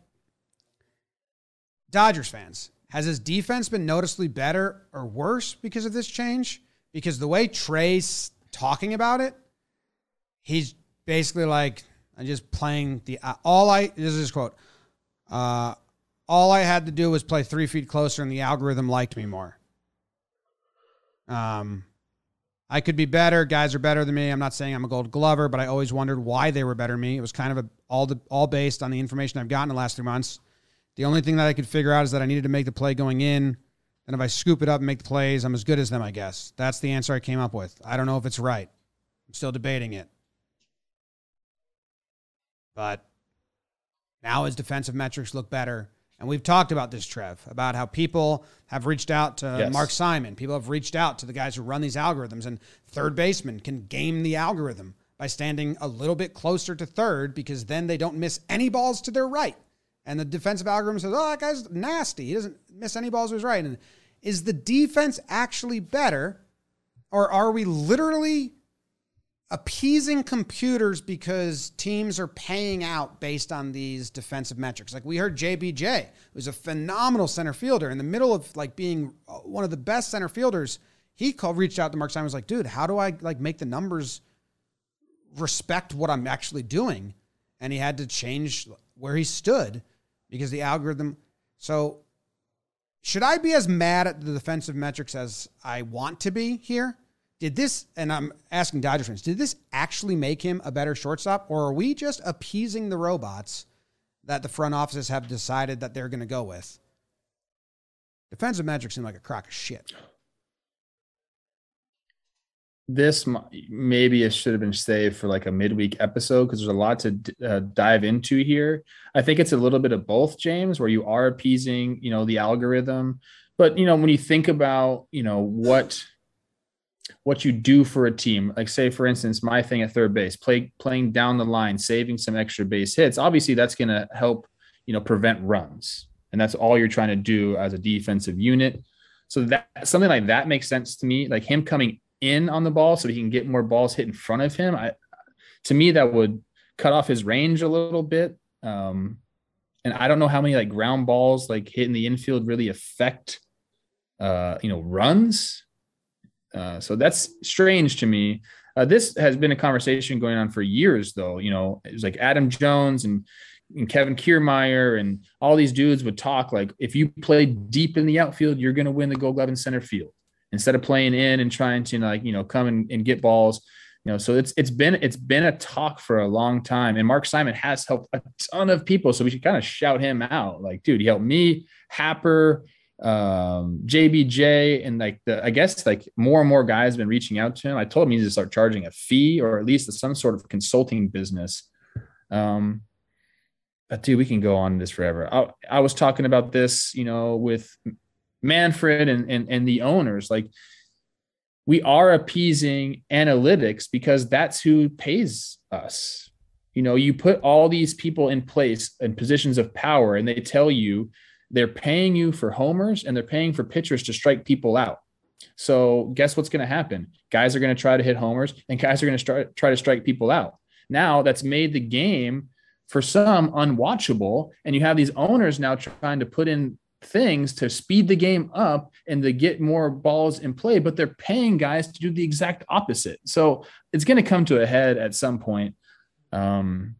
Dodgers fans. Has his defense been noticeably better or worse because of this change? Because the way Trea's talking about it, he's basically like, I'm just playing the uh, all I this is his quote. Uh, all I had to do was play three feet closer, and the algorithm liked me more. Um, I could be better. Guys are better than me. I'm not saying I'm a Gold Glover, but I always wondered why they were better than me. It was kind of a, all the all based on the information I've gotten in the last three months. The only thing that I could figure out is that I needed to make the play going in. And if I scoop it up and make the plays, I'm as good as them, I guess. That's the answer I came up with. I don't know if it's right. I'm still debating it. But now his defensive metrics look better. And we've talked about this, Trev, about how people have reached out to Yes. Mark Simon. People have reached out to the guys who run these algorithms. And third baseman can game the algorithm by standing a little bit closer to third because then they don't miss any balls to their right. And the defensive algorithm says, oh, that guy's nasty. He doesn't miss any balls his right. And is the defense actually better? Or are we literally appeasing computers because teams are paying out based on these defensive metrics? Like we heard JBJ, who's a phenomenal center fielder in the middle of like being uh, one of the best center fielders. He called, reached out to Mark Simon, was like, dude, how do I like make the numbers respect what I'm actually doing? And he had to change where he stood because the algorithm. So, should I be as mad at the defensive metrics as I want to be here? Did this, and I'm asking Dodger fans, did this actually make him a better shortstop, or are we just appeasing the robots that the front offices have decided that they're going to go with. Defensive metrics seem like a crock of shit. This maybe it should have been saved for like a midweek episode because there's a lot to uh, dive into here. I think it's a little bit of both, James, where you are appeasing, you know, the algorithm, but you know, when you think about, you know, what what you do for a team. Like say, for instance, my thing at third base, play playing down the line, saving some extra base hits. Obviously, that's going to help you know prevent runs, and that's all you're trying to do as a defensive unit. So that something like that makes sense to me. Like him coming in on the ball so he can get more balls hit in front of him. I, to me, that would cut off his range a little bit. Um, and I don't know how many like ground balls like hitting the infield really affect, uh, you know, runs. Uh, so that's strange to me. Uh, this has been a conversation going on for years, though. You know, it was like Adam Jones and, and Kevin Kiermaier and all these dudes would talk like, if you play deep in the outfield, you're going to win the Gold Glove in center field instead of playing in and trying to like you know come and, and get balls. You know, so it's it's been it's been a talk for a long time, and Mark Simon has helped a ton of people. So we should kind of shout him out, like, dude, he helped me, Happer, um, JBJ, and like the I guess like more and more guys have been reaching out to him. I told him he needs to start charging a fee or at least some sort of consulting business. Um, but dude, we can go on this forever. I, I was talking about this, you know, with Manfred and, and and the owners. Like we are appeasing analytics because that's who pays us. You know, you put all these people in place in positions of power, and they tell you they're paying you for homers and they're paying for pitchers to strike people out. So guess what's going to happen? Guys are going to try to hit homers and guys are going to try to strike people out. Now that's made the game for some unwatchable and you have these owners now trying to put in things to speed the game up and to get more balls in play but they're paying guys to do the exact opposite so it's going to come to a head at some point um,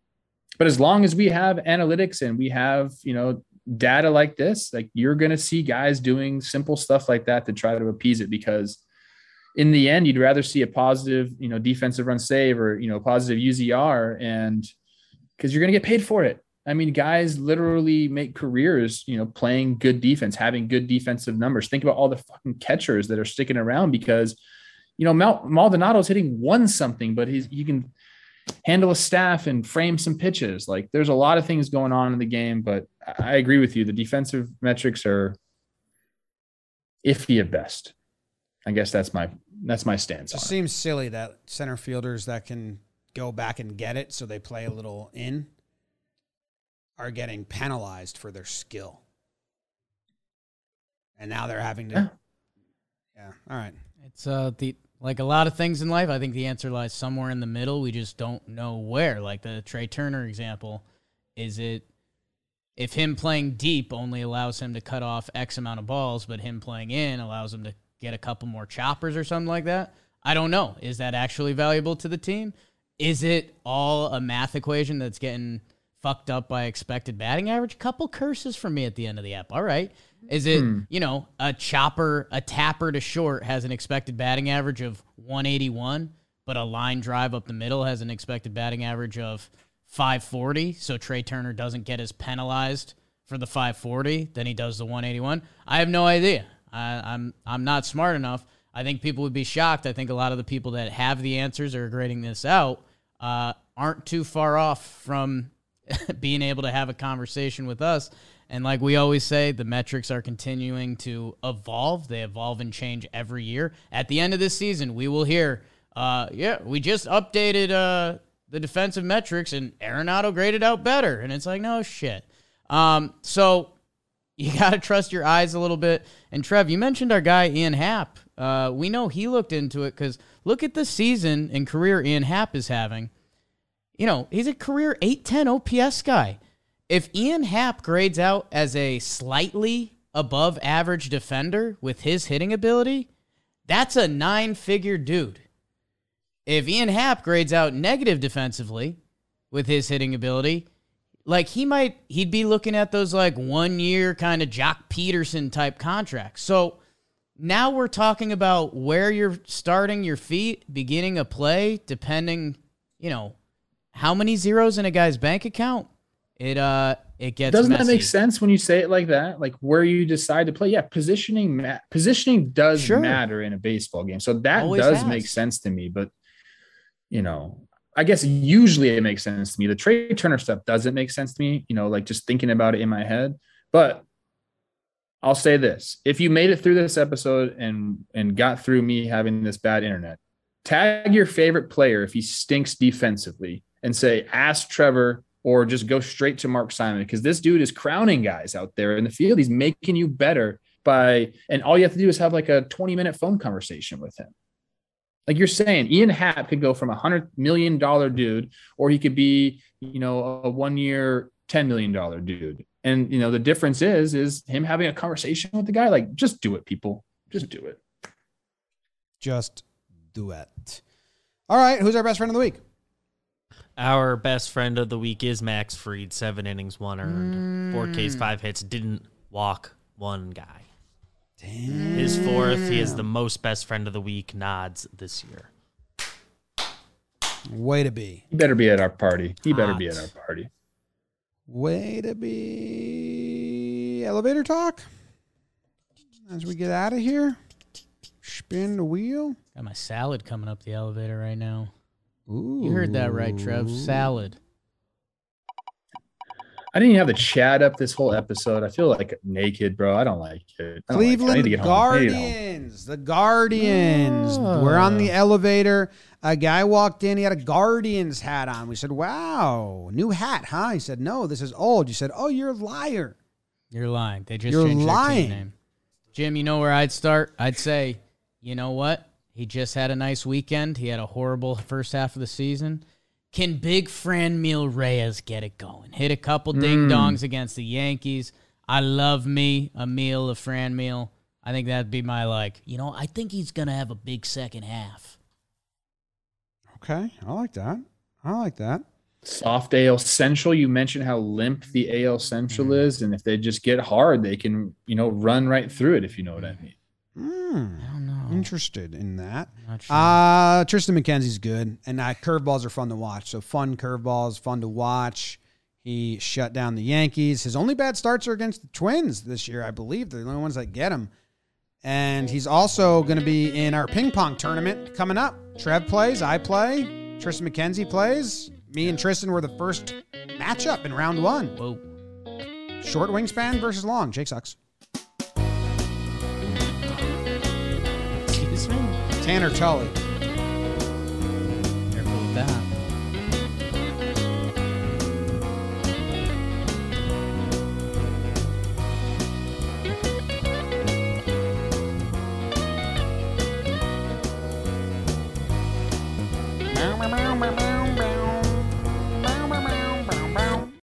but as long as we have analytics and we have you know data like this, like you're going to see guys doing simple stuff like that to try to appease it because in the end, you'd rather see a positive, you know, defensive run save or, you know, positive UZR and because you're going to get paid for it. I mean, guys literally make careers, you know, playing good defense, having good defensive numbers. Think about all the fucking catchers that are sticking around because, you know, Mal- Maldonado's hitting one something, but he's, you can, handle a staff and frame some pitches. Like there's a lot of things going on in the game, but I agree with you. The defensive metrics are iffy at best. I guess that's my that's my stance. It seems silly that center fielders that can go back and get it, so they play a little in, are getting penalized for their skill, and now they're having to. Yeah. yeah. All right. It's uh the like a lot of things in life, I think the answer lies somewhere in the middle. We just don't know where. Like the Trea Turner example, is it if him playing deep only allows him to cut off X amount of balls, but him playing in allows him to get a couple more choppers or something like that? I don't know. Is that actually valuable to the team? Is it all a math equation that's getting fucked up by expected batting average? Couple curses for me at the end of the app. All right. Is it, hmm. you know, a chopper, a tapper to short has an expected batting average of 181, but a line drive up the middle has an expected batting average of 540. So Trea Turner doesn't get as penalized for the 540 than he does the 181. I have no idea. I, I'm I'm not smart enough. I think people would be shocked. I think a lot of the people that have the answers or are grading this out uh, aren't too far off from being able to have a conversation with us and like we always say, the metrics are continuing to evolve. They evolve and change every year. At the end of this season, we will hear, uh, yeah, we just updated uh, the defensive metrics and Arenado graded out better. And it's like, no shit. Um, so you got to trust your eyes a little bit. And Trev, you mentioned our guy Ian Happ. Uh, we know he looked into it because look at the season and career Ian Happ is having. You know, he's a career 810 OPS guy. If Ian Happ grades out as a slightly above average defender with his hitting ability, that's a nine figure dude. If Ian Happ grades out negative defensively with his hitting ability, like he might he'd be looking at those like one year kind of Joc Pederson type contracts. So now we're talking about where you're starting your feet, beginning a play, depending, you know, how many zeros in a guy's bank account it uh it gets Doesn't that make sense when you say it like that? Like where you decide to play? Yeah, positioning ma- positioning does Sure. matter in a baseball game. So that Always does has. make sense to me. But you know, I guess usually it makes sense to me. The Trea Turner stuff doesn't make sense to me. You know, like just thinking about it in my head. But I'll say this: if you made it through this episode and and got through me having this bad internet, tag your favorite player if he stinks defensively and say, ask Trevor or just go straight to Mark Simon because this dude is crowning guys out there in the field. He's making you better by, and all you have to do is have like a 20 minute phone conversation with him. Like you're saying, Ian Happ could go from a hundred million dollar dude, or he could be, you know, a one year, $10 million dude. And, you know, the difference is, is him having a conversation with the guy. Like, just do it, people. Just do it. Just do it. All right, who's our best friend of the week? Our best friend of the week is Max Fried. Seven innings, one earned, four mm. Ks, five hits. Didn't walk one guy. Damn. His fourth. He is the most best friend of the week nods this year. Way to be. He better be at our party. He better be at our party. Way to be. Elevator talk. As we get out of here, spin the wheel. Got my salad coming up the elevator right now. Ooh. You heard that right, Trev. Salad. I didn't even have the chat up this whole episode. I feel like naked, bro. I don't like it. Don't like it. Cleveland to get home. I need to get home. Guardians. The Guardians. We're on the ah. elevator. A guy walked in. He had a Guardians hat on. We said, "Wow, new hat, huh?" He said, "No, this is old." You said, "Oh, you're a liar." You're lying. They just You're changed lying. their team name. Jim, you know where I'd start? I'd say, you know what? He just had a nice weekend. He had a horrible first half of the season. Can big Fran Franmil Reyes get it going? Hit a couple ding dongs against the Yankees. I love me a meal of Fran Franmil. I think that'd be my like. You know, I think he's gonna have a big second half. Okay, I like that. I like that. Soft AL Central. You mentioned how limp the AL Central Mm. is, and if they just get hard, they can you know run right through it. If you know what I mean. Hmm. I don't know. Interested in that. Not sure. Uh Triston McKenzie's good, and uh, curveballs are fun to watch. So fun curveballs, fun to watch. He shut down the Yankees. His only bad starts are against the Twins this year, I believe. They're the only ones that get him. And he's also going to be in our ping pong tournament coming up. Trev plays, I play, Triston McKenzie plays. Me and Triston were the first matchup in round one. Whoa. Short wingspan versus long. Jake sucks. Tanner Tully. Careful with that.